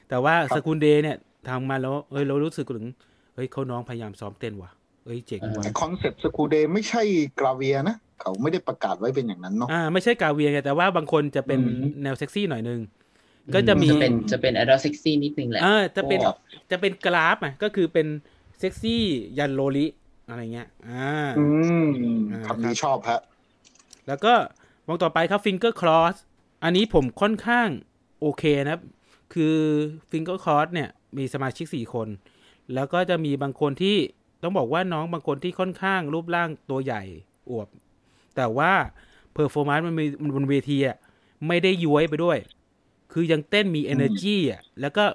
Speaker 1: แต่ว่า
Speaker 6: ครับ
Speaker 1: สกุลเดย์เนี่ยทำมาแล้วเอ้ยเรารู้สึกถึงเฮ้ยเขาน้องพยายามซ้อมเต้นว่ะ เอ้ยเจ๋งว่ะ
Speaker 6: แต่คอนเซปต์สกูเดย์ไม่ใช่กราเวียนะ เขาไม่ได้ประกาศไว้เป็นอย่างนั้นเนาะ
Speaker 1: อ่าไม่ใช่กาเวียไงแต่ว่าบางคนจะเป็น
Speaker 6: อืม
Speaker 1: แนวเซ็กซี่หน่อยนึงก็จะมี
Speaker 2: จะเป็นจะเป็นไอดอลเซ็กซี่นิดนึงแหละ
Speaker 1: เออจะเป็น
Speaker 2: ครับ
Speaker 1: จะเป็น gravure อะก็คือเป็นเซ็กซี่ยันโลลิอะไรเงี้ย อ่า
Speaker 6: อืม
Speaker 1: อ่า
Speaker 6: คำนี้ชอบฮะ
Speaker 1: แล้วก็วงต่อไปครับ Finger Cross อันนี้ผมค่อนข้างโอเคนะครับคือ Finger Cross เนี่ย มีสมาชิกสี่คน แล้วก็จะมีบางคนที่ ต้องบอกว่าน้องบางคนที่ค่อนข้างรูปร่างตัวใหญ่อวบ แต่ว่า performance มันมีมันบนเวทีอะไม่ได้ย้วยไปด้วย คือยังเต้นมี energy อะแล้วก็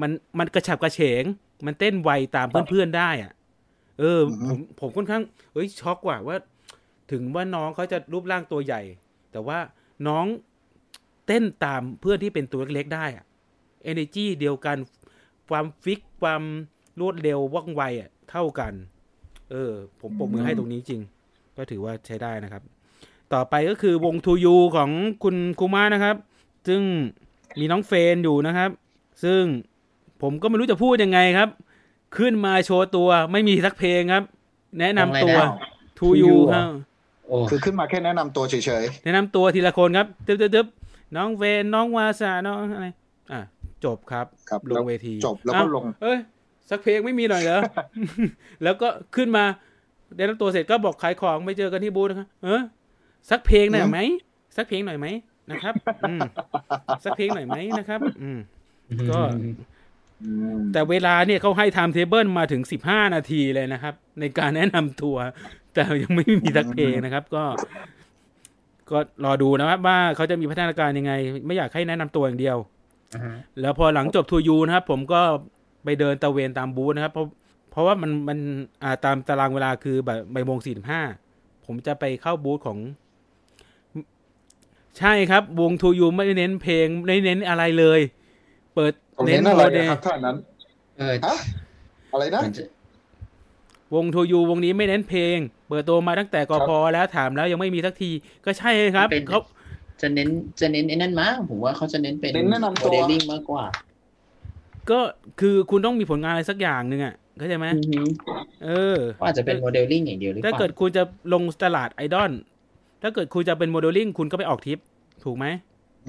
Speaker 1: มันมันกระฉับกระเฉง มันเต้นไวตามเพื่อนๆได้อะ เออ
Speaker 6: อือฮึ
Speaker 1: ผมผมค่อนข้าง เอ้ยช็อกว่ะว่า ถึงว่าน้องเขาจะรูปร่างตัวใหญ่ แต่ว่าน้องเต้นตามเพื่อนที่เป็นตัวเล็กๆได้อะ energy เดียวกันความฟิกความรวดเร็วว่องไวอะ เท่ากัน เออ ผมปรบมือให้ตรงนี้จริง ก็ถือว่าใช้ได้นะครับ ต่อไปก็คือวงทูยูของคุณคูมานะครับ ซึ่งมีน้องเฟนอยู่นะครับ ซึ่งผมก็ไม่รู้จะพูดยังไงครับ ขึ้นมาโชว์ตัวไม่มีสักเพลงครับ แนะนำตัว
Speaker 2: วงอะไรนะ
Speaker 1: ทูยู
Speaker 6: 2U
Speaker 1: ครับ
Speaker 2: โอ้
Speaker 6: คือขึ้นมาแค่แนะนำตัวเฉย
Speaker 1: แนะนำตัวทีละคนครับตึ๊บตึ๊บตึ๊บน้องเวนน้องวาสาน้องอะไร อะ จบครับ
Speaker 6: ครับ
Speaker 1: ลงเวที
Speaker 6: จบแล้วก็
Speaker 1: อ้า
Speaker 6: ลง
Speaker 1: เอ้ย สักเพลงไม่มีหน่อยเหรอแล้วก็ขึ้นมาได้รับตัวเสร็จก็บอกขายของไปเจอกันที่บูธนะครับเออสักเพลงหน่อยไหมสักเพลงหน่อยไหมนะครับอืมสักเพลงหน่อยไหมนะครับ อืมก็
Speaker 6: อืม
Speaker 1: แต่เวลาเนี่ยเขาให้ timetable มาถึงสิบห้านาทีเลยนะครับ ในการแนะนำตัว แต่ยังไม่มีสักเพลงนะครับ ก็ ก็รอดูนะครับ ว่าเขาจะมีพัฒนาการยังไง ไม่อยากให้แนะนำตัวอย่างเดียว
Speaker 2: อ่าฮะ
Speaker 1: แล้วพอหลังจบทูยูนะครับ ผมก็ ไปเดินตระเวนตามบูธนะครับ เพราะเพราะว่ามันมันอ่าตามตารางเวลาคือแบบบ่ายโมงสี่สิบห้าผมจะไปเข้าบูธของ ใช่ครับ วงทูยูไม่ได้เน้นเพลงไม่ได้เน้นอะไรเลย เปิด
Speaker 6: ผมเน้นอะไร
Speaker 1: โม
Speaker 6: อะ
Speaker 1: เดล
Speaker 6: ครับท่านั้น
Speaker 2: เออ
Speaker 6: ฮะอะไรนะ
Speaker 2: มันจะ
Speaker 1: วงทูยูวงนี้ไม่เน้นเพลง เปิดตัวมาตั้งแต่ก
Speaker 6: ครับ
Speaker 1: พแล้วถามแล้วยังไม่มีสักทีก็ใช่ครับ
Speaker 2: เป็น
Speaker 1: เขา
Speaker 2: จะเน้นจะเน้นไอ้นั่นมั้งผมว่าเขาจะเน้นเป็น
Speaker 6: เน้นแนะนำตัว
Speaker 2: โมเดลลิ่งมากกว่า
Speaker 1: ก็คือคุณต้องมีผลงานอะไรสักอย่างหนึ่งอะเข้าใจไหม
Speaker 2: อือฮึ
Speaker 1: เออ
Speaker 2: ก็อาจจะเป็นโมเดลลิ่งอย่างเดียวหรือเป
Speaker 1: ถ้า
Speaker 2: ล่า
Speaker 1: เกิดคุณจะลงตลาดไอดอลถ้าเกิดคุณจะเป็นโมเดลลิ่งคุณก็ไปออกทริป ถูกไหม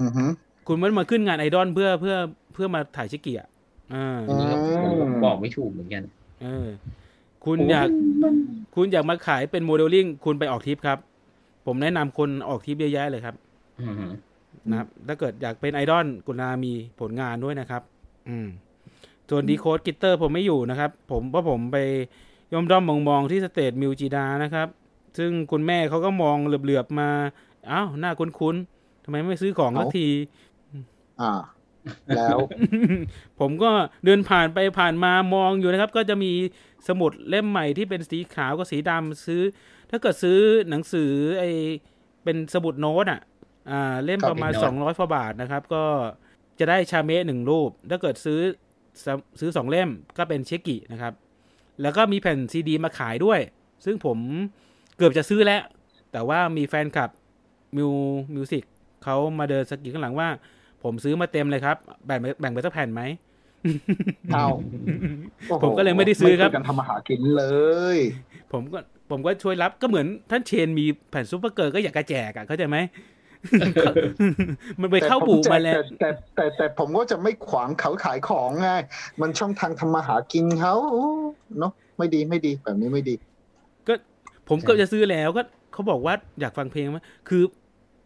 Speaker 6: อือฮึ
Speaker 1: คุณไม่ได้มาขึ้นงานไอดอลเพื่อเพื่อเพื่อมาถ่ายเชกิอะอ่า
Speaker 2: อันนี้ก็ผมก็บอกไม่ถูกเหมือนกัน
Speaker 1: เออ คุณอยากคุณอยากมาขายเป็นโมเดลลิ่งคุณไปออกทริปครับ ผมแนะนำคนออกทริปเยอะแยะเลยครับ
Speaker 2: อือฮึ
Speaker 1: นะครับ ถ้าเกิดอยากเป็นไอดอลคุณต้องมีผลงานด้วยนะครับ อืม ส่วนดีโคดกิตเตอร์ผมไม่อยู่นะครับ ผมเพราะผมไปย่องด้อมๆมองๆที่ stage มิวจิดานะครับ ซึ่งคุณแม่เขาก็มองเหลือบๆมาอ้าวหน้าคุ้นๆทำไมไม่ซื้อของสักที
Speaker 6: อ่า แล้ว
Speaker 1: ผมก็เดินผ่านไปผ่านมามองอยู่นะครับ ก็จะมีสมุดเล่มใหม่ที่เป็นสีขาวกับสีดำซื้อ ถ้าเกิดซื้อหนังสือไอเป็นสมุดโน้ตอะ อ่า เล่มประมาณสองร้อยกว่าบาทนะครับ ก็จะได้ชาเมะหนึ่งรูป ถ้าเกิดซื้อส ซื้อสองเล่มก็เป็นเชกินะครับ แล้วก็มีแผ่นซีดีมาขายด้วย ซึ่งผมเกือบจะซื้อแล้ว แต่ว่ามีแฟนคลับมิวมิวสิกเขามาเดินสกกิดข้างหลังว่า ผมซื้อมาเต็มเลยครับ แบ่งแบ่งไปสักแผ่นไหม
Speaker 6: เอาโอ้โห
Speaker 1: ผมก็เลยไม่ได้ซื้อครับ
Speaker 6: ไม่ช่วยกันทำมาหากินเลย
Speaker 1: ผมก็ผมก็ช่วยรับก็เหมือนท่านเชนมีแผ่นซูเปอร์เกิร์ลก็อยากกระแจกอะเข้าใจไหม มันไปเข้า
Speaker 6: แต่ผ
Speaker 1: บู
Speaker 6: แจก
Speaker 1: มาแล้ว
Speaker 6: แต่แต่แต่แต่ผมก็จะไม่ขวางเขาขายของไงมันช่องทางทำมาหากินเขาเนาะไม่ดีไม่ดีแบบนี้ไม่ดี
Speaker 1: ก็ผมก็จะซื้อแล้วก็เขาบอกว่าอยากฟังเพลงไหมคือ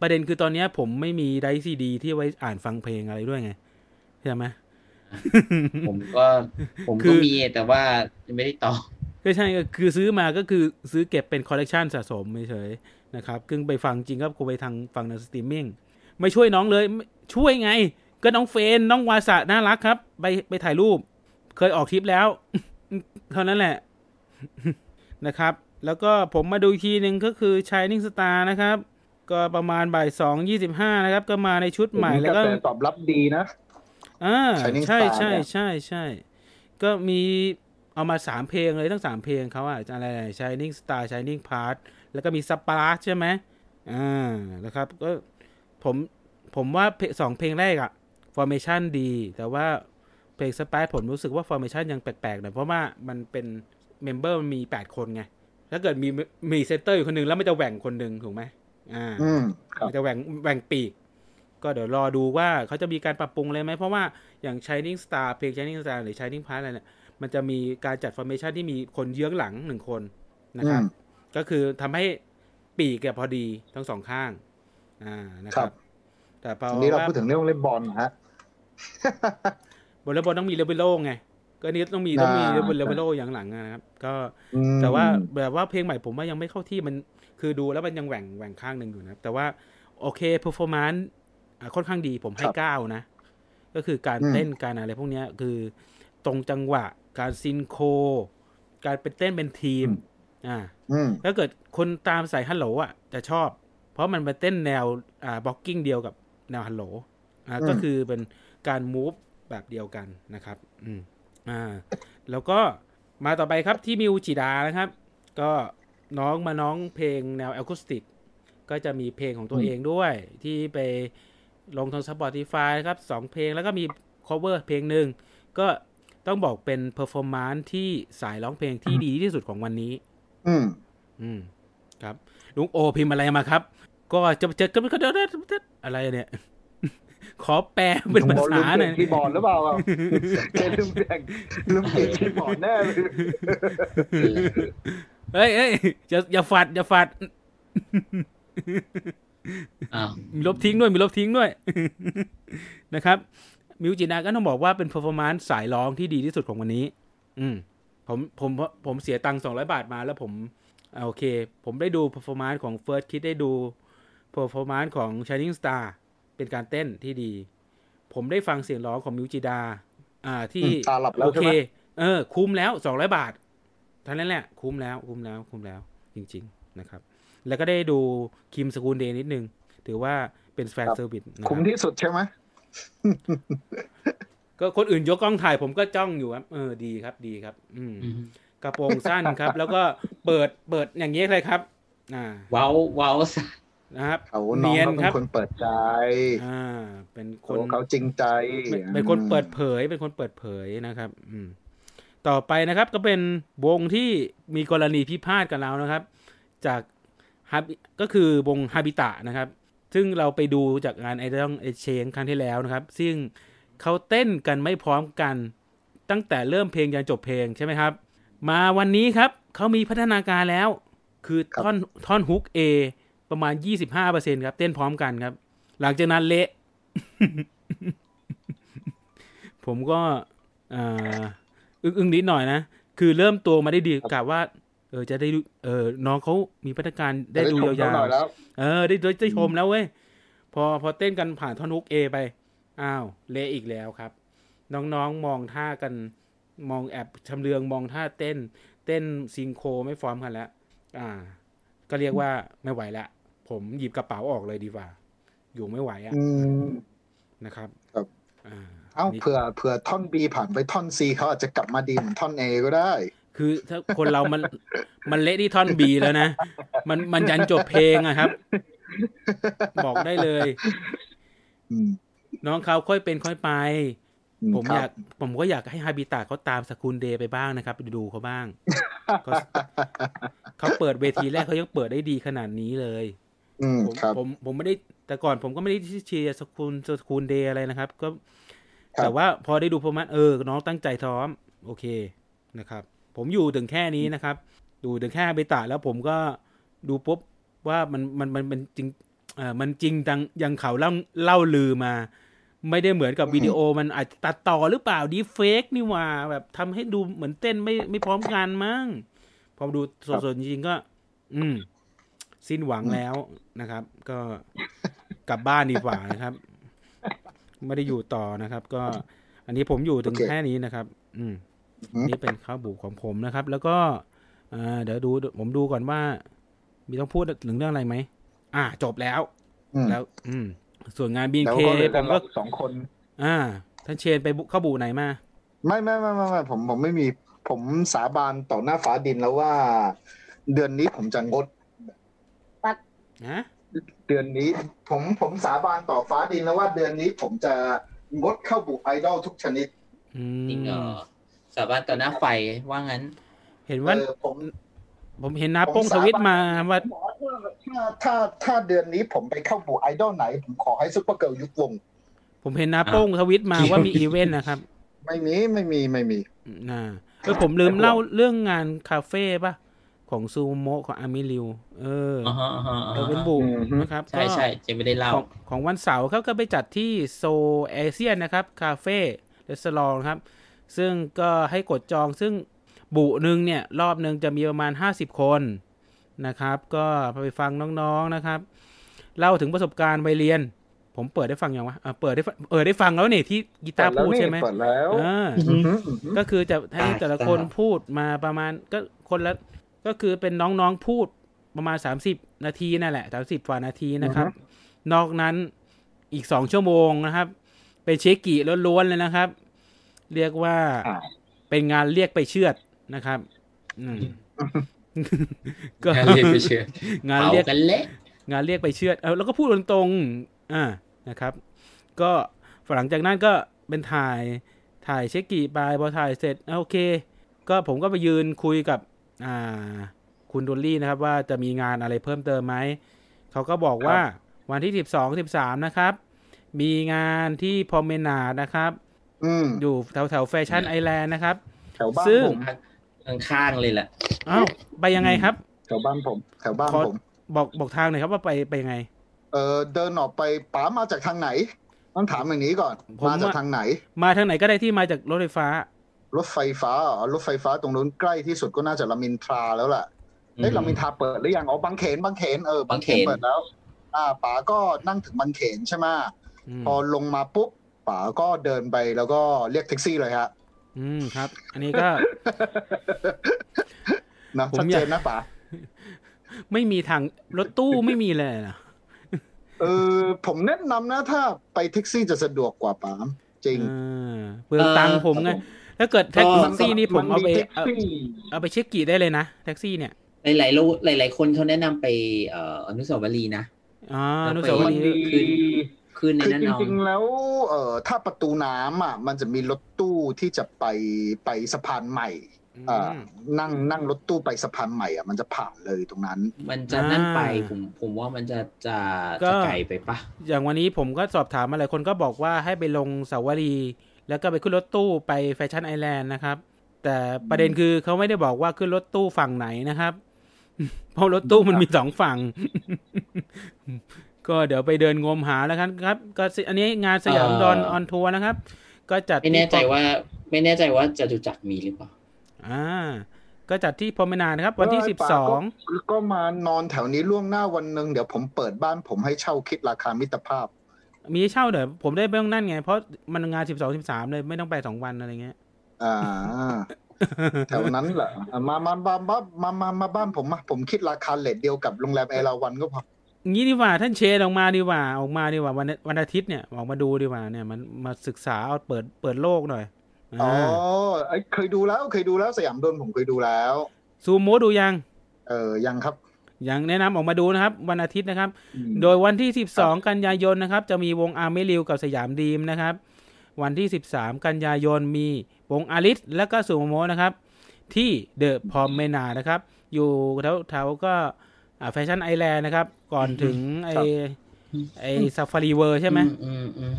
Speaker 1: ประเด็นคือตอนเนี้ยผมไม่มีไดรฟ์ซีดี ที่ไว้อ่านฟังเพลงอะไรด้วยไงใช่ไหม
Speaker 2: ผมก็ผมก็
Speaker 1: คื
Speaker 2: อ
Speaker 1: อ
Speaker 2: มีแต่ว่ายังไม่ได้ต่อ
Speaker 1: ก็ใช่ก็คือซื้อมาก็คือซื้อเก็บเป็นคอลเลกชันสะสมเฉยๆ นะครับซึ่งไปฟังจริงก็กูไปทางฟังในสตรีมมิ่งไม่ช่วยน้องเลยไม่ช่วยไง ก็น้องเฟนน้องวาสะน่ารักครับ ไปไปถ่ายรูป เคยออกทริปแล้ว เท่านั้นแหละนะครับ แล้วก็ผมมาดูอีกทีหนึ่งก็คือ Shining Star นะครับ ก็ประมาณบ่ายสองยี่สิบห้านะครับ ก็มาในชุดใหม่แล้วก็
Speaker 6: กระแสตอบรับดีนะ
Speaker 1: อ่า
Speaker 6: Shining
Speaker 1: ใช่
Speaker 6: Star
Speaker 1: ใช่
Speaker 6: เนี่ย
Speaker 1: ใช่ใช่ก็มีเอามาสามเพลงเลยทั้งสามเพลงเขาอะอะไร Shining Star Shining Part แล้วก็มี Spark ใช่ไหมอ่านะครับก็ผมผมว่าเพลงสองเพลงแรกอะ Formation ดี แต่ว่าเพลง Spark ผมรู้สึกว่า Formation ยังแปลกๆหน่อยเพราะว่ามันเป็น member มันมีแปดคนไงถ้าเกิดมีมี center อยู่คนหนึ่งแล้วมันจะแหว่งคนหนึ่งถูกไหมอ่า
Speaker 6: อืมครับ
Speaker 1: มันจะแหว่งแหว่งปีก ก็เดี๋ยวรอดูว่าเขาจะมีการปรับปรุงอะไรไหม เพราะว่าอย่าง Shining Star เพลง Shining Star หรือ Shining Path อะไรเนี่ยมันจะมีการจัด formation ที่มีคนเยื้องหลังหนึ่งคนนะครับ
Speaker 6: อืม
Speaker 1: ก็คือทำให้ปีกแกพอดีทั้งสองข้าง อ่านะค
Speaker 6: ครั
Speaker 1: รับ
Speaker 6: บ
Speaker 1: แต่พอ
Speaker 6: อันนี้เรา
Speaker 1: ว่า
Speaker 6: พูดถึงเรื่องเล่นบอลนะฮะ
Speaker 1: บนเลเวลต้องมีเลเวลโลไงก็นี่ต้องมีต้องมี
Speaker 6: อ่า
Speaker 1: เลเวลเลเวลโลอย่างหลังอะนะครับ ก็
Speaker 6: อืม
Speaker 1: แต่ว่าแบบว่าเพลงใหม่ผมว่ายังไม่เข้าที่มันคือดูแล้วมันยังแหว่งแหว่งข้างหนึ่งอยู่นะครับแต่ว่าโอเคเพอร์ฟอร์มนซ์ค่อนข้างดีผมให้
Speaker 6: ครับ
Speaker 1: เก้านะ ก็คือการ
Speaker 6: อืม
Speaker 1: เต้นการอะไรพวกเนี้ยคือตรงจังหวะการ synchro การเป็นเต้นเป็นทีม อ่า
Speaker 6: อืม
Speaker 1: ถ้าเกิดคนตามสายฮัลโหลอะจะชอบ เพราะมันไปเต้นแนวอ่า blocking เดียวกับแนวฮัลโหลอ่า
Speaker 6: อืม
Speaker 1: ก็คือเป็นการ move แบบเดียวกันนะครับ อืมอ่า แล้วก็มาต่อไปครับที่มิวจิดานะครับ ก็น้องมาน้องเพลงแนวแอคูสติก ก็จะมีเพลงของตัวเองด้วย ที่ไปลงทาง Spotify ครับสองเพลงแล้วก็มี cover เพลงหนึ่งก็ต้องบอกเป็น performance ที่สายร้องเพลงที่ดีที่สุดของวันนี้
Speaker 6: อืม
Speaker 1: อืม ครับ ลุงโอพิมพ์อะไรมาครับ ก็จะจะจะจะอะไรเนี่ย ขอแปลเป็นภาษาหน่อย
Speaker 6: ลืมเปลี่ยนคีย์บอร์ดหรือเปล่าแกลืมเปลี่ยนลืมเปลี่ยนคีย์บอร์ดแน่เลย
Speaker 1: เฮ้ยเฮ้ยอย่าอย่าฝัดอย่าฝัดมีลบทิ้งด้วยมีลบทิ้งด้วย นะครับ มิวจินาก็ต้องบอกว่าเป็น performance สายร้องที่ดีที่สุดของวันนี้ อืม ผมผมผมเสียตังค์สองร้อยบาทมาแล้วผมอ่าโอเค ผมได้ดู performance ของ First Kid ได้ดู performance ของ Shining Star เป็นการเต้นที่ดี ผมได้ฟังเสียงร้องของมิวจิดา อ่าที่
Speaker 6: อืมตาหลับแล้ว
Speaker 1: โอ
Speaker 6: ใช่
Speaker 1: เค
Speaker 6: ไหม
Speaker 1: เออ คุ้มแล้วสองร้อยบาทเท่านั้นแหละ คุ้มแล้วคุ้มแล้ว คุ้มแล้ว จริง ๆ นะครับ แล้วก็ได้ดูคิมสกูลเดย์นิดนึง ถือว่าเป็น fan service นะค
Speaker 6: คุ้มที่สุดใช่ไหม
Speaker 1: ก็คนอื่นยกกล้องถ่ายผมก็จ้องอยู่ครับ เออดีครับดีครับอืม
Speaker 2: อืม
Speaker 1: กระโปรงสั้นครับ แล้วก็เปิดเปิดอย่างนี้เลยครับ อ่า
Speaker 2: เว้าเว้าซะ
Speaker 1: นะครับ
Speaker 6: เขาน้อง
Speaker 1: เนียน
Speaker 6: เขาเป็น
Speaker 1: ครับ
Speaker 6: คนเปิดใจ
Speaker 1: อ่า เป็นค
Speaker 6: เขา
Speaker 1: น
Speaker 6: เขาจริงใจ
Speaker 1: เป็นเป็นคนเปิดเผย เป็นคนเปิดเผยนะครับ อืม ต่อไปนะครับ ก็เป็นวงที่มีกรณีพิพาทกันแล้วนะครับ จากฮับก็คือวงฮาบิตะนะครับ ซึ่งเราไปดูจากงานไอดอลเอเชนครั้งที่แล้วนะครับ ซึ่ง เขาเต้นกันไม่พร้อมกัน ตั้งแต่เริ่มเพลงยันจบเพลงใช่ไหมครับ มาวันนี้ครับเขามีพัฒนาการแล้ว คือ
Speaker 6: ครับ
Speaker 1: ท่อนท่อนฮุก A ประมาณ 25%ครับ เต้นพร้อมกันครับ หลังจากนั้นเละ ผมก็อ่าอึ้งอึ้งนิดหน่อยนะ คือเริ่มตัวมาได้ดีกะว่า เออจะได้ดูเออน้องเขามีพัฒนาการได้ดู
Speaker 6: ชม
Speaker 1: ยา
Speaker 6: เขาหน่
Speaker 1: ว
Speaker 6: อยแล้ว
Speaker 1: ๆเออได้ได้ได้ชมแล้วเว้ย พอพอเต้นกันผ่านท่อนฮุกเอไป อ้าวเละอีกแล้วครับ น้องๆมองท่ากันมองแอบชำเลืองมองท่าเต้น เต้นซิงโครไม่ฟอร์มกันแล้วอ่า ก็เรียกว่าไม่ไหวละผมหยิบกระเป๋าออกเลยดีกว่า อยู่ไม่ไหวอะ
Speaker 6: อืม
Speaker 1: นะครับ
Speaker 6: ครับ
Speaker 1: อ่า
Speaker 6: เอ้า
Speaker 1: นี่
Speaker 6: เผื่อเผื่อท่อนบีผ่านไปท่อนซีเขาอาจจะกลับมาดีเหมือนท่อนเอก็ได้
Speaker 1: คือถ้าคนเรามันมันเละที่ท่อนบีแล้วนะ มันมันยันจบเพลงอะครับ บอกได้เลย
Speaker 6: อืม
Speaker 1: น้องเขาค่อยเป็นค่อยไป
Speaker 6: อื
Speaker 1: ผม
Speaker 6: ครับ
Speaker 1: อยาก ผมก็อยากให้ฮาบิตะเขาตามสกุลเดย์ไปบ้างนะครับ ไปดูเขาบ้าง เขาเขาเปิดเวทีแรกเขายังเปิดได้ดีขนาดนี้เลย
Speaker 6: อืม
Speaker 1: ผม
Speaker 6: ครับ
Speaker 1: ผมผมไม่ได้แต่ก่อนผมก็ไม่ได้เชียร์สกุลสกุลเดย์อะไรนะครับ ก็
Speaker 6: ครับ
Speaker 1: แต่ว่าพอได้ดูพมันเออ น้องตั้งใจซ้อม โอเคนะครับ ผมอยู่ถึงแค่นี้นะครับ ดูถึงแค่เบตาแล้วผมก็ดูปุ๊บว่ามันมันมันมันจริงเออมันจริงดังอยังเขาเล่าเล่าลือมา ไม่ได้เหมือนกับวิดีโอมันอาจจะตัดต่อหรือเปล่าดีเฟกนี่หว่า แบบทำให้ดูเหมือนเต้นไม่ไม่พร้อมกันมั้งพอดูสดๆจริงๆก็ อืม สิ้นหวังแล้วนะครับ ก็กลับบ้านดีกว่านะครับ ไม่ได้อยู่ต่อนะครับ ก็ อันนี้ผมอยู่ถึง
Speaker 6: โอเค
Speaker 1: แค่นี้นะครับอืม
Speaker 6: อืม
Speaker 1: นี่เป็นข้าวบุกของผมนะครับ แล้วก็อ่าเดี๋ยวดูผมดูก่อนว่า มีต้องพูดถึงเรื่องอะไรไหมอ่า จบแล้ว
Speaker 6: อืม
Speaker 1: แล้ว อืม ส่วนงานบี
Speaker 6: แล้ว
Speaker 1: เค
Speaker 6: ก็เหลือ
Speaker 1: ผ
Speaker 6: แต่
Speaker 1: ม
Speaker 6: เรา
Speaker 1: ก็
Speaker 6: สองคน
Speaker 1: อ่า ท่านเชนไปบุเข้าบูไหนมา
Speaker 6: ไม่ไม่ไม่ไม่ไม่ผมผมไม่มีผมสาบานต่อหน้าฟ้าดินแล้วว่า เดือนนี้ผมจะงด
Speaker 1: ฮะ
Speaker 6: เดือนนี้ ผมผมสาบานต่อฟ้าดินแล้วว่าเดือนนี้ผมจะงดเข้าบุกไอดอลทุกชนิด
Speaker 1: อืม
Speaker 2: จริงเหรอสาบานต่อหน้าไฟว่างั้น
Speaker 1: เห็นว่า
Speaker 6: เออผม
Speaker 1: ผมเห็นนา
Speaker 6: ผม
Speaker 1: โป้ง
Speaker 6: สา
Speaker 1: ท
Speaker 6: บานท
Speaker 1: วิตมาว่า
Speaker 6: ถ้าถ้าถ้าเดือนนี้ผมไปเข้าบุกไอดอลไหน ผมขอให้ซุปเปอร์เกิร์ลยุบวง
Speaker 1: ผมเห็นนาโป้งทวิตมาว่ามีอีเวนต์นะครับ
Speaker 6: ไม่มีไม่มีไม่มี
Speaker 1: น่าเออผมลืมเล่าเรื่องงานคาเฟ่ป่ะ ของซูโมะของอามิริว เออ
Speaker 2: อ่าฮะอ่าฮะ
Speaker 1: เออเป็นบุก
Speaker 6: อืมฮึ
Speaker 1: นะครับ
Speaker 2: ใช่ใช่เจะไม่ได้เล่า
Speaker 1: ของของวันเสาร์เขาก็ไปจัดที่โซเอเชียนนะครับคาเฟ่เรสลองครับ ซึ่งก็ให้กดจองซึ่งบุหนึ่งเนี่ย รอบหนึ่งจะมีประมาณ50คน นะครับ ก็ไปฟังน้องๆนะครับ เล่าถึงประสบการณ์วัยเรียน ผมเปิดได้ฟังยังวะอะเปิดได้ฟังเออได้ฟังแล้วนี่ที่กีตาร์พูดใช่ไหม
Speaker 6: เปิดแล้ว
Speaker 1: อ่า
Speaker 6: อือหืออือหือ
Speaker 1: ก็คือจะให้
Speaker 2: อ่า
Speaker 1: แต่ละคนพูดมาประมาณก็คนละก็คือเป็นน้องๆพูดประมาณ30นาทีนั่นแหละสามสิบกว่านาทีนะครับ นอกนั้นอีกสองชั่วโมงนะครับ เป็นเชคกิล้วนๆเลยนะครับ เรียกว่า
Speaker 6: อ่า
Speaker 1: เป็นงานเรียกไปเชือดนะครับ อืม ก็
Speaker 2: งานเรียกไปเชื่องา
Speaker 1: น
Speaker 2: เผา
Speaker 1: เรียก
Speaker 2: กันเละ
Speaker 1: งานเรียกไปเชือดเออแล้วก็พูดตรงๆอ่านะครับ ก็หลังจากนั้นก็เป็นถ่ายถ่ายเช็คกี่ไปพอถ่ายเสร็จอะโอเค ก็ผมก็ไปยืนคุยกับอ่าคุณดอลลี่นะครับ ว่าจะมีงานอะไรเพิ่มเติมไหมเขาก็บอกว่าวันที่สิบสองสิบสามนะครับ มีงานที่พอมเมนาดนะครับ
Speaker 6: อืม
Speaker 1: อยู่แถวแถวแฟชั่นไอแลนด์นะครับ
Speaker 6: แถวบ้าน
Speaker 1: ซึ่ง
Speaker 6: ผม
Speaker 2: ข้างๆเลยแหละ
Speaker 1: อ้าวไปยังไงครับ
Speaker 6: แถวบ้านผมแถวบ้าน
Speaker 1: ขอ
Speaker 6: ผม
Speaker 1: บอกบอกทางหน่อยครับว่าไปไปยังไง
Speaker 6: เออเดินออกไปป๋ามาจากทางไหนต้องถามอย่างนี้ก่อน
Speaker 1: ผม
Speaker 6: มาจาก
Speaker 1: ว่า
Speaker 6: ทางไหน
Speaker 1: มาทางไหนก็ได้ที่มาจากรถไฟฟ้า
Speaker 6: รถไฟฟ้าเหรอรถไฟฟ้าตรงนู้นใกล้ที่สุดก็น่าจะรามอินทราแล้วล่ะเอ้ย
Speaker 2: อืม
Speaker 6: รามอินทราเปิดหรือยังอ๋อบางเขนบางเขนเออบางเขน
Speaker 2: บางเขน
Speaker 6: เปิดแล้ว อ่าป๋าก็นั่งถึงบางเขนใช่ไหม
Speaker 1: อืม
Speaker 6: พอลงมาปุ๊บป๋าก็เดินไปแล้วก็เรียกแท็กซี่เลยฮะ
Speaker 1: อืมครับ อันนี้ก็
Speaker 6: นะ
Speaker 1: ผม
Speaker 6: ชัด
Speaker 1: อยาก
Speaker 6: เจนนะป๋า
Speaker 1: ไม่มีทางรถตู้ไม่มีเลยนะ
Speaker 6: เออผมแนะนำนะ ถ้าไปแท็กซี่จะสะดวกกว่าป๋าจริง
Speaker 1: เออเปลืองตังค์ผมไงถ้าเกิดแท็ก
Speaker 2: ก็
Speaker 1: ซี่นี่ผมเอาไป
Speaker 6: แท็ก
Speaker 1: เอา
Speaker 6: ซี่
Speaker 1: เอาไปเช็คกี่ได้เลยนะแท็กซี่เนี่ย
Speaker 2: หลายๆโลหลาย ๆ คนเขาแนะนำไปเอ่ออนุสาวรีย์นะ
Speaker 1: อ๋ออ
Speaker 2: แล้ว
Speaker 1: นุ
Speaker 2: ไป
Speaker 1: สาว
Speaker 6: มัน
Speaker 1: รีย์
Speaker 6: ดี
Speaker 2: ขึ้นใน
Speaker 6: คือ
Speaker 2: นั้น
Speaker 6: จ
Speaker 2: เอา
Speaker 6: ริงๆแล้วเอ่อถ้าประตูน้ำอะมันจะมีรถตู้ที่จะไปไปสะพานใหม่อ่านั่งนั่งรถตู้ไปสะพานใหม่อะมันจะผ่านเลยตรงนั้น
Speaker 2: มันจะนั่นไปผมผมว่ามันจะจะจะไกลไปปะ
Speaker 1: อย่างวันนี้ผมก็สอบถามมาหลายคนก็บอกว่าให้ไปลงสาวรีย์แล้วก็ไปขึ้นรถตู้ไปแฟชั่นไอแลนด์นะครับ แต่ประเด็นคือเขาไม่ได้บอกว่าขึ้นรถตู้ฝั่งไหนนะครับ เพราะรถตู้มันมีสองฝั่ง ก็เดี๋ยวไปเดินงมหาแล้วกันครับ ก็สิอันนี้งานสยามดอน on tour นะครับ ก็จัด
Speaker 2: ไม่แน่
Speaker 1: ที่
Speaker 2: ใจว่า ไม่แน่ใจว่าจะจุจักรมีหรือเปล่า
Speaker 1: อ่า ก็จัดที่พรหมนานะครับ วันที่
Speaker 6: เออ
Speaker 1: สิบ
Speaker 6: ป่า
Speaker 1: ส
Speaker 6: ก็
Speaker 1: อง
Speaker 6: ก็มานอนแถวนี้ล่วงหน้าวันหนึ่งเดี๋ยวผมเปิดบ้านผมให้เช่าคิดราคามิตรภาพ
Speaker 1: มีเช่าเดี๋ยวผมได้ไม่ต้องนั่นไง เพราะมันงานสิบสองสิบสามเลยไม่ต้องไปสองวันอะไรเงี้ย
Speaker 6: อ่าแถวนั้นเหรออะมามามามามามามาบ้านผมมาผมคิดราคาเลทเดียวกับโรงแรมเอราวันก็พอ
Speaker 1: งี้ดีกว่าท่านเชนออกมาดีกว่าออกมาดีกว่าวันวันอาทิตย์เนี่ยออกมาดูดีกว่าเนี่ยมันมาศึกษาเอาเปิดเปิดโลกหน่อย
Speaker 6: อ๋อเอ้ยเคยดูแล้วเคยดูแล้วสยามโดนผมเคยดูแล้ว
Speaker 1: ซูโมดูยัง
Speaker 6: เออยังครับ
Speaker 1: ยังแนะนำออกมาดูนะครับ วันอาทิตย์นะครับ
Speaker 6: อืม
Speaker 1: โดยวันที่ 12 กันยายนนะครับ จะมีวงอาร์เมริวกับสยามดีมนะครับ วันที่ 13 กันยายนมีวงอาริสและก็ซูโมนะครับ ที่เดอะพอมเมนานะครับ อยู่แถวแถวๆก็ แฟชั่นไอแลนด์นะครับ ก่อนถึงไอไอซาฟารีเวอร์ใช่ไหม
Speaker 2: อืมอืม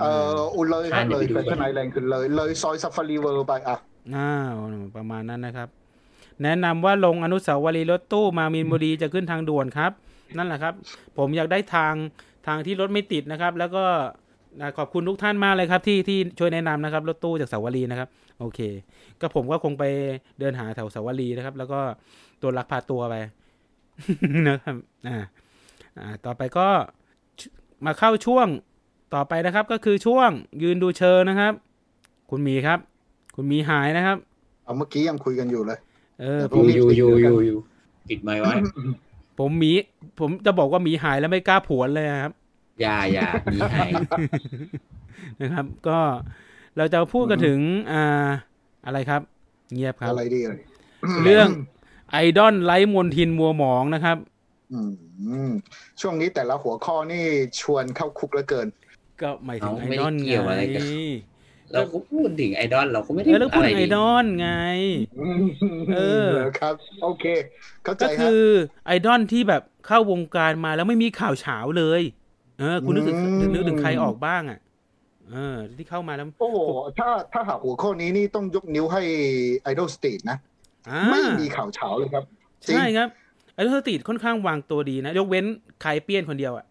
Speaker 6: เอออุยเลย
Speaker 2: อ่า
Speaker 6: นะ
Speaker 2: เดี๋
Speaker 6: เลย
Speaker 2: วยไปดู
Speaker 6: แฟชั่นไอแลนด์คือเลย เลยซอยซัฟฟารีเวิร์ไปอะ
Speaker 1: อ้าวประมาณนั้นนะครับ แนะนำว่าลงอนุสาวรีย์รถตู้มามีนบุรีจะขึ้นทางด่วนครับ นั่นแหละครับ ผมอยากได้ทางทางที่รถไม่ติดนะครับ แล้วก็อ่าขอบคุณทุกท่านมากเลยครับ ที่ที่ช่วยแนะนำนะครับรถตู้จากสาวรีย์นะครับ โอเค ก็ผมก็คงไปเดินหาแถวสาวรีย์นะครับ แล้วก็ตัวลักพาตัวไป นะครับอ่าอ่าต่อไปก็ชมาเข้าช่วงต่อไปนะครับ ก็คือช่วงยืนดูเชิญนะครับ คุณหมีครับ คุณหมีหายนะครับ
Speaker 6: เอาเมื่อกี้ยังคุยกันอยู่เลย
Speaker 1: เออ
Speaker 6: เดี๋ยว
Speaker 1: ผม
Speaker 6: รีบ
Speaker 2: อยู่
Speaker 6: ปิด
Speaker 2: อยู่
Speaker 6: เดี๋
Speaker 2: อ
Speaker 6: ยวกัน
Speaker 2: ยู่อยู่ปิดไมค์ไว้
Speaker 1: ผมหมี ผมจะบอกว่าหมีหายแล้วไม่กล้าผวนเลยครับ
Speaker 2: อย่าอย่ามีหาย
Speaker 1: นะครับ ก็เราจะพูดกันถึงอ่าอะไรครับ เงียบครับ
Speaker 6: อะไรดีเลย
Speaker 1: เรื่อง ไอดอลไลท์มนทินมัวหมองนะครับ
Speaker 6: อืมช่วงนี้แต่ละหัวข้อนี่ชวนเข้าคุกเหลือเกิน
Speaker 1: ก็หมายถึง
Speaker 2: เอา
Speaker 1: ไอ
Speaker 2: ไม่
Speaker 1: ด
Speaker 2: ได้
Speaker 1: อลไง
Speaker 2: เกี่ยวอะไรกันเราก็พูดถึงไอดอลเราก็ไม่ได้
Speaker 1: เออแล้วพูด
Speaker 2: อะไร
Speaker 1: ถึงไอ
Speaker 2: นี่
Speaker 1: ดอลไง เออ
Speaker 6: หรครับ โอเค เข้าใจ
Speaker 1: ก็
Speaker 6: ฮะ
Speaker 1: คือไอดอลที่แบบเข้าวงการมาแล้วไม่มีข่าวเฉาเลย เออ คุณนึกถึง
Speaker 6: อืม
Speaker 1: นึกถึงใครออกบ้างอะเออ ที่เข้ามาแล้ว
Speaker 6: โอ้โหถ้าถ้าหากหัวข้อนี้นี่ต้องยกนิ้วให้ Idol State นะ
Speaker 1: อ่า
Speaker 6: ไม่มีข่าวเฉาเลยครับจริง
Speaker 1: ใช่ครับไอดอลสตรีทค่อนข้างวางตัวดีนะ ยกเว้นใครเปี้ยนคนเดียวอะ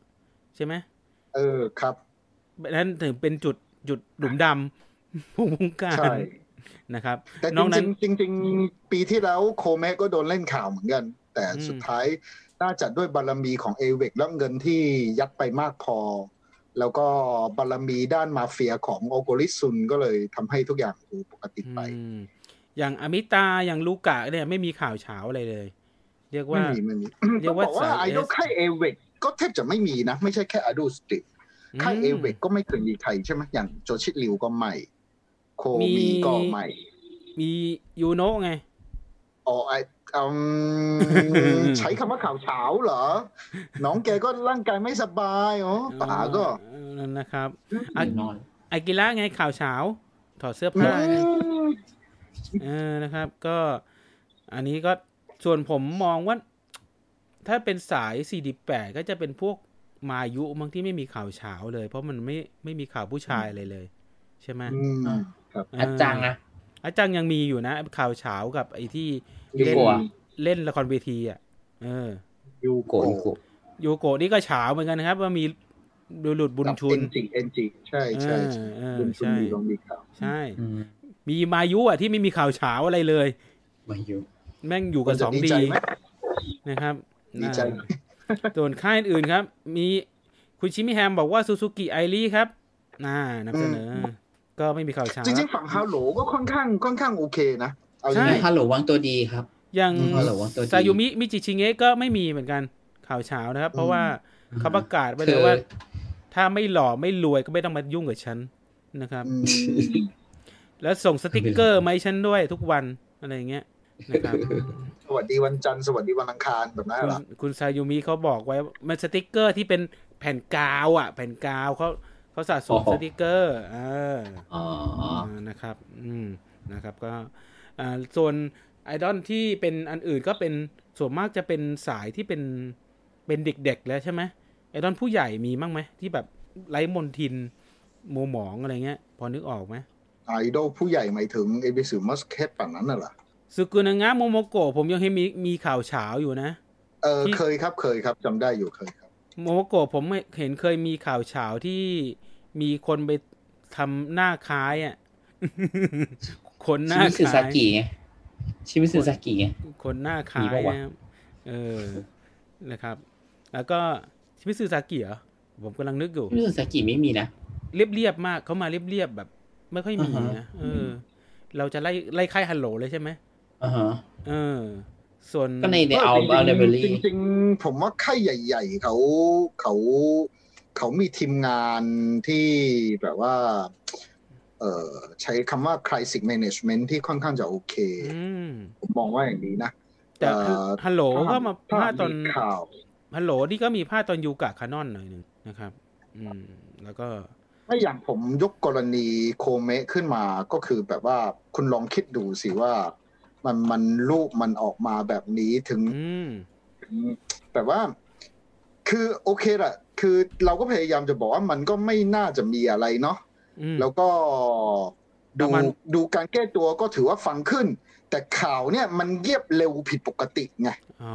Speaker 1: ใช่ไหม
Speaker 6: เออครับ
Speaker 1: นั่นถึงเป็นจุดจุดหลุมดำของวงการ
Speaker 6: ใช่
Speaker 1: นะครับ
Speaker 6: แต่
Speaker 1: นอกนั้น
Speaker 6: จริงๆจริง ๆ ปีที่แล้วโคเมก็โดนเล่นข่าวเหมือนกัน แต่
Speaker 1: อืม
Speaker 6: สุดท้ายน่าจะด้วยบารมีของเอเวกแล้วเงินที่ยัดไปมากพอ แล้วก็บารมีด้านมาเฟียของโอโกริซุนก็เลยทำให้ทุกอย่างดูปกติไป
Speaker 1: อืมอย่างอมิตาอย่างลูกะเนี่ยไม่มีข่าวเฉาอะไรเลย เรียกว่า
Speaker 6: ไม่มีไม่มี
Speaker 1: เรีย
Speaker 6: ต้อกง
Speaker 1: ว่า
Speaker 6: บอกว่า
Speaker 1: สาย
Speaker 6: ไอดอล
Speaker 1: S
Speaker 6: ค่ายเอเวกก็แทบจะไม่มีนะ ไม่ใช่แค่อดูสติค่ายเอเวกก็ไม่เคยมีใครใช่ไหมอย่างโจชิริวก็ไม่ โคมีก็ไม่
Speaker 1: มียูโนะไง
Speaker 6: อ๋อไออืมใช้คำว่าข่าวเช้าเหรอ น้องแกก็ร่างกายไม่สบายอ๋อป๋าก็
Speaker 1: เออนั่นนะครับ
Speaker 2: แน่นอน
Speaker 1: อากิระไงข่าวเฉาถอดเสื้อ
Speaker 6: อื
Speaker 1: ผ้ามไง เออนะครับก็อันนี้ก็ส่วนผมมองว่า ถ้าเป็นสาย 48 ก็จะเป็นพวกมายุบางที่ไม่มีข่าวเฉาเลย เพราะมันไม่ไม่มีข่าวผู้ชายอะไรเลย ใช่ไหม
Speaker 6: อืมครับ
Speaker 2: อาจารย์นะ
Speaker 1: อาจารย์ยังมีอยู่นะ ข่าวเฉากับไอ้ที่
Speaker 2: ยู
Speaker 1: เล่น
Speaker 2: โกะ
Speaker 1: เล่นละครเวทีอะ เออ
Speaker 6: ยู
Speaker 2: โกะโกะ
Speaker 1: โยโกะนี่ก็เฉาเหมือนกันนะครับ ว่ามีดูหลุดบุญชุน
Speaker 6: เอ็นจีเอ็นจีใช่ใช่ใช่
Speaker 1: เออเออ
Speaker 6: บุญชุน
Speaker 1: ใช่
Speaker 6: มีลองมีข่าว
Speaker 1: ใช่
Speaker 2: อื ม
Speaker 1: มีมายุอะที่ไม่มีข่าวเฉาอะไรเลย
Speaker 2: มาอยู่
Speaker 1: แม่งอยู่กับสอง
Speaker 6: ดี
Speaker 1: ดี
Speaker 6: ใจไหม
Speaker 1: นะครับ
Speaker 6: ดีใจ
Speaker 1: อ่าส่วนค่ายอื่นๆครับ มีคุณชิมิแฮมบอกว่าซูซูกิไอรีครับน่านำเสนออก็ไม่มีข่าวเช้า
Speaker 6: จริงๆฝั่งฮาโหลก็ค่อนข้างค่อนข้างโอเคนะเอาอย่าง
Speaker 1: ใช่
Speaker 6: นี้
Speaker 2: ฮัลโหลวางตัวดีครับ
Speaker 1: อย่าง
Speaker 2: อืมฮัลโหลวางตัวดี
Speaker 1: ซายุมิมิจิชิเงะก็ไม่มีเหมือนกันข่าวเช้านะครับ เพราะว่าเขาประกาศไว้เล
Speaker 2: คื
Speaker 1: ย
Speaker 2: อ
Speaker 1: ว่า ถ้าไม่หล่อไม่รวยก็ไม่ต้องมายุ่งกับฉันนะครับ
Speaker 6: อืม
Speaker 1: แล้วส่งสติกเกอร์มาให้ฉันด้วยทุกวันอะไรอย่างเงี้ยนะครับ
Speaker 6: สวัสดีวันจันทร์สวัสดีวันอังคารแบบนั้น
Speaker 1: คุณ
Speaker 6: เหรอ
Speaker 1: คุณซายุมิเขาบอกไว้มันสติกเกอร์ที่เป็นแผ่นกาวอะ แผ่นกาวเขาเขาสะสม
Speaker 2: โอ้โห
Speaker 1: สติกเกอร์เออ
Speaker 2: อ๋อา
Speaker 1: นะครับ อืมนะครับ ก็อ่าส่วนไอดอลที่เป็นอันอื่นก็เป็นส่วนมากจะเป็นสายที่เป็นเป็นเด็กๆแล้วใช่ไหมไอดอลผู้ใหญ่มีมั้งไหมที่แบบไร้มลทินมัวหมองอะไรเงี้ย พอนึกออกไหม
Speaker 6: ไอดอลผู้ใหญ่หมายถึงเอบิสึมัสเคทป่านนั้นน่ะเหรอ
Speaker 1: สุกุนางะโมโมโกะผมยังเห็นมีมีข่าวเฉาอยู่นะ
Speaker 6: เออ
Speaker 1: ที่
Speaker 6: เคยครับเคยครับจำได้อยู่เคยครับ
Speaker 1: โมโมโกะผมเห็นเคยมีข่าวเฉาที่มีคนไปทำหน้าคล้ายอะคนห
Speaker 2: ชิ
Speaker 1: น้า
Speaker 2: มิ
Speaker 1: ค
Speaker 2: สึซา
Speaker 1: ล้าย
Speaker 2: กิไงชิมิสึซากิไง
Speaker 1: คนหน้าคล้า
Speaker 2: มี
Speaker 1: ย
Speaker 2: ปะวะ
Speaker 1: นะครับเออนะครับ แล้วก็ชิมิสึซากิเหรอผมกำลังนึกอยู่
Speaker 2: ชิมิสึซากิไม่มีนะ
Speaker 1: เรียบเรียบๆมากเขามาเรียบเรียบๆแบบ ไม่ค่อยมี
Speaker 2: อ่าฮะ
Speaker 1: นะเออ เราจะไล่ไล่ค่ายฮัลโหลเลยใช่ไหม
Speaker 2: อ่าฮะ
Speaker 1: เออ ส่วน
Speaker 2: ก็ในในเอาเอาเดบิลี่
Speaker 6: จริงๆจริงๆ ผมว่าค่ายใหญ่ ๆ เขาเขาเขามีทีมงานที่แบบว่า เอ่อใช้คำว่า crisis management ที่ค่อนข้างจะโอเค
Speaker 1: อืม
Speaker 6: ผมมองว่าอย่างนี้นะ
Speaker 1: แต่
Speaker 6: เอ่อ
Speaker 1: ฮัลโหลก็มา
Speaker 6: ถ้
Speaker 1: พลาดตอน
Speaker 6: มีข่าว
Speaker 1: ฮัลโหลนี่ก็มีพลาดตอนยูกะคานอนหน่อยหนึ่งนะครับ อืม แล้วก็
Speaker 6: ถ้าอย่างผมยกกรณีโคเมะขึ้นมาก็คือแบบว่าคุณลองคิดดูสิว่า มันมันรูปมันออกมาแบบนี้ถึง
Speaker 1: อืม
Speaker 6: ถึงแบบว่า คือโอเคแหละคือเราก็พยายามจะบอกว่ามันก็ไม่น่าจะมีอะไรเนาะ
Speaker 1: อืม
Speaker 6: แล้วก็
Speaker 1: ป
Speaker 6: ดู
Speaker 1: ระมาณ
Speaker 6: ดูการแก้ตัวก็ถือว่าฟังขึ้น แต่ข่าวเนี่ยมันเงียบเร็วผิดปกติไง
Speaker 1: อ๋อ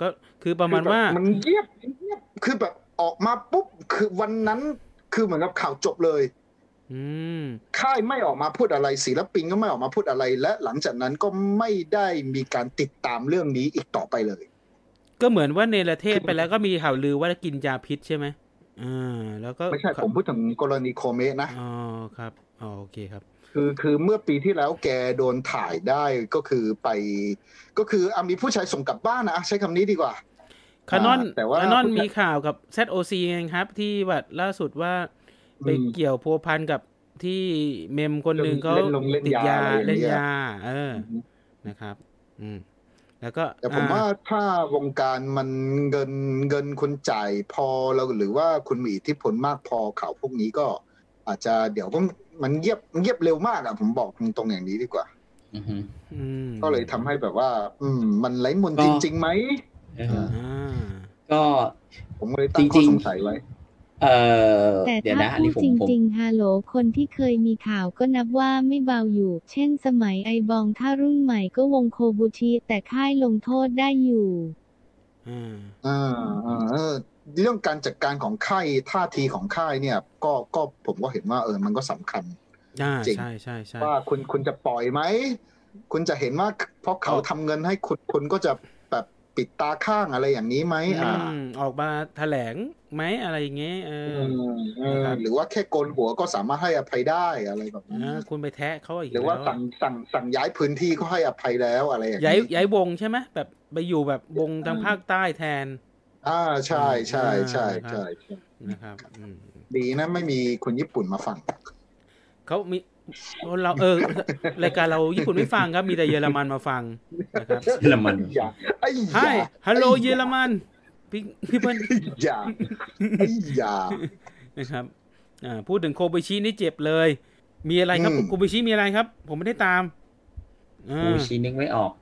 Speaker 1: ก็คือประมาณ
Speaker 6: คือแบบ
Speaker 1: ว่า
Speaker 6: มันเงียบเงียบคือแบบออกมาปุ๊บคือวันนั้น คือเหมือนกับข่าวจบเลย
Speaker 1: อืม
Speaker 6: ค่ายไม่ออกมาพูดอะไรศิลปินก็ไม่ออกมาพูดอะไร และหลังจากนั้นก็ไม่ได้มีการติดตามเรื่องนี้อีกต่อไปเลย
Speaker 1: ก็เหมือนว่าเนรเทศไปแล้วก็มีข่าวลือว่ากินยาพิษใช่ไหมอ่าแล้วก็
Speaker 6: ไม่ใช่ผมพูดถึงกรณีโคเมะนะ
Speaker 1: อ๋อครับอ๋อโอเคครับ
Speaker 6: คือคือเมื่อปีที่แล้วแกโดนถ่ายได้ก็คือไป ก็คืออะมีผู้ชายส่งกลับบ้านนะใช้คำนี้ดีกว่า
Speaker 1: คานอน
Speaker 6: แต่ว่า
Speaker 1: คานอน
Speaker 6: ผู้ชาย
Speaker 1: มีข่าวกับ ZOC เองครับ ที่ว่าล่าสุดว่าไป
Speaker 6: อืม
Speaker 1: เกี่ยวพัวพันกับที่เมมคนหนึ่งเขา
Speaker 6: เล่นลงเล่น
Speaker 1: ติด
Speaker 6: ยายาอะไรอย่างเงี้ย
Speaker 1: เล่นยา เออนะครับ อืมแล้วก็
Speaker 6: แต่ผมว่า
Speaker 1: อ่
Speaker 6: ถ้าวงการมันเงินเงินคุณจ่ายพอแล้วหรือว่าคุณมีอิทธิพลมากพอข่าวพวกนี้ก็ อาจจะเดี๋ยวก็มันเงียบเงียบเร็วมากอะผมบอกตรงๆอย่างนี้ดีกว่า
Speaker 2: อือฮึ
Speaker 1: อืม
Speaker 6: ก็เลยทำให้แบบว่า อืม มันไร้มนต์
Speaker 2: ก็
Speaker 6: จริงๆไหม
Speaker 2: เออ
Speaker 1: อ่า
Speaker 2: ก็
Speaker 6: ผมเลยตั้ง
Speaker 2: จริ
Speaker 6: ข้อง
Speaker 2: ๆ
Speaker 6: สงสัยไว้
Speaker 2: เอ่อ
Speaker 5: แต่
Speaker 2: เดี๋ยว
Speaker 5: ถ้า
Speaker 2: นะอัน
Speaker 5: พู
Speaker 2: นี้
Speaker 5: ด
Speaker 2: ผม
Speaker 5: จ
Speaker 2: ผม
Speaker 5: ริงๆฮัลโหลคนที่เคยมีข่าวก็นับว่าไม่เบาอยู่ เช่นสมัยไอบองถ้ารุ่นใหม่ก็วงโคบูชิแต่ค่ายลงโทษได้อยู่
Speaker 1: อ่า
Speaker 6: อ่าอ่าเออเรื่องการจัดการของค่ายท่าทีของค่ายเนี่ย ก็ก็ผมก็เห็นว่าเออมันก็สำคัญ
Speaker 1: อ่า
Speaker 6: จริง
Speaker 1: ใช่ใช่ใช่
Speaker 6: ว่าคุณคุณจะปล่อยไหม คุณจะเห็นว่าเพราะเขาทำเงินให้คุณคุณก็จะแบบ ปิดตาข้างอะไรอย่างนี้ไหม
Speaker 1: อื
Speaker 6: อ่า
Speaker 1: มออกมาแถลงไหมอะไรอย่างเงี้ยเออ
Speaker 6: เออ
Speaker 1: นะครับ
Speaker 6: หรือว่าแค่โกนหัวก็สามารถให้อภัยได้อะไรแบบนี้
Speaker 1: อ่าคุณไปแทะเขาอีก
Speaker 6: หรือว่า
Speaker 1: แล้ว
Speaker 6: สั่งสั่งสั่งย้ายพื้นที่ก็ให้อภัยแล้วอะไรอย่าง
Speaker 1: ย้าย
Speaker 6: นี้
Speaker 1: ย้ายวงใช่ไหมแบบไปอยู่แบบวงทางภาคใต้แทน
Speaker 6: อ่าใช่ใช่ใช่
Speaker 1: อ่า
Speaker 6: ใช่ใช่
Speaker 1: นะครับอืม
Speaker 6: ดีนะไม่มีคนญี่ปุ่นมาฟัง
Speaker 1: เขามี เราเออรายการเราญี่ปุ่นไม่ฟังครับ มีแต่เยอรมันมาฟังนะครับ
Speaker 2: เยอรมัน
Speaker 6: อย่าไอ้
Speaker 1: ใช่
Speaker 6: ยา
Speaker 1: ฮัลโหลเยอรมันพี่พี่เปิ้ล
Speaker 6: อย่าไอ้ยา
Speaker 1: นะครับอ่าพูดถึงโคบิชินี่เจ็บเลย มีอะไรครับ
Speaker 6: อืม
Speaker 1: โคบิชิมีอะไรครับ ผมไม่ได้ตามอ่า
Speaker 2: โอ้ยชีนึกไม่ออก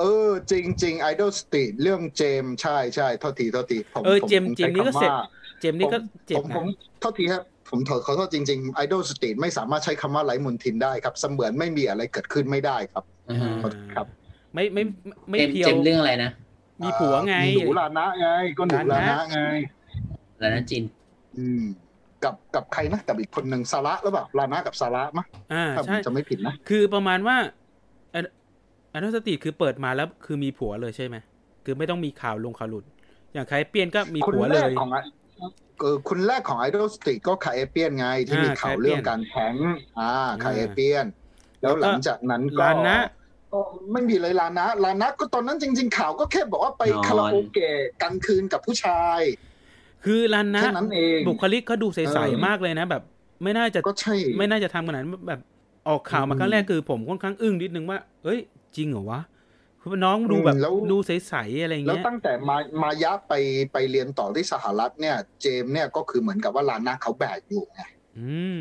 Speaker 6: เออ จริงจริงไอดอลสตรีทเรื่องเจมส์ใช่ใช่โทษทีโทษทีผม
Speaker 1: เออ
Speaker 6: ผม
Speaker 1: เจมส์
Speaker 6: ผม
Speaker 1: เจมส์นี่ก็
Speaker 6: ใช้
Speaker 1: เสร็จ
Speaker 6: คำว่า
Speaker 1: เจมส์นี่ก็เจ็บ
Speaker 6: ผมผ
Speaker 1: นะผ
Speaker 6: มโทษทีครับ ผมขอขอโทษจริงๆไอดอลสตรีทไม่สามารถใช้คำว่าไร้มลทินได้ครับ เสมือนไม่มีอะไรเกิดขึ้นไม่ได้ครับ
Speaker 2: อ่าฮะ
Speaker 6: ขอโทษครับ
Speaker 1: ไม่ไม่ไม่
Speaker 2: เจมส์
Speaker 1: เพียว
Speaker 2: เจมส์เรื่องอะไรนะ
Speaker 1: มีผัวไง
Speaker 6: หนูลานะไง ก็หนูลานะไง
Speaker 2: แล้วนะจิน
Speaker 6: อืมกับกับใครนะกับอีกคนหนึ่งซาระหรือเปล่าลานะกับซาระมะ
Speaker 1: อ่า
Speaker 6: ถ้าผม
Speaker 1: ใช่
Speaker 6: จะไม่ผิดนะ
Speaker 1: คือประมาณว่าอันนสติคือเปิดมาแล้วคือมีผัวเลยใช่ไหมคือไม่ต้องมีข่าวลงข่าวหลุด อย่างใครเปลี่ยนก็มี
Speaker 6: คน
Speaker 1: ผัว
Speaker 6: แร
Speaker 1: เล
Speaker 6: ก
Speaker 1: ย
Speaker 6: ของไอเออ คนแรกของไอดอลสตรีทก็คาเอเปียนไง ที่
Speaker 1: อ่า
Speaker 6: มีข่าวเรื่องการแท้งอ่าคาเอเปียน แล้วหลังจากนั้นก็
Speaker 1: ลานะ
Speaker 6: ก็ไม่มีเลยลานะลานะก็ตอนนั้นจริง ๆ ข่าวก็แค่บอกว่าไป
Speaker 2: นอน
Speaker 6: คาราโอเกะกันคืนกับผู้ชาย
Speaker 1: คือรันนะ
Speaker 6: แค่นั้นเอง
Speaker 1: บุคลิกเขาดูใส
Speaker 6: เออ
Speaker 1: ๆมากเลยนะ แบบ ไม่น่าจะ
Speaker 6: ก็ใช่
Speaker 1: ไม่น่าจะทำขนาดนั้นแบบออกข่าวมา
Speaker 6: อืม
Speaker 1: ครั้งแรกคือผมค่อนข้างอึ้งนิดนึงว่า เอ้ย จริงเหรอวะ คือน้องดูแบบ
Speaker 6: อืมแล้ว
Speaker 1: ดูใสๆอะไร
Speaker 6: แล้ว
Speaker 1: เงี้ย
Speaker 6: ตั้งแต่มามายะไปไปเรียนต่อที่สหรัฐเนี่ย เจมส์เนี่ยก็คือเหมือนกับว่าลานะเขาแบกอยู่ไง
Speaker 1: อืม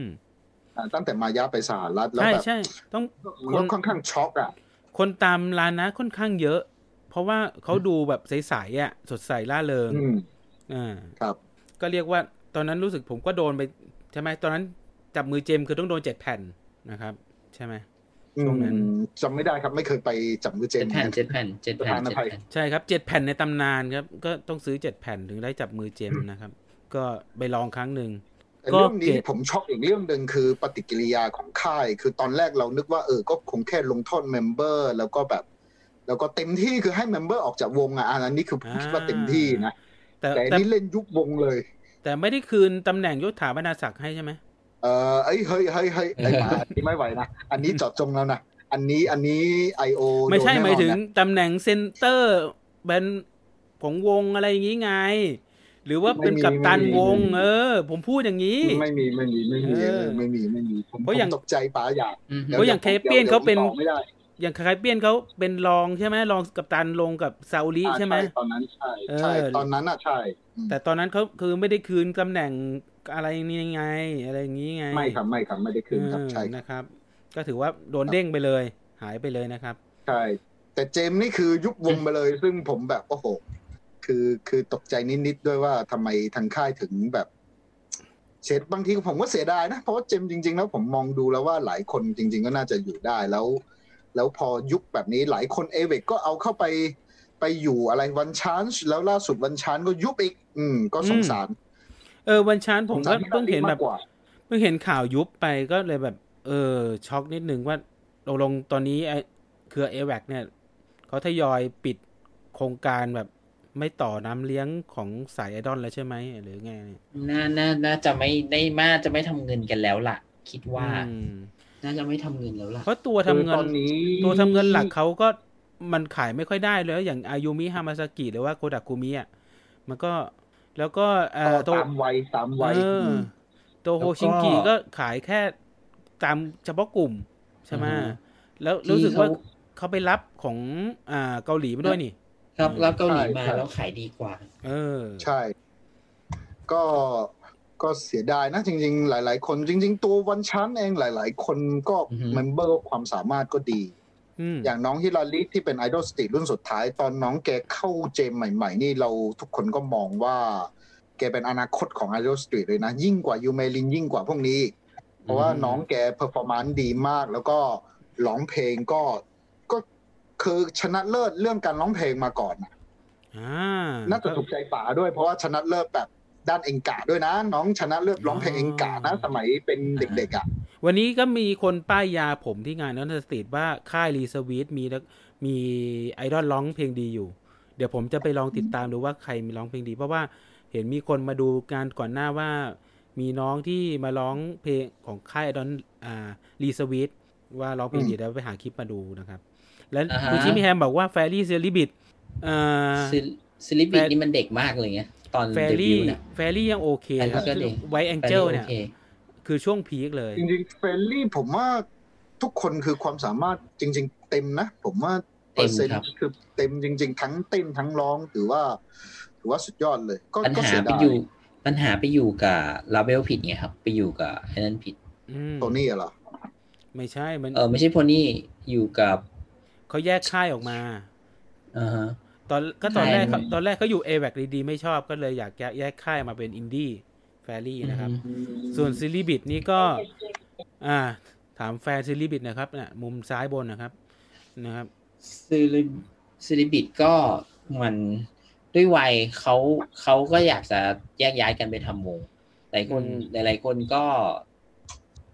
Speaker 6: อ่าตั้งแต่มายะไปสหรัฐแล้ว
Speaker 1: ใช่
Speaker 6: แบบ
Speaker 1: ใช่ต้อง
Speaker 6: มันก็ค่อนข้างช็อกอะ
Speaker 1: คนตามร้านนะค่อนข้างเยอะ เพราะว่าเขาดูแบบใสๆอะ สดใสล่าเริง
Speaker 6: อืม
Speaker 1: อ่า
Speaker 6: ครับ
Speaker 1: ก็เรียกว่า ตอนนั้นรู้สึกผมก็โดนไปใช่ไหมตอนนั้นจับมือเจมส์คือต้องโดนเจ็ดแผ่นนะครับ ใช่ไหม ช่วงนั้น
Speaker 6: อืมจำไม่ได้ครับไม่เคยไปจับมือเจ
Speaker 2: เจ็ดแผ่นเจ็ดแผ่นเจ็ดแผ่น
Speaker 6: ประธานอ
Speaker 2: เจ็ด
Speaker 6: ภัย
Speaker 2: แผ่น
Speaker 1: ใช่ครับเจ็ดแผ่นในตำนานครับก็ต้องซื้อเจ็ดแผ่นถึงได้จับมือเจมส์นะครับ ก็ไปลองครั้งหนึ่ง
Speaker 6: แต่
Speaker 1: ก็
Speaker 6: เรื่องนี้
Speaker 1: เกรด
Speaker 6: ผมช็อกอีกเรื่องหนึ่งคือปฏิกิริยาของค่าย คือตอนแรกเรานึกว่าเออก็คงแค่ลงโทษ member แล้วก็แบบ แล้วก็เต็มที่คือให้ member ออกจากวงอะอันนี้คือผมคิดว่าเต็มที่นะ
Speaker 1: แต่
Speaker 6: แต่อัน
Speaker 1: แต่
Speaker 6: นี้เล่นยุควงเลย
Speaker 1: แต่ไม่ได้คืนตำแหน่งยศถาบรรดาศักดิ์ให้ใช่ไหม
Speaker 6: เออเอ้ยเฮ้ยเฮ้ยเฮ้ยไอ้หมาอันนี้ไม่ไหวนะอันนี้เจอดจงแล้วนะอันนี้อันนี้ไอโอ
Speaker 1: ไม่ใช่หมายถึงตำแหน่งเซนเตอร์แบนของวงอะไรอย่างงี้ไง หรือว่าเป็นกัปตันวง เออ ผมพูดอย่างนี้
Speaker 6: ไม่มีไม่มีไม่มี
Speaker 1: เออ
Speaker 6: ไม่มีไม่มีผม
Speaker 1: เพราะอย่าง
Speaker 6: ผมตกใจป๋าอยาก
Speaker 2: อืม
Speaker 1: เพราะอย่างเคเปียนเขาเป็น
Speaker 6: ดี๋ยวผมตอบไม่ได้
Speaker 1: อย่างคล้ายๆเปี้ยนเขาเป็นรองใช่ไหมรองกัปตันลงกับซาอุลิ
Speaker 6: อ่า
Speaker 1: ใช่ไหม
Speaker 6: ตอนนั้นใช่
Speaker 1: เออ
Speaker 6: ใช่ตอนนั้นอะใช่อืม
Speaker 1: แต่ตอนนั้นเขาคือไม่ได้คืนตำแหน่งอะไรนี่ไง อะไรอย่างนี้ไง
Speaker 6: ไม่ครับไม่ครับไม่ได้คืนครับ
Speaker 1: เออ
Speaker 6: ใช่ครับ
Speaker 1: นะครับ ก็ถือว่าโดนเด้งไปเลย หายไปเลยนะครับ
Speaker 6: ใช่ แต่เจมส์นี่คือยุบวงไปเลย ซึ่งผมแบบโอ้โห คือคือตกใจนิดๆด้วยว่าทำไมทางค่ายถึงแบบเสียบางทีผมก็เสียดายนะ เพราะว่าเจมส์จริง ๆ แล้วผมมองดูแล้วว่าหลายคนจริง ๆ ก็น่าจะอยู่ได้แล้ว แล้วพอยุคแบบนี้หลายคนเอเวกก็เอาเข้าไปไปอยู่อะไรวันชานแล้วล่าสุดวันชานก็ยุบอีก อืม ก็สงสาร
Speaker 1: เออ วันชานผม
Speaker 6: สงสา
Speaker 1: ก็
Speaker 6: รที่
Speaker 1: เพิ่งเห็น
Speaker 6: มา
Speaker 1: แบ
Speaker 6: ก
Speaker 1: บ
Speaker 6: กว่า
Speaker 1: เพิ่งเห็นข่าวยุบไปก็เลยแบบ เออ ช็อกนิดนึงว่าตกลงตอนนี้ไอ้เครือเอแวกเนี่ยเขาทยอยปิดโครงการแบบไม่ต่อน้ำเลี้ยงของสายไอดอลแล้วใช่ไหมหรือไงเนี่ย
Speaker 2: น่าน่าน่าจะไม่ได้มาจะไม่ทำเงินกันแล้วล่ะ คิดว่า
Speaker 1: อืม
Speaker 2: น่าจะไม่ทำเงินแล้วล่ะ
Speaker 1: เพราะตัวทำเงิ
Speaker 6: คือตอนนนี้
Speaker 1: ตัวทำเงินหลักเขาก็มันขายไม่ค่อยได้เลยอย่างอายุมิฮามาซากิหรือว่าโคดาคุมิอะมันก็ แล้วก็เอ่
Speaker 6: ก็
Speaker 1: อโต
Speaker 6: ตามวัยตามวัย
Speaker 1: เออ
Speaker 6: ม
Speaker 1: โตโฮชิงกิก็ขายแค่ตามเฉพาะกลุ่มใช่ไหม
Speaker 2: อือฮึ
Speaker 1: แล้วรู้สึกว่าเขาไปรับของอ่าเกาหลีมาด้วยนี่
Speaker 2: ครับแล้วเกาหลี
Speaker 6: ใช่
Speaker 2: มา
Speaker 6: ใช่
Speaker 2: แล้วขายดีกว่า
Speaker 1: เออ
Speaker 6: ใช่ ก็ก็เสียดายนะจริง ๆ หลาย ๆ คนจริง ๆ ตัววันชั้นเองหลาย ๆ คนก็
Speaker 2: อือฮึ
Speaker 6: member ความสามารถก็ดี
Speaker 1: อืม
Speaker 6: อย่างน้องฮิลาริที่เป็นไอดอลสตรีทรุ่นสุดท้าย ตอนน้องแกเข้าเจมใหม่ ๆ นี่เราทุกคนก็มองว่าแกเป็นอนาคตของไอดอลสตรีทเลยนะ ยิ่งกว่ายูเมลินยิ่งกว่าพวกนี้ เพราะว่าน้องแก performance ดีมาก แล้วก็ร้องเพลงก็ก็คือชนะเลิศเรื่องการร้องเพลงมาก่อนนะ
Speaker 1: อ่า
Speaker 6: น่าจะถูกใจป๋าด้วยเพราะว่าชนะเลิศแบบ ด้านเองกาด้วยนะ น้องชนะเลิศร้องเพลงเองกานะ สมัยเป็นเด็กๆอะ
Speaker 1: วันนี้ก็มีคนป้ายยาผมที่งานนันสตรีทว่าค่ายรีสวีทมีนักมีไอดอลร้องเพลงดีอยู่ เดี๋ยวผมจะไปลองติดตามดูว่าใครมีร้องเพลงดี เพราะว่าเห็นมีคนมาดูงานก่อนหน้าว่า มีน้องที่มาร้องเพลงของค่ายไอดอลอ่ารีสวีทว่าร้องเพลงดี
Speaker 6: อืม
Speaker 1: เดี๋ยวไปหาคลิปมาดูนะครับ แล้ว
Speaker 2: อ่าฮะ
Speaker 1: คุณชิมิแฮมบอกว่าแฟรี่เซลิบิตอ่า
Speaker 2: ซิลิบิ
Speaker 1: แฟ
Speaker 2: ท
Speaker 1: น
Speaker 2: นี่มันเด็กมากเลยไง ตอน
Speaker 1: แฟ
Speaker 2: เดบิ
Speaker 1: รี่
Speaker 2: วต์เนี่ย
Speaker 1: แฟรี่ยังโอเค
Speaker 2: อันนี้
Speaker 1: ครับ
Speaker 2: ก็ดี
Speaker 1: ไวแองเจลเนี่ย
Speaker 2: โอค
Speaker 1: คือช่วงพีคเลย
Speaker 6: จริงๆเฟรนลี่ผมว่าทุกคนคือความสามารถจริง ๆ เต็มนะ ผมว่าเปอร์เซ็นต์คือเต็มจริง ๆ ทั้งเต้นทั้งร้องถือว่า ถือว่าสุดยอดเลย ก็
Speaker 2: ปัญ
Speaker 6: ก็
Speaker 2: หา
Speaker 6: เสีย
Speaker 2: ไป
Speaker 6: ดาย
Speaker 2: อยู่ปัญหาไปอยู่กับลาเบลผิดไงครับ ไปอยู่กับไอ้นั่นผิด
Speaker 1: อืม
Speaker 6: โทนี่เหรอ
Speaker 1: ไม่ใช่มัน
Speaker 2: เออไม่ใช่โพนี่อยู่กับ
Speaker 1: เขาแยกค่ายออกมา
Speaker 2: อ่าฮะ
Speaker 1: ตอนก็ตอนแรก
Speaker 2: ใช่
Speaker 1: เขาตอนแรกเขาอยู่ a v a c ดีๆไม่ชอบก็เลยอยากแยกแยกค่ายมาเป็นอินดี้แฟรี่นะครับ ส่วนซีรีบิดนี่ก็ อ่า ถามแฟนซีรีบิดนะครับเนี่ยมุมซ้ายบนนะครับ นะครับ
Speaker 2: ซิลิซิลิบิดก็มันด้วยวัยเขาเขาก็อยากจะแยกย้ายกันไปทำวงหลายคน
Speaker 1: อืม
Speaker 2: หลายๆคนก็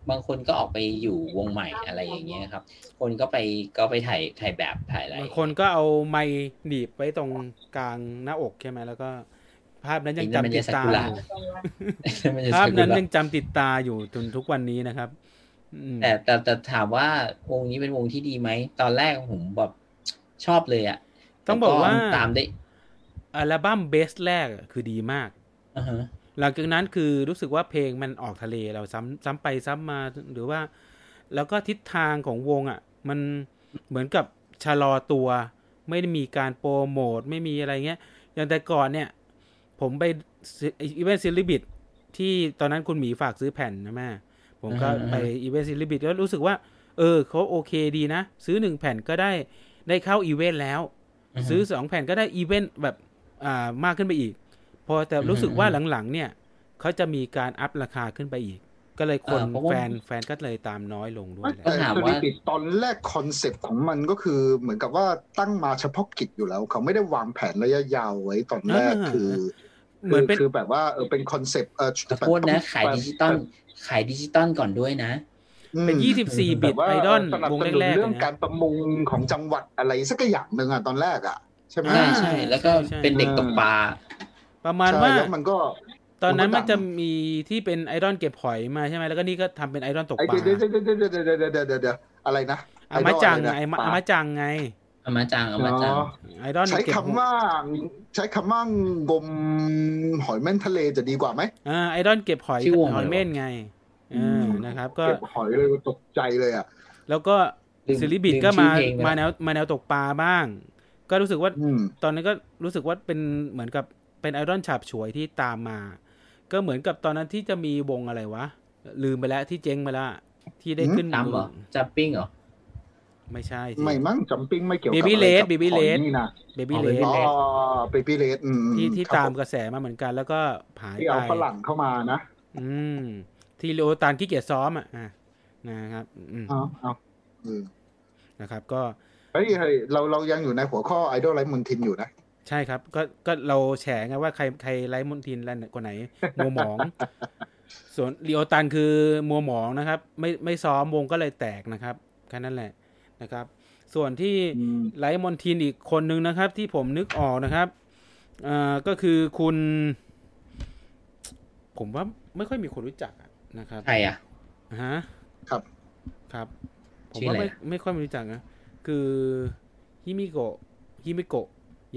Speaker 2: บางคนก็ออกไปอยู่วงใหม่อะไรอย่างเงี้ยครับ คนก็ไปก็ไปถ่ายถ่ายแบบถ่ายอะไร
Speaker 1: บางคนก็เอาไม้หนีบไว้ตรงกลางหน้าอกใช่ไหมแล้วก็ ภาพนั้นยังจำติดตาอยู่
Speaker 2: มันจะ
Speaker 1: ภาพนั้น
Speaker 2: สกุล
Speaker 1: ยังจำติดตาอยู่จนทุกวันนี้นะครับอืม
Speaker 2: แต่แต่แต่ถามว่าวงนี้เป็นวงที่ดีไหม ตอนแรกผมแบบชอบเลยอะ
Speaker 1: ต้องบอกว่า
Speaker 2: แตามได้
Speaker 1: อัลบั้ม best แรกอะคือดีมาก
Speaker 2: อ่าฮะ
Speaker 1: หลังจากนั้นคือรู้สึกว่าเพลงมันออกทะเลเราซ้ำซ้ำไปซ้ำมาหรือว่า แล้วก็ทิศทางของวงอะ มันเหมือนกับชะลอตัว ไม่ได้มีการโปรโมทไม่มีอะไรเงี้ยอย่างแต่ก่อนเนี่ย ผมไปอีเวนต์ซิลิบิตที่ตอนนั้นคุณหมีฝากซื้อแผ่นนะแม่ผมก็
Speaker 2: อ่าฮะ
Speaker 1: ไปอีเวนต์ซิลิบิตแล้วรู้สึกว่า เออเขาโอเคดีนะ ซื้อหนึ่งแผ่นก็ได้ได้เข้าอีเวนต์แล้วา
Speaker 2: ฮะ
Speaker 1: ซื้อสองแผ่นก็ได้อีเวนต์แบบอ่ามากขึ้นไปอีกพ อแต่
Speaker 2: อือฮึ
Speaker 1: รู้สึกว่าหลังๆ เนี่ยเขาจะมีการอัพราคาขึ้นไปอีก ก็เลยคน
Speaker 2: อ่าเพราะว่า
Speaker 1: แฟนแฟนก็เลยตามน้อยลงด้วยแหละ
Speaker 2: ต้
Speaker 6: แต่
Speaker 2: องถาม
Speaker 6: ส
Speaker 2: ว่า
Speaker 6: ลิปิดตอนแรกคอนเซปต์ของมันก็คือเหมือนกับว่าตั้งมาเฉพาะกิจอยู่แล้ว เขาไม่ได้วางแผนระยะยาวไว้ตอนแรก
Speaker 1: อ่า
Speaker 6: คือ
Speaker 1: เหมือนเป็น
Speaker 6: คือแบบว่าเออเป็นคอนเซปต์เออ
Speaker 2: ขอโทษนะขายดิจิตอลขายดิจิตอลก่อนด้วยนะ
Speaker 6: อืม
Speaker 1: เป็น24บิต
Speaker 6: แบบว่า
Speaker 1: ไอดอล
Speaker 6: สนับ
Speaker 1: วง
Speaker 6: สนุน
Speaker 1: แรกๆ
Speaker 6: เรื่อง
Speaker 1: เลย
Speaker 6: กา
Speaker 1: นะ
Speaker 6: รประมูลของจังหวัดอะไรสักอย่างหนึ่งอะตอนแรกอะใช่ไหม
Speaker 2: ใช่
Speaker 1: อ่า
Speaker 2: ใช่แล้วก็
Speaker 1: ใช่
Speaker 2: เป็นเด็กตกปลา
Speaker 1: ประมาณว่า
Speaker 6: มันก็
Speaker 1: ตอนนั้น
Speaker 6: มัน
Speaker 1: จะมีที่เป็นไอรอนเก็บหอยมาใช่ไหมแล้วก็นี่ก็ทำเป็นไอรอนตกปลา
Speaker 6: เดี๋ยวเดี๋ยวเดี๋ยวเดี๋ยวเดี๋ยวเดี๋อะไรนะ
Speaker 1: อามาจัง
Speaker 6: ไงอา
Speaker 1: มาจังไง
Speaker 2: อามาจังอามาจัง
Speaker 1: ไอรอน
Speaker 6: ใช้คำว่าใช้คำว่างมหอยเม่นทะเลจะดีกว่าไหม
Speaker 1: อ่าไอรอนเก็บหอยหอยเม่นไงอนะครับ ก็
Speaker 6: เก็บหอยเลยตกใจเลยอะ
Speaker 1: แล้วก็ซิลิบิดก็มามาแนวมาแนวตกปลาบ้าง ก็รู้สึกว่าตอนนั้นก็รู้สึกว่าเป็นเหมือนกับ เป็นไอดอลฉาบฉวยที่ตามมา ก็เหมือนกับตอนนั้นที่จะมีวงอะไรวะ ลืมไปแล้วที่เจ๊งไปแล้วที่ได้
Speaker 6: หืม
Speaker 1: ขึ้น
Speaker 2: ตามเหรอจับปิ้งเหรอ
Speaker 1: ไม่ใช่
Speaker 6: ไม่มั้งจัมปิ้งไม่เกี่ยวกับ
Speaker 1: Baby
Speaker 6: อะไร
Speaker 1: Red
Speaker 6: กับ
Speaker 1: Baby
Speaker 6: หอย
Speaker 1: Red
Speaker 6: นี่นะ
Speaker 1: เบบี้
Speaker 2: อ๋อ
Speaker 1: เล
Speaker 2: Baby
Speaker 1: ส
Speaker 6: อ๋อเบบี้เลดอืม
Speaker 1: ที่ที่
Speaker 6: ครับ
Speaker 1: ตาม
Speaker 6: ผ
Speaker 1: กระแสมาเหมือนกันแล้วก็หาย
Speaker 6: ที่
Speaker 1: ไป
Speaker 6: เอาฝรั่งเข้ามานะ
Speaker 1: อืม ที่เลโอตานขี้เกียจซ้อมอะอะนะครับ อืม
Speaker 6: เอาเอาอืม
Speaker 1: นะครับ ก็
Speaker 6: เฮ้ยเฮ้ยเราเรายังอยู่ในหัวข้อไอดอลไลฟ์มุนทินอยู่นะ
Speaker 1: ใช่ครับ ก็ก็เราแฉไงว่าใครใครไร้มนทินแล้วคนไหนมัวหมอง ส่วนลีโอตันคือมัวหมองนะครับ ไม่ไม่ซ้อมวงก็เลยแตกนะครับแค่นั้นแหละนะครับ ส่วนที่
Speaker 6: อืม
Speaker 1: ไร้มลทินอีกคนนึงนะครับ ที่ผมนึกออกนะครับอ่าก็คือคุณ ผมว่าไม่ค่อยมีคนรู้จักอะนะครับ
Speaker 2: ใครอะ
Speaker 1: ฮะ
Speaker 6: ครับ
Speaker 1: ครับ ผม
Speaker 2: ชื่อ
Speaker 1: ว่า
Speaker 2: อะไร
Speaker 1: ไม่
Speaker 2: อะ
Speaker 1: ไม่ค่อยรู้จักนะคือฮิมิโกะฮิมิโกะ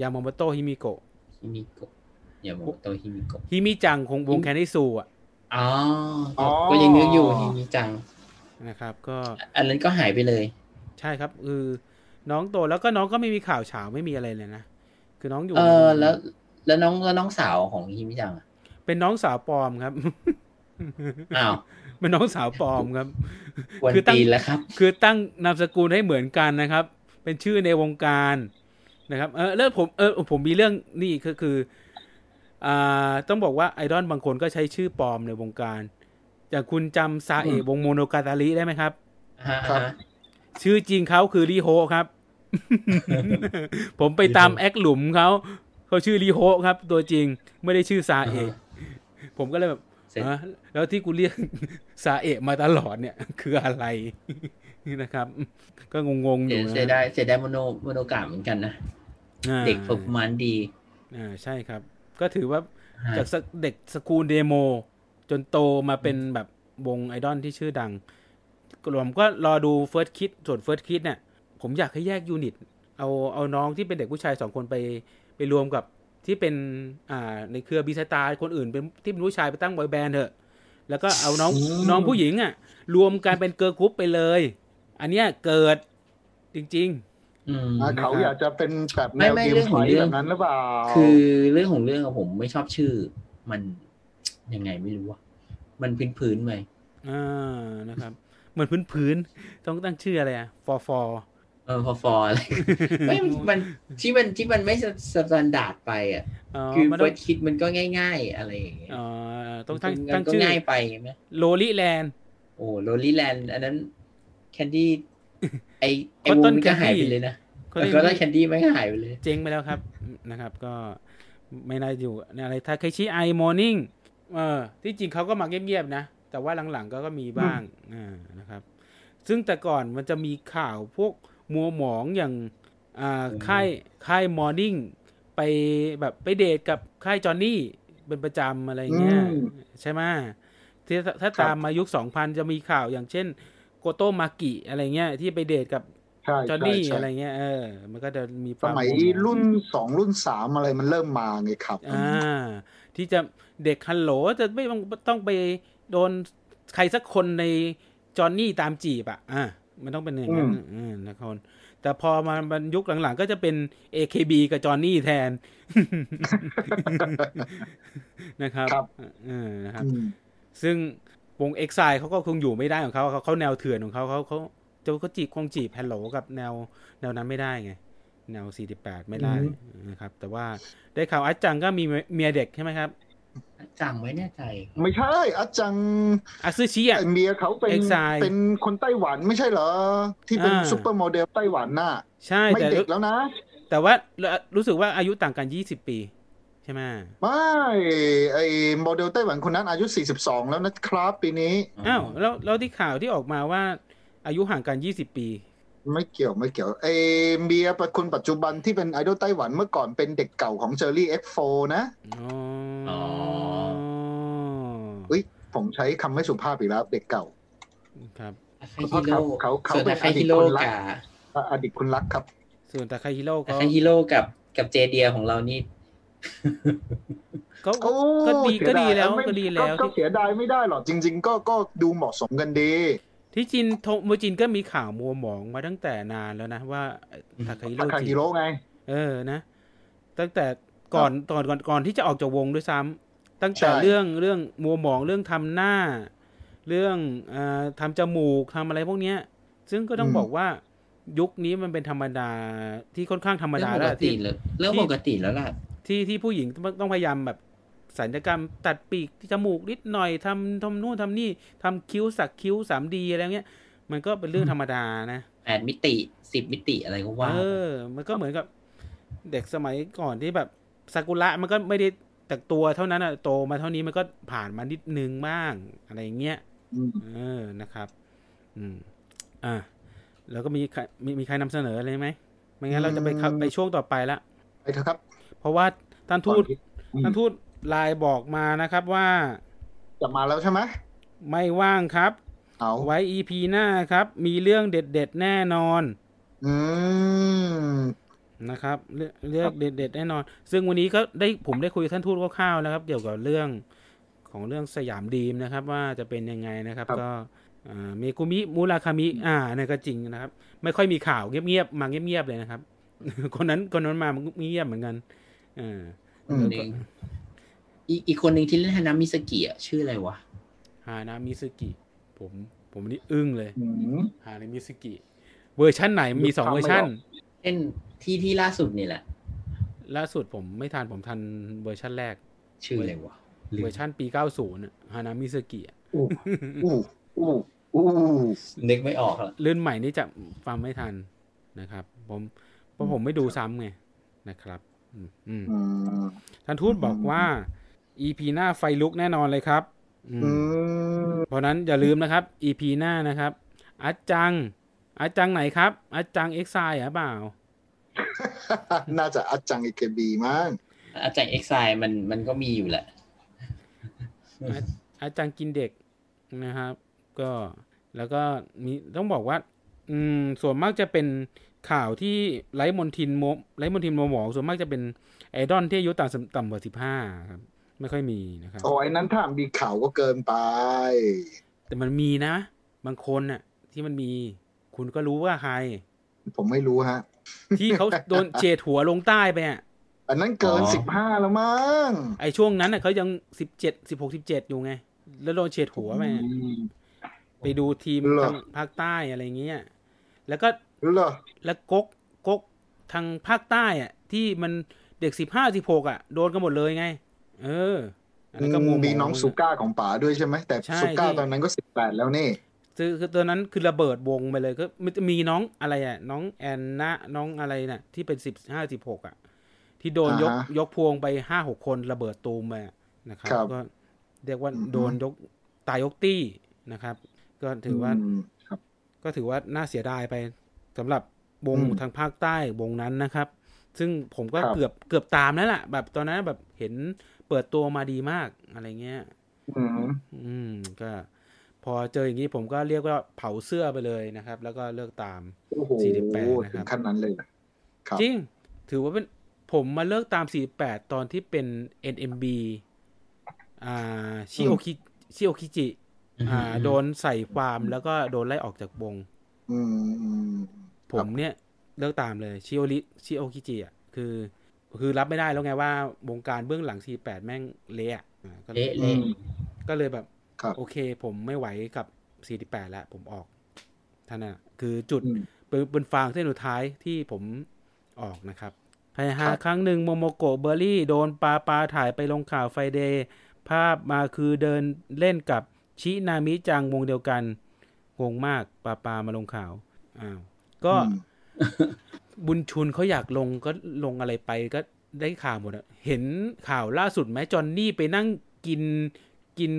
Speaker 1: ยามาโมโตะฮิมิโกะ
Speaker 2: ฮิมิโกะยามาโมโตะฮิมิโกะ
Speaker 1: ฮิมิจังของวงแคนนิซูอะ
Speaker 2: อ๋อ
Speaker 6: อ๋อ
Speaker 2: ก็ยังนึกอยู่ฮิมิจัง
Speaker 1: นะครับ ก็
Speaker 2: อันนั้นก็หายไปเลย
Speaker 1: ใช่ครับคือน้องโตแล้วก็น้องก็ไม่มีข่าวเฉาไม่มีอะไรเลยนะคือน้องอยู่
Speaker 2: เออแล้ว แล้วน้องแล้วน้องสาวของฮิมิจังอะ
Speaker 1: เป็นน้องสาวปลอมครับ
Speaker 2: อ้าว
Speaker 1: เป็นน้องสาวปลอมครับ
Speaker 2: วัน
Speaker 1: คือตั้ง
Speaker 2: ตีนแล้วครับ
Speaker 1: คือตั้งนามสกุลให้เหมือนกันนะครับ เป็นชื่อในวงการ นะครับเออแล้วผมเออผมมีเรื่องนี่ก็คืออ่าต้องบอกว่าไอดอลบางคนก็ใช้ชื่อปลอมในวงการอย่างคุณจำซาเอะวงโมโนกาตาริได้ไหมครับ
Speaker 2: ฮะ
Speaker 6: ครับ
Speaker 2: ฮะ
Speaker 1: ชื่อจริงเขาคือริโฮครับ ผมไปตามแอคหลุมเขาเขาชื่อริโฮครับ ตัวจริงไม่ได้ชื่อซาเอะผมก็เลยแบบ
Speaker 2: เสร็จ
Speaker 1: ฮะแล้วที่กูเรียกซาเอะมาตลอดเนี่ย คืออะไร นะครับ ก็งงๆอ
Speaker 2: เสีย
Speaker 1: ยู่นะ
Speaker 2: เสียดายเสียดายโมโนโมโนกะเหมือนกันนะ
Speaker 1: อ่า
Speaker 2: เด็กฝึกมันดี
Speaker 1: อ่าใช่ครับ ก็ถือว่า
Speaker 2: ฮะ
Speaker 1: จากสเด็กสกูลเดโม จนโตมาเป็นแบบวงไอดอลที่ชื่อดังผมก็รอดูเฟิร์สคิดส่วนเฟิร์สคิดเนี่ย ผมอยากให้แยกยูนิต เอาเอาน้องที่เป็นเด็กผู้ชายสองคนไปไปรวมกับที่เป็นอ่าในเครือบีสตาร์คนอื่นเป็นที่เป็นผู้ชายไปตั้งบอยแบนด์เถอะ แล้วก็เอาน้อง
Speaker 6: อืม
Speaker 1: น้องผู้หญิงอะ รวมกันเป็นเกิร์ลกรุ๊ปไปเลย อันเนี้ยเกิดจริง
Speaker 2: อืม
Speaker 6: อะเขาอยากจะเป็นแบบแน
Speaker 2: ไม่
Speaker 6: ว
Speaker 2: ไม่
Speaker 6: เกม
Speaker 2: เรื่อง
Speaker 6: ไฟ
Speaker 2: ของ
Speaker 6: ท์
Speaker 2: เรื่
Speaker 6: แบ
Speaker 2: อง
Speaker 6: บนั้นหรือเปล่า
Speaker 2: คือเรื่องของเรื่องอะผมไม่ชอบชื่อ มันยังไงไม่รู้อะมันพื้นพื้นๆไป
Speaker 1: ๆอ่านะครับ เหมือนพื้นๆต้องตั้งชื่ออะไรอะฟอฟอ
Speaker 2: เออพอฟออะไรไม่มันที่มันที่มันไม่สแตนดาร์ดไปอะ
Speaker 1: อ๋อ
Speaker 2: คือ
Speaker 1: มัน
Speaker 2: เฟิ
Speaker 1: ต้อ
Speaker 2: ร์
Speaker 1: ง
Speaker 2: สคิดมันก็ง่าย ๆ อะไรอย่างเงี้ย
Speaker 1: อ๋อต้องตั้ง
Speaker 2: มัน
Speaker 1: ตั้ง
Speaker 2: ก็
Speaker 1: ชื่อ
Speaker 2: ง่ายไปไหม
Speaker 1: โลลิแลนด์
Speaker 2: โอ้โรลลี่แลนด์อันนั้น แคนดี้ไอไอ
Speaker 1: ก็
Speaker 2: ว
Speaker 1: ต้
Speaker 2: ง
Speaker 1: น
Speaker 2: มันก็หายไป
Speaker 1: Candy
Speaker 2: เลยนะ
Speaker 1: ก็
Speaker 2: แล้ว
Speaker 1: ได้
Speaker 2: ก็ได้แคนดี้ไม่หายไปเลย
Speaker 1: เจ๊งไปแล้วครับนะครับ ก็ไม่น่าอยู่อะไรทาเคชิไอมอร์นิ่งเออที่จริงเขาก็มาเงียบๆนะ แต่ว่าหลังๆก็ก็มีบ้างอ่านะครับ ซึ่งแต่ก่อนมันจะมีข่าวพวกมัวหมองอย่างอ่า
Speaker 2: อืม
Speaker 1: ค่ายค่ายมอร์นิ่งไปแบบไปเดทกับค่ายจอห์นนี่เป็นประจำอะไรเงี้ย
Speaker 6: อืม
Speaker 1: ใช่ไหมที่ถ้าถ้า
Speaker 6: ครับ
Speaker 1: ตามมายุค2000จะมีข่าวอย่างเช่น โกโตมากิอะไรเงี้ย ที่ไปเดทกับ
Speaker 6: ใช่
Speaker 1: จอห์น
Speaker 6: ใช่
Speaker 1: นี่
Speaker 6: ใช่
Speaker 1: อะไรเงี้ยเออ มันก็จะมีค
Speaker 6: ส
Speaker 1: วาม
Speaker 6: มัย
Speaker 1: มัวหมอง
Speaker 6: รุ่นสองรุ่นสามอะไรมันเริ่มมาไงครับ
Speaker 1: อ่า ที่จะเด็กฮัลโหลจะไม่ต้องต้องไปโดนใครสักคนในจอห์นนี่ตามจีบอะ อ่า มันต้องเป็นอย่างนั้น
Speaker 6: อืม
Speaker 1: อืมนะครับแต่พอมาบรรยุคหลังๆ ก็จะเป็น AKB กับจอห์นนี่แทน นะครับ
Speaker 6: ครับ
Speaker 1: เออนะครับ
Speaker 6: อืม
Speaker 1: ซึ่ง วงเอ็กซเขาก็คงอยู่ไม่ได้ของเขาเขาเขาแนวเถื่อนของเขาเขาเขาจะเขาจีบคงจีบฮัลโหลกับแนวแนวนั้นไม่ได้ไง แนว 48 ไม่ได้
Speaker 6: อืม
Speaker 1: นะครับ แต่ว่าได้ข่าวอาจังก็มีเมียเด็กใช่ไหมครับ
Speaker 2: จังไม่แน่ใจ
Speaker 6: ไม่ใช่อาจัง
Speaker 1: อาซึชิอะ
Speaker 6: ไอ้เมียเขาเป็น
Speaker 1: Exile
Speaker 6: เป็นคนไต้หวันไม่ใช่เหรอ ที่เป็น
Speaker 1: อ่า
Speaker 6: supermodel ไต้หวันน่ะ
Speaker 1: ใช่
Speaker 6: ไม่
Speaker 1: แต่
Speaker 6: เด็กแล้วนะ
Speaker 1: แต่ว่ารู้สึกว่าอายุต่างกัน 20 ปี ใช่ไหม
Speaker 6: ไม่ไอ้โมเดลไต้หวันคนนั้นอายุ 42 แล้วนะครับ ปีนี้
Speaker 1: อ้าวแล้วแล้วที่ข่าวที่ออกมาว่า อายุห่างกัน 20 ปี
Speaker 6: ไม่เกี่ยวไม่เกี่ยวไอ้เมียคนปัจจุบันที่เป็นไอดอลไต้หวันเมื่อก่อนเป็นเด็กเก่าของเจอรี่ F4 นะ
Speaker 1: อ๋อ
Speaker 2: อ๋อ
Speaker 6: เฮ้ยผมใช้คำไม่สุภาพอีกแล้วเด็กเก่า
Speaker 1: ครับ
Speaker 2: อาคาฮิโร่
Speaker 6: เขาเขา
Speaker 2: ส่วน
Speaker 6: เป็
Speaker 2: อานคาฮิโร่
Speaker 6: อดีตคนรัก
Speaker 2: กับ
Speaker 6: อดีตคุณรักครับ
Speaker 1: ส่วนตาคาฮิโร่
Speaker 2: อา
Speaker 1: ก็
Speaker 2: คาฮิโร่กับกับเจเดียของเรานี่
Speaker 1: ก็
Speaker 6: โอ้
Speaker 1: ก็ดี
Speaker 6: เสี
Speaker 1: ก็
Speaker 6: ย
Speaker 1: ดี
Speaker 6: ดาย
Speaker 1: แล้ว
Speaker 6: ไม่
Speaker 1: ก็ดีแล้ว
Speaker 6: ก็
Speaker 1: ที่
Speaker 6: เสียดายไม่ได้หรอกจริง ๆ ก็ก็ดูเหมาะสมกันดี
Speaker 1: ที่จีนโทโมจินก็มีข่าวมัวหมองมาตั้งแต่นานแล้วนะว่าทาคาฮิ
Speaker 6: ทา
Speaker 1: โร่
Speaker 6: คา
Speaker 1: จี
Speaker 6: ฮิ
Speaker 1: บ
Speaker 6: โร่ไง
Speaker 1: เออนะ ตั้งแต่ก่อนก่อนก่อนก่อนที่จะออกจากวงด้วยซ้ำตั้งแต่
Speaker 6: ใช่
Speaker 1: เรื่องเรื่องมัวหมองเรื่องทำหน้า เรื่องอาทำจมูกทำอะไรพวกเนี้ย ซึ่งก็ต้องบอกว่ายุคนี้มันเป็นธรรมดาที่ค่อนข้างธรรม
Speaker 2: เรื่อง
Speaker 1: ดา
Speaker 2: ป
Speaker 1: แล้ว
Speaker 2: กติ
Speaker 1: ที่
Speaker 2: เลยเรื่องปกติแล้วล่ะ
Speaker 1: ที่ที่ผู้หญิงต้องต้องพยายามแบบสัญญกรรมตัดปีกจมูกนิดหน่อยทำทำนู่นทำนี่ทำคิ้วสักคิ้วสามดีอะไรเงี้ย มันก็เป็นเรื่องธรรมดานะ
Speaker 2: แปดมิติสิบมิติอะไรก็ว่า
Speaker 1: เออ มันก็เหมือนกับเด็กสมัยก่อนที่แบบซากุระมันก็ไม่ได้แต่ตัวเท่านั้นอะโตมาเท่านี้มันก็ผ่านมานิดนึงบ้างอะไรเงี้ย
Speaker 6: อืม
Speaker 1: เออนะครับ อืม อะแล้วก็มีใครมีมีใครนำเสนออะไรไหมไม่งั้นเราจะไปเข้าไปช่วงต่อไปละ
Speaker 6: ไปเถอะครับ
Speaker 1: เพ ราะว่าท่านทูต
Speaker 6: ก่อนที่อืม
Speaker 1: ท่านทูตไลน์บอกมานะครับว่า
Speaker 6: จะมาแล้วใช่ไหม
Speaker 1: ไม่ว่างครับ
Speaker 6: เอา
Speaker 1: ไว้ EP หน้าครับ มีเรื่องเด็ด ๆ แน่นอน
Speaker 6: อืม
Speaker 1: นะครับเรื่องเรื่องเด็ดๆแน่นอน ซึ่งวันนี้ก็ได้ผมได้คุยกับท่านทูตคร่าวๆนะครับ เกี่ยวกับเรื่องของเรื่องสยามดีมนะครับ ว่าจะเป็นยังไงนะครับ
Speaker 6: ครับ
Speaker 1: ก็อ่าเมกุมิมูราคามิ อ่าเนี่ยก็จริงนะครับ ไม่ค่อยมีข่าวเงียบๆมาเงียบๆเลยนะครับ คนนั้นคนนั้นมาเงียบเหมือนกัน อ่า
Speaker 6: อืม
Speaker 2: หนึ่งอีกอีกคนหนึ่งที่เล่นฮานามิสกิอะชื่ออะไรวะ
Speaker 1: ฮานามิสกิ ผมผมนี่อึ้งเลย
Speaker 6: อืม
Speaker 1: ฮานามิสกิ เวอร์ชั่นไหนมีสอง
Speaker 6: นึกภาพ
Speaker 1: เวอร์ชั่น
Speaker 6: ไม่ออก
Speaker 2: เล่นที่ที่ล่าสุดนี่แหละ
Speaker 1: ล่าสุดผมไม่ทันผมทันเวอร์ชั่นแรก
Speaker 2: ชื่ออะไรวะลืม
Speaker 1: เวอร์ชั่นปี90ฮานามิสกิ
Speaker 6: อู้อู้อู้อู้
Speaker 2: นึกไม่ออกละ
Speaker 1: รุ่นใหม่นี่จะฟังไม่ทันนะครับ ผมเพราะผมไม่ดูซ้ำไงนะครับอืมอืม
Speaker 6: อืม
Speaker 1: ท่านทูตบอกว่า EP หน้าไฟลุกแน่นอนเลยครับอืม
Speaker 6: อืม
Speaker 1: เพราะนั้นอย่าลืมนะครับ EP หน้านะครับอาจังอาจังไหนครับอาจังเอ็กไซหรือเปล่า
Speaker 6: น่าจะอัดจังเอเคบีมั้ง
Speaker 2: อาจารย์เอ็กไซมันมันก็มีอยู่แหละ
Speaker 1: อาอาจารย์กินเด็กนะครับ ก็แล้วก็มีต้องบอกว่า อืมส่วนมากจะเป็น ข่าวที่ไร้มนทินโมไร้มนทินโมหมองส่วนมากจะเป็นไอดอลที่อายุต่ำต่ำกว่าสิบห้าครับ ไม่ค่อยมีนะครับ
Speaker 6: โอ้ยนั้นถ้ามีข่าวก็เกินไป
Speaker 1: แต่มันมีนะ บางคนน่ะ ที่มันมีคุณก็รู้ว่าใคร
Speaker 6: ผมไม่รู้ฮะ
Speaker 1: ที่เขาโดนเฉดหัวลงใต้ไปอะ
Speaker 6: อันนั้นเกิน
Speaker 2: อ๋อ
Speaker 6: สิบห้าแล้วมั้ง
Speaker 1: ไอช่วงนั้นน่ะเขายังสิบเจ็ดสิบหกสิบเจ็ดอยู่ไง แล้วโดนเฉดหัวไปอะ
Speaker 6: อืม
Speaker 1: ไปดูทีม
Speaker 6: เหรอ
Speaker 1: ทางภาคใต้อะไรเงี้ยแล้วก็
Speaker 6: เหรอ
Speaker 1: แล้วกกกกทางภาคใต้อะ ที่มันเด็กสิบห้าสิบหกอะ โดนกันหมดเลยไง เอออันนั้นก็มัว
Speaker 6: มีน้องสุก้าของป๋าด้วยใช่ไหมแต่
Speaker 1: ใช่
Speaker 6: สุก้า
Speaker 1: ที่
Speaker 6: ตอนนั้นก็สิบแปดแล้วนี่
Speaker 1: คือคือตัวนั้นคือระเบิดวงไปเลยก็มันจะมีน้องอะไรอะ น้องแอนนะน้องอะไรน่ะ ที่เป็นสิบห้าสิบหกอะ ที่โดนยก
Speaker 6: อ่าฮะ
Speaker 1: ยกพวงไปห้าหกคนระเบิดตูมไปอะนะครับ
Speaker 6: ครับ
Speaker 1: ก็เรียกว่า
Speaker 6: อือฮึ
Speaker 1: โดนยกตายยกตี้นะครับ ก็ถือว่า
Speaker 6: มครับ
Speaker 1: ก็ถือว่าน่าเสียดายไป สำหรับวง
Speaker 6: อืม
Speaker 1: ทางภาคใต้วงนั้นนะครับ ซึ่งผมก็
Speaker 6: ครับ
Speaker 1: เกือบเกือบตามแล้วล่ะ แบบตอนนั้นแบบเห็นเปิดตัวมาดีมากอะไรเงี้ย
Speaker 6: อืม
Speaker 1: อืมก็พอเจออย่างนี้ผมก็เรียกว่าเผาเสื้อไปเลยนะครับ แล้วก็เลิกตาม
Speaker 6: โอ้โห
Speaker 1: 48 นะค
Speaker 6: ถึ
Speaker 1: รับ
Speaker 6: งขั้นนั้นเลยนะครับ
Speaker 1: จริง ถือว่าเป็นผมมาเลิกตาม 48 ตอนที่เป็น NMB อ่าชิโอคิชิโอคิจิ อ่า โดนใส่ความแล้วก็โดนไล่ออกจากวง
Speaker 6: อืมอืม
Speaker 1: ผมเนี่ยเลิกตามเลยชิโอริชิโอคิจิอะคือ คือรับไม่ได้แล้วไงว่าวงการเบื้องหลัง 48 แม่งเละอะอ่าก็เลย
Speaker 2: เละ
Speaker 6: อื
Speaker 2: เละ
Speaker 6: ม
Speaker 1: ก็เลยแบบ
Speaker 6: ครับ
Speaker 1: โอเค ผมไม่ไหวกับ 48 แล้ว ผมออกท่านน่ะคือจุด
Speaker 6: อืม
Speaker 1: เป็นเป็นฟางเส้นสุดท้ายที่ผมออกนะครับไฮฮา
Speaker 6: ครับ
Speaker 1: ครั้งหนึ่งโมโมโกะเบอร์รี่ โดนปาปาถ่ายไปลงข่าวไฟเดย์ภาพมาคือเดินเล่นกับชินามิจังวงเดียวกัน งงมากปาปามาลงข่าว อ้าว ก็
Speaker 6: อืม
Speaker 1: บุญชุนเขาอยากลงก็ลงอะไรไปก็ได้ข่าวหมดอะเห็นข่าวล่าสุดไหมจอนนี่ไปนั่งกินกิน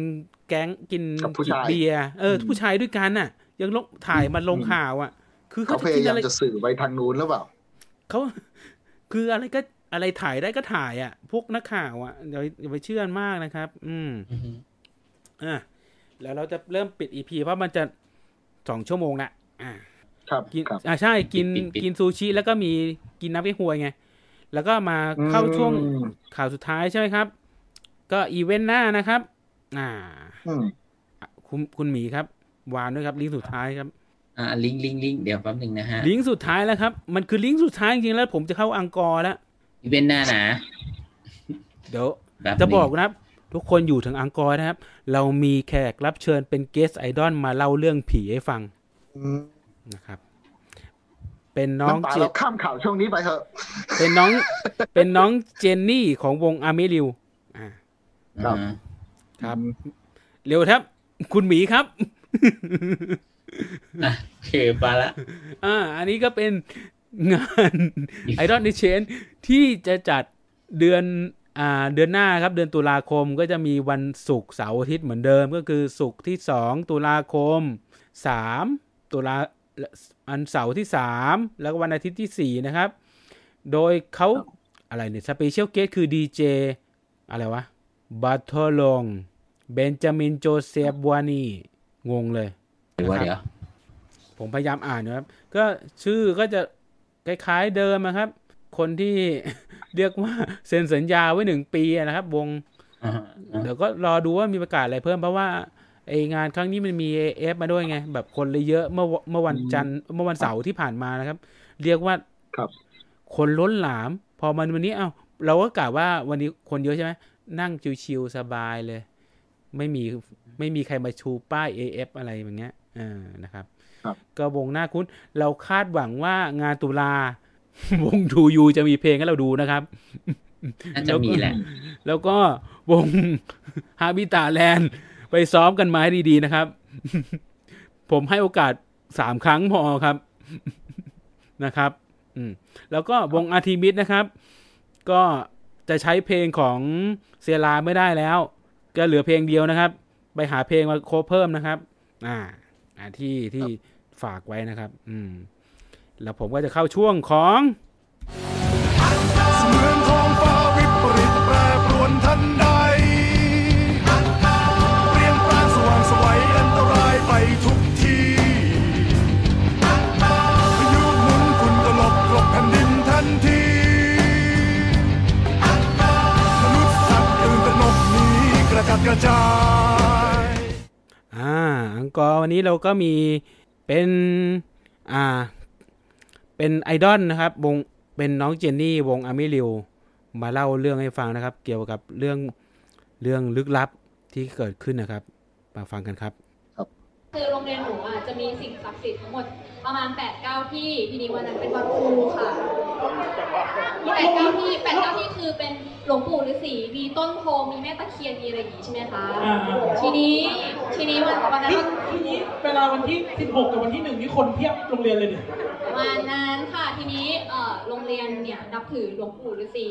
Speaker 1: แก๊งกิน
Speaker 6: กับผู้ชาย
Speaker 1: จิบเบียร์เอออ
Speaker 6: ม
Speaker 1: ผู้ชายด้วยกันน่ะ ยังลงถ่ายมาลง
Speaker 6: อืม
Speaker 1: ข่าวอะ คือ
Speaker 6: เขา
Speaker 1: เขา
Speaker 6: พ
Speaker 1: จะกิน
Speaker 6: ยายา
Speaker 1: อะ
Speaker 6: ม
Speaker 1: ไร
Speaker 6: จะสื่อไปทางนู้นหรือเปล่า
Speaker 1: เขาคืออะไรก็อะไรถ่ายได้ก็ถ่ายอะ พวกนักข่าวอะอย่าอย่าไปเชื่อมากนะครับ อืม
Speaker 2: อือฮึ
Speaker 1: อะแล้วเราจะเริ่มปิดอีพีเพราะมันจะสองชั่วโมงละอ่า
Speaker 6: ครับ
Speaker 1: กิน
Speaker 6: ครับ
Speaker 1: อ่าใช่กินกินซูชิแล้วก็มีกินน้ำเก๊กฮวยไง แล้วก็มาเข้าช่วง
Speaker 6: อืม
Speaker 1: ข่าวสุดท้ายใช่ไหมครับ ก็อีเวนต์หน้านะครับ อ่า
Speaker 6: อืม
Speaker 1: คุณคุณหมีครับ วานด้วยครับ ลิงก์สุดท้ายครับ
Speaker 2: อ่าลิงก์ลิงก์ลิงก์เดี๋ยวแป๊บหนึ่งนะฮะ
Speaker 1: ลิงก์สุดท้ายแล้วครับ มันคือลิงก์สุดท้ายจริงๆแล้วผมจะเข้า encore แล้ว
Speaker 2: อีเวนต์หน้านะ
Speaker 1: เดี๋ยว
Speaker 2: แป๊บห
Speaker 1: จะ
Speaker 2: นึ่งจะ
Speaker 1: บอกนะครับ ทุกคนอยู่ถึง encore นะครับ เรามีแขกรับเชิญเป็น guest ไอดอลมาเล่าเรื่องผีให้ฟัง
Speaker 6: อืม
Speaker 1: นะครับ เป็นน้อง
Speaker 6: น้ำป่า
Speaker 1: เจ
Speaker 6: เราข้ามข่าวช่วงนี้ไปเถอะ
Speaker 1: เป็นน้อง เป็นน้องเจนนี่ของวงอาร์เมริวอ่า
Speaker 6: ครับ
Speaker 2: อ่า
Speaker 1: ครับเร็วครับ คุณหมีครับ
Speaker 2: อะโอเคไปละ
Speaker 1: อ่า อันนี้ก็เป็นงานไอดอลนิเชนที่จะจัดเดือนอ่าเดือนหน้าครับ เดือนตุลาคมก็จะมีวันศุกร์เสาร์อาทิตย์เหมือนเดิมก็คือศุกร์ที่สองตุลาคมสามตุลา อันเสาร์ที่สามแล้วก็วันอาทิตย์ที่สี่นะครับ โดยเขาอะไรเนี่ยสเปเชียลเกสคือดีเจอะไรวะบัตโทลงเบนจามินโจเซฟวานีงงเลย
Speaker 2: เดี๋ยวว่า
Speaker 1: นะครับ
Speaker 2: เดี๋ยว
Speaker 1: ผมพยายามอ่านนะครับ ก็ชื่อก็จะคล้ายๆเดิมนะครับ คนที่เรียกว่าเซ็นสัญญาไว้หนึ่งปีนะครับ วง
Speaker 2: อ่าฮะอ่า
Speaker 1: เดี๋ยวก็รอดูว่ามีประกาศอะไรเพิ่มเพราะว่า ไองานครั้งนี้มันมีเอฟมาด้วยไง แบบคนเลยเยอะเมื่อวเมื่อวันจันทร์เมื่อวันเสาร์ที่ผ่านมานะครับ เรียกว่า
Speaker 6: ครับ
Speaker 1: คนล้นหลาม พอมันวันนี้เอ้าเราก็กะว่าวันนี้คนเยอะใช่ไหมนั่งชิวๆสบายเลย ไม่มีไม่มีใครมาชูป้าย AF อะไรอย่างเงี้ยเออนะครับ
Speaker 6: ครับ
Speaker 1: ก็วงหน้าคุ้น เราคาดหวังว่างานตุลาวงทูยูจะมีเพลงให้เราดูนะครับ
Speaker 2: น่าจะมีแหละ
Speaker 1: แล้วก็วงฮาบิตาแลนด์ ไปซ้อมกันมาให้ดีๆนะครับ ผมให้โอกาสสามครั้งพอครับนะครับ อืม แล้วก็วงอาร์ทีมิดนะครับ ก็จะใช้เพลงของเซียราไม่ได้แล้ว ก็เหลือเพลงเดียวนะครับ ไปหาเพลงมาโคเพิ่มนะครับ อ่า อ่าที่ที่ฝากไว้นะครับ อืม แล้วผมก็จะเข้าช่วงของ
Speaker 7: ทุกทีพายุหมุนฝุ่นตลบกลบแผ่นดินทันที มนุษย์สัตว์ตื่นตระหนกหนีกระจัดกระจาย
Speaker 1: อ่า อังกอร์วันนี้เราก็มีเป็น อ่า เป็นไอดอลนะครับ วง เป็นน้องเจนนี่วงอามิริว มาเล่าเรื่องให้ฟังนะครับ เกี่ยวกับเรื่อง เรื่องลึกลับที่เกิดขึ้นนะครับ มาฟังกันครับ
Speaker 8: คือโรงเรียนหนูอะจะมีสิ่งศักดิ์สิทธิ์ทั้งหมดประมาณ8ปดเก้าที่ทีนี้วันนั้นเป็นวันครูค่ะมีแปดเก้าที่แปดเก้าที่คือเป็นหลวงปู่ฤาษีมีต้นโพมีแม่ตะเคียนมีอะไรอย่างงี้ใช่ไหมคะ
Speaker 4: อ่า
Speaker 8: ทีนี้ทีนี้วันวันนั้น
Speaker 4: นี่
Speaker 8: ก็
Speaker 4: ทีนี้เวลาวันที่ 16 กับวันที่หนึ่งนี่คนเพียบโรงเรียนเลยเนี่ย
Speaker 8: ประมาณนั้นค่ะทีนี้เอ่อโรงเรียนเนี่ยนับถือหลวงปู่ฤาษี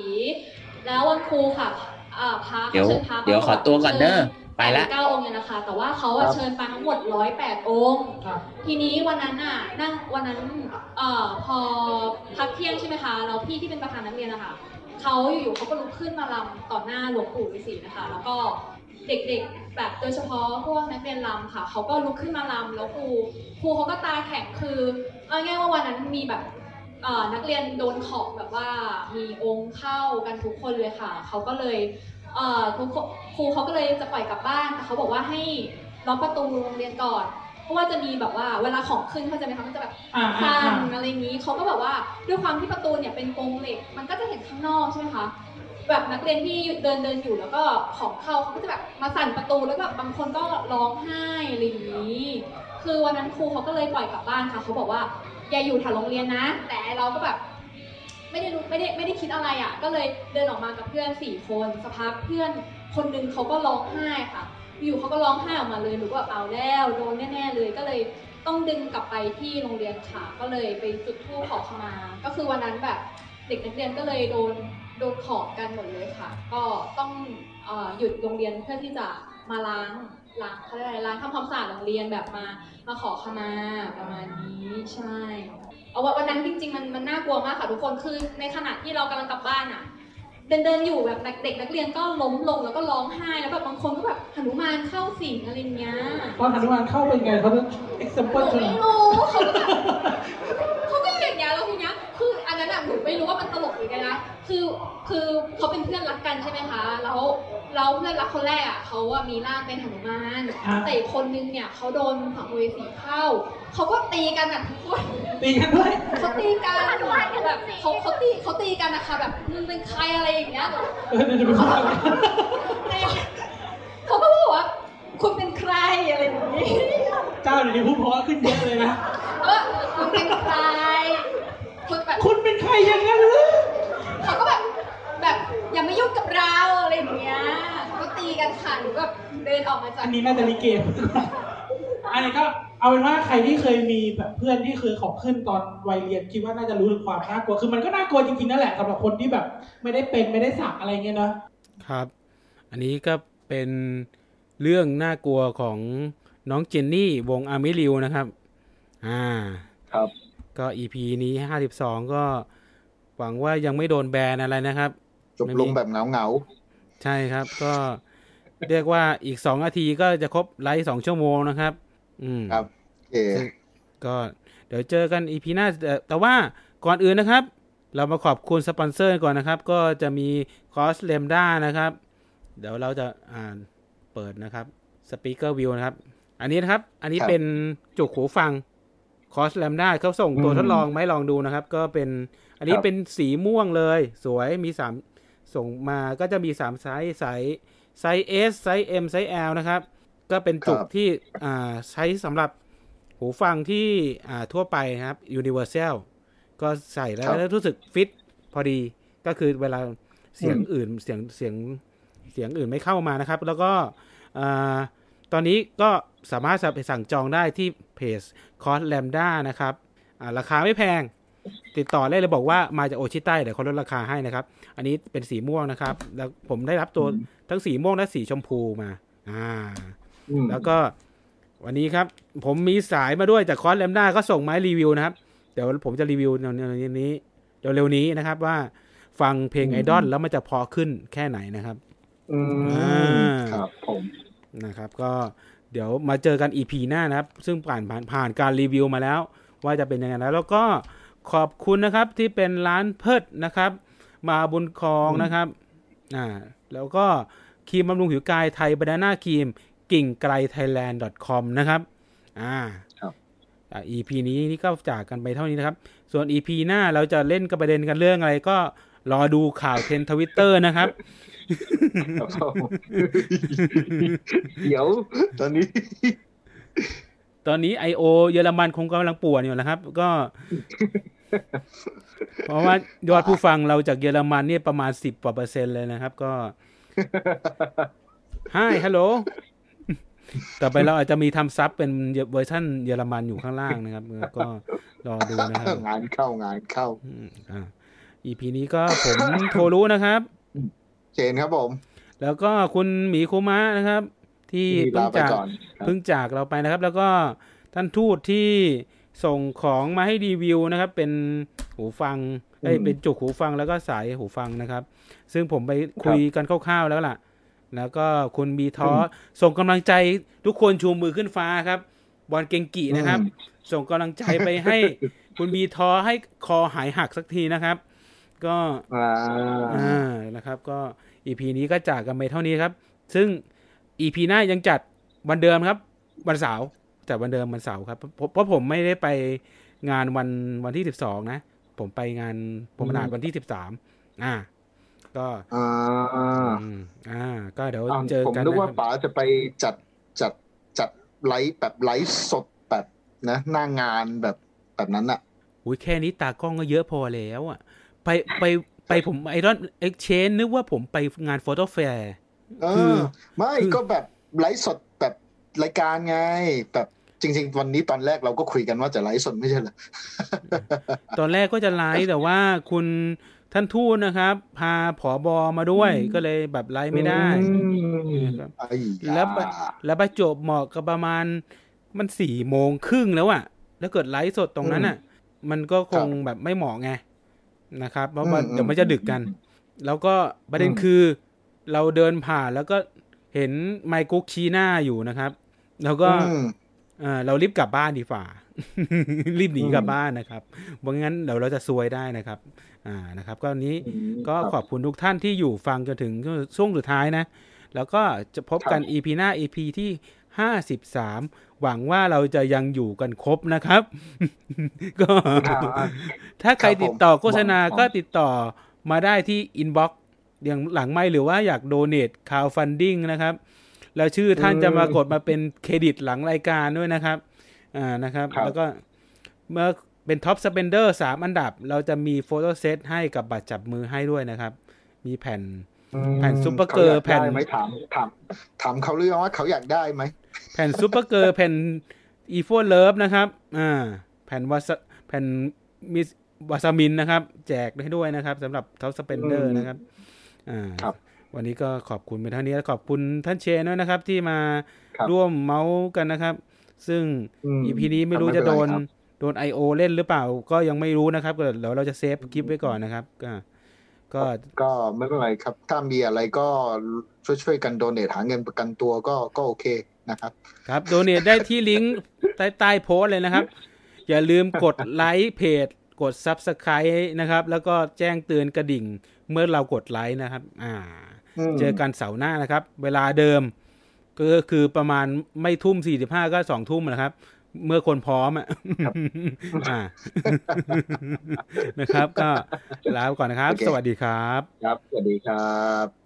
Speaker 8: แล้ววันครูค่ะเอ่อพระ
Speaker 2: เดี๋ยว
Speaker 8: เชิญพระ
Speaker 2: เดี๋ยวขอตัวก่อนเด้อ ไปละ
Speaker 8: เก้าองค์เนี่ยนะคะ แต่ว่าเขา
Speaker 6: ครั
Speaker 8: อะ
Speaker 6: บ
Speaker 8: เชิญมาทั้งหมดร้อยแปดองค์
Speaker 4: ครับ
Speaker 8: ทีนี้วันนั้นน่ะนั่งวันนั้นเอ่อพอพักเที่ยงใช่ไหมคะแล้วพี่ที่เป็นประธานนักเรียนนะคะเขาอยู่ๆเขาก็ลุกขึ้นมาลำต่อหน้าหลวงปู่ฤาษีนะคะ แล้วก็เด็กๆแบบโดยเฉพาะพวกนักเรียนลำค่ะเขาก็ลุกขึ้นมาลำแล้วครูครูเขาก็ตาแข็งคือเอาง่ายๆว่าวันนั้นมีแบบเอ่อนักเรียนโดนของแบบว่ามีองค์เข้ากันทุกคนเลยค่ะเขาก็เลย เอ่อครูครูเขาก็เลยจะปล่อยกลับบ้านแต่เขาบอกว่าให้ล็อกประตูโรงเรียนก่อน เพราะว่าจะมีแบบว่าเวลาของขึ้นเขาใจะไหมคะมันจะแบบ
Speaker 4: อ่าอ่า
Speaker 8: สั่น
Speaker 4: อ่า
Speaker 8: อะไรอย่างนี้เขาก็แบบว่าด้วยความที่ประตูเนี่ยเป็นกรงเหล็ก มันก็จะเห็นข้างนอกใช่ไหมคะแบบนักเรียนที่เดินเดินอยู่แล้วก็ของเข้าเขาก็จะแบบมาสั่นประตูแล้วแบบบางคนก็ร้องไห้อะไรอย่างนี้ คือวันนั้นครูเขาก็เลยปล่อยกลับบ้านค่ะเขาบอกว่าอย่าอยู่แถวโรงเรียนนะ แต่เราก็แบบ ไม่ได้รู้ไม่ได้ไม่ได้คิดอะไรอะ ก็เลยเดินออกมากับเพื่อนสี่คนสักพักเพื่อนคนหนึงเขาก็ร้องไห้ค่ะ อยู่เขาก็ร้องไห้ออกมาเลยหนูก็แบบเอาแล้วโดนแน่ๆเลยก็เลยต้องดึงกลับไปที่โรงเรียนค่ะ ก็เลยไปจุดธูปขอขมา ก็คือวันนั้นแบบเด็กนักเรียนก็เลยโดนโดนของกันหมดเลยค่ะ ก็ต้องเอ่อหยุดโรงเรียนเพื่อที่จะมาล้างล้างเขาเรียกอะไรล้างทำความสะอาดโรงเรียนแบบมามาขอขมาประมาณนี้ใช่ เอาว่าวันนั้นจริง ๆ มันมันน่ากลัวมากค่ะทุกคนคือในขณะที่เรากำลังกลับบ้านอะ เดินเดินอยู่แบบเด็กนักเรียนก็ล้มลงแล้วก็ร้องไห้แล้วแบบบางคนก็แบบหนุมานเข้าสิงอะไรเงี้ย
Speaker 4: ตอนหนุมานเข้าเป็นไงเขาจะ
Speaker 8: หนู
Speaker 4: example ชน
Speaker 8: ไม่รู้เขาก็แบบเขาก็อย่างเงี้ยแล้วทีเนี้ยคืออันนั้นอะหนูไม่รู้ว่ามันตลกหรือไงนะคือคือเขาเป็นเพื่อนรักกันใช่ไหมคะ แล้ว เราเพื่อนรักคนแรกอะเขาอะมีร่างเป็นหนุมาน
Speaker 4: อ่า
Speaker 8: แต่อีกคนนึงเนี่ยเขาโดนสัมภเวสีเข้าเขาก็ตีกันอะทุกคน
Speaker 4: ตีกันด้วย
Speaker 8: เขาตีกันแบบเขาเขาตีเขาตีกันนะคะแบบมึงเป็นใครอะไรอย่างเงี้ย
Speaker 4: เออเดี๋ยวจะไปพูดอะไร
Speaker 8: เขาก็บอกว่าคุณเป็นใครอะไรอย่างนี้
Speaker 4: เจ้าเดี๋ยวนี้พูดเพราะขึ้นเยอะเลยนะ
Speaker 8: ว่าคุณเป็นใครคุณแบบ
Speaker 4: คุณเป็นใครอย่างนั้นเลย
Speaker 8: เขาก็แบบ แบบอย่ามายุ่งกับเราอะไรอย่างเงี้ยก็ตีกันค่ะหนูก็เดินออกมาจาก
Speaker 4: อันนี้น่าจะลิเกมอันนี้ก็เอาเป็นว่าใครที่เคยมีแบบเพื่อนที่เคยของขึ้นตอนวัยเรียนคิดว่าน่าจะรู้ถึงความน่ากลัวคือมันก็น่ากลัวจริงๆนั่นแหละสำหรับคนที่แบบ ไม่ได้เป็นไม่ได้สักอะไรเงี้ยเนอะ
Speaker 1: ครับ อันนี้ก็เป็นเรื่องน่ากลัวของน้องเจนนี่วงอามิริวนะครับ อ่า
Speaker 6: ครับ
Speaker 1: ก็ EP นี้ห้าสิบสองก็หวังว่ายังไม่โดนแบนอะไรนะครับ
Speaker 6: จบลงแบบเหงาเหงา
Speaker 1: ใช่ครับ ก็เรียกว่าอีกสองนาทีก็จะครบไลฟ์สองชั่วโมงนะครับ อืม
Speaker 6: ๆครับโอเค
Speaker 1: ก็เดี๋ยวเจอกัน EP หน้าแต่แต่ว่าก่อนอื่นนะครับ เรามาขอบคุณสปอนเซอร์ก่อนนะครับ ก็จะมี COS Lambda นะครับ เดี๋ยวเราจะอ่านเปิดนะครับ speaker view นะครับ อันนี้นะครับ อันนี้
Speaker 6: ครับ
Speaker 1: เป็นจุกหูฟัง COS Lambda เขาส่งตัว
Speaker 6: อืม
Speaker 1: ทดลองไหมาให้ลองดูนะครับ ก็เป็น อันนี้
Speaker 6: ครับ
Speaker 1: เป็นสีม่วงเลย สวยมีสาม ส่งมาก็จะมีสามไซส์ไซส์ไซส์ S ไซส์ M ไซส์ L นะครับ ก็เป็นจุกที่อ่าใช้สำหรับหูฟังที่อ่าทั่วไปนะครับ universal ก็ใส่แล้ว
Speaker 6: ครับ
Speaker 1: แล้วรู้สึกฟิตพอดีก็คือเวลาเสียง
Speaker 6: อืม
Speaker 1: อื่นเสียงเสียงเสียงอื่นไม่เข้ามานะครับ แล้วก็อ่าตอนนี้ก็สามารถไปสั่งจองได้ที่เพจ COS Lambda นะครับอ่าราคาไม่แพง ติดต่อได้เลยบอกว่ามาจากโอชิไต้เดี๋ยวเขาลดราคาให้นะครับ อันนี้เป็นสีม่วงนะครับ แล้วผมได้รับตัวทั้งสีม่วงและสีชมพูมา อ่า
Speaker 6: อืม
Speaker 1: แล้วก็วันนี้ครับ ผมมีสายมาด้วยจากคอร์สแลมด้าก็ส่งมาให้รีวิวนะครับ เดี๋ยวผมจะรีวิวในในนี้เดี๋ยวเร็วนี้นะครับว่าฟังเพลงไอดอลแล้วมันจะพอขึ้นแค่ไหนนะครับ
Speaker 6: อืม
Speaker 1: อ่า
Speaker 6: ครับผม
Speaker 1: นะครับ ก็เดี๋ยวมาเจอกัน EP หน้านะครับ ซึ่งผ่านผ่านผ่านการรีวิวมาแล้ว ว่าจะเป็นยังไงแล้ว แล้วก็ ขอบคุณนะครับที่เป็นร้านเพิดนะครับ มาบุญครองนะครับอ่าแล้วก็ครีมบำรุงผิวกายไทยบานาน่าครีมกิ่งไกลไทยแลนด์ .com นะครับอ่า
Speaker 6: ครับ
Speaker 1: อ่า EP นี้นี่ก็จากกันไปเท่านี้นะครับ ส่วน EP หน้าเราจะเล่นกับประเด็นกันเรื่องอะไรก็รอดูข่าวเทรนด์ทวิตเตอร์นะครับ
Speaker 6: ครับผมเดี๋ยวตอนนี้
Speaker 1: ตอนนี้ I.O. เยอรมันคงกำลังป่วนอยู่นะครับ ก็ เพราะว่ายอดผู้ฟังเราจากเยอรมันเนี่ยประมาณสิบกว่าเปอร์เซ็นต์เลยนะครับ ก็ Hi Hello ต่อไปเราอาจจะมีทำซับเป็นเวอร์ชันเยอรมันอยู่ข้างล่างนะครับ ก็รอดูนะครับ
Speaker 6: งานเข้างานเข้า
Speaker 1: อืมอ่า EP นี้ก็ผมโทรู้นะครับ
Speaker 6: เจนครับผม
Speaker 1: แล้วก็คุณหมีคุมะนะครับ ที่
Speaker 6: ที่
Speaker 1: เพิ่
Speaker 6: ลางไป
Speaker 1: จาก
Speaker 6: ก่อนครับ
Speaker 1: เพิ่งจากเราไปนะครับ แล้วก็ท่านทูตที่ ส่งของมาให้รีวิวนะครับ เป็นหูฟังเอ้ยเป็นจุกหูฟังแล้วก็สายหูฟังนะครับ ซึ่งผมไปคุยกันคร่าวๆแล้วล่ะ แล้วก็คุณบีทอส่งกำลังใจทุกคนชูมือขึ้นฟ้าครับ บอลเกงกีนะครับ ส่งกำลังใจไปให้คุณบีทอให้คอหายหักสักทีนะครับ ก็
Speaker 6: อ่า
Speaker 1: อ่านะครับ ก็ EP นี้ก็จากกันไปเท่านี้ครับ ซึ่ง EP หน้ายังจัดวันเดิมครับ วันเสาร์ จัดวันเดิมวันเสาร์ครับเพราะเพราะผมไม่ได้ไปงานวันวันที่สิบสองนะ ผมไปงานผมนาดวันที่สิบสามอ่า ก็
Speaker 6: อ่า
Speaker 1: อืมอ่า ก็เดี๋ยว
Speaker 6: อ้าว
Speaker 1: เจอ
Speaker 6: ผม
Speaker 1: กัน
Speaker 6: นึก
Speaker 1: นะ
Speaker 6: ว่า
Speaker 1: ครับ
Speaker 6: ป๋าจะไปจัดจัดจัดไลฟ์แบบไลฟ์สดแบบนะหน้างานแบบแบบนั้นอะ
Speaker 1: อุ้ยแค่นี้ตากล้องก็เยอะพอแล้วอะไปไปไปผมไอรอนเอ็กชนนึกว่าผมไปงาน photo fair
Speaker 6: เอ
Speaker 1: คือ
Speaker 6: อไม่
Speaker 1: คือ
Speaker 6: ก็แบบไลฟ์สดแบบรายการไง แบบ จริง ๆ วันนี้ตอนแรกเราก็คุยกันว่าจะไลฟ์สดไม่ใช่เหรอ
Speaker 1: ตอนแรกก็จะไลฟ์แต่ว่าคุณท่านทูตนะครับ พาผอบอมาด้วยก็เลยแบบไลฟ์ไม่ได้
Speaker 6: อืม
Speaker 1: ครับ
Speaker 6: ไอ้ยา
Speaker 1: แล้วไปแล้วประจวบเหมาะกับประมาณมันสี่โมงครึ่งแล้วอะแล้วเกิดไลฟ์สดตรงนั้นอะมันก็คงแบบไม่เหมาะไงนะครับเพราะว่าเดี๋ยวมันจะดึกกัน แล้วก็ประเด็นคือ เราเดินผ่านแล้วก็เห็นไมค์กุ๊กชี้หน้าอยู่นะครับ แล้วก็
Speaker 6: อืม
Speaker 1: เอ่อเรารีบกลับบ้านดีฝ่า รีบหนีกลับบ้านนะครับเพราะงั้นเดี๋ยวเราจะซวยได้นะครับ อ่านะครับ ก็วันนี้
Speaker 6: อืม
Speaker 1: ก็
Speaker 6: ครับ
Speaker 1: ขอบคุณทุกท่านที่อยู่ฟังจนถึงช่วงสุดท้ายนะ แล้วก็จะพบกัน EP หน้า EP ที่ห้าสิบสามหวังว่าเราจะยังอยู่กันครบนะครับ ก็
Speaker 6: ครับ
Speaker 1: ถ้าใคร
Speaker 6: ครับผม
Speaker 1: ติดต่อโฆษณา
Speaker 6: หวัง
Speaker 1: ก็ติดต่อมาได้ที่ inbox อย่างหลังไม่หรือว่าอยากโดเน t คาวฟันดิ้งนะครับ แล้วชื่อท่านจะมากดมาเป็นเครดิตหลังรายการด้วยนะครับอ่านะครับ
Speaker 6: ครับ
Speaker 1: แล้วก็เมื่อเป็นท็อปสเปนเดอร์สามอันดับ เราจะมีโฟโต้เซตให้กับบัตรจับมือให้ด้วยนะครับ มีแผ่นแผ่นซุปเปอร์เกอร์
Speaker 6: ขา
Speaker 1: แผ่น
Speaker 6: ยากได้ไหมถามถามถามเขาเรื่องว่าเขาอยากได้ไหม
Speaker 1: แผ่นซูเปอร์เกอร์แผ่นอีโฟเลิฟนะครับอ่าแผ่นวาซาแผ่นมิสวาซามินนะครับ แจกให้ด้วยนะครับสำหรับท็อปสเปนเดอร์
Speaker 6: อืม
Speaker 1: นะครับอ่า
Speaker 6: ครับ
Speaker 1: วันนี้ก็ขอบคุณไปเท่านี้และขอบคุณท่านเชนด้วยนะครับ ที่มา
Speaker 6: ครับ
Speaker 1: ร่วมเมาส์กันนะครับ ซึ่ง
Speaker 6: อืม
Speaker 1: อีพีนี้ไม่รู้
Speaker 6: ไม่เป็
Speaker 1: จะ
Speaker 6: นไร
Speaker 1: โดน
Speaker 6: ครับ
Speaker 1: โดน I.O. เล่นหรือเปล่า ก็ยังไม่รู้นะครับเดี๋ยวเราจะเซฟคลิปไว้ก่อนนะครับ ก็ก็
Speaker 6: ก็ไม่เป็นไรครับ ถ้ามีอะไรก็ช่วยช่วยๆกันโดเนทหาเงินประกันตัวก็ก็โอเคนะครับ
Speaker 1: ครับโดเนทได้ที่ลิงก์ใต้ใต้โพสต์เลยนะครับ อย่าลืมกดไลค์เพจ กด Subscribe นะครับ แล้วก็แจ้งเตือนกระดิ่งเมื่อเรากดไลค์นะครับ อ่า
Speaker 6: อืม
Speaker 1: เจอกันเสาร์หน้านะครับ เวลาเดิม ก็คือประมาณไม่ทุ่มสี่สิบห้าก็สองทุ่มนะครับ เมื่อคนพร้อมอะอ่านะครับ ก็ลาไปก่อนนะครับ
Speaker 6: โอเค
Speaker 1: สวัสดีครับ
Speaker 6: ครับ สวัสดีครับ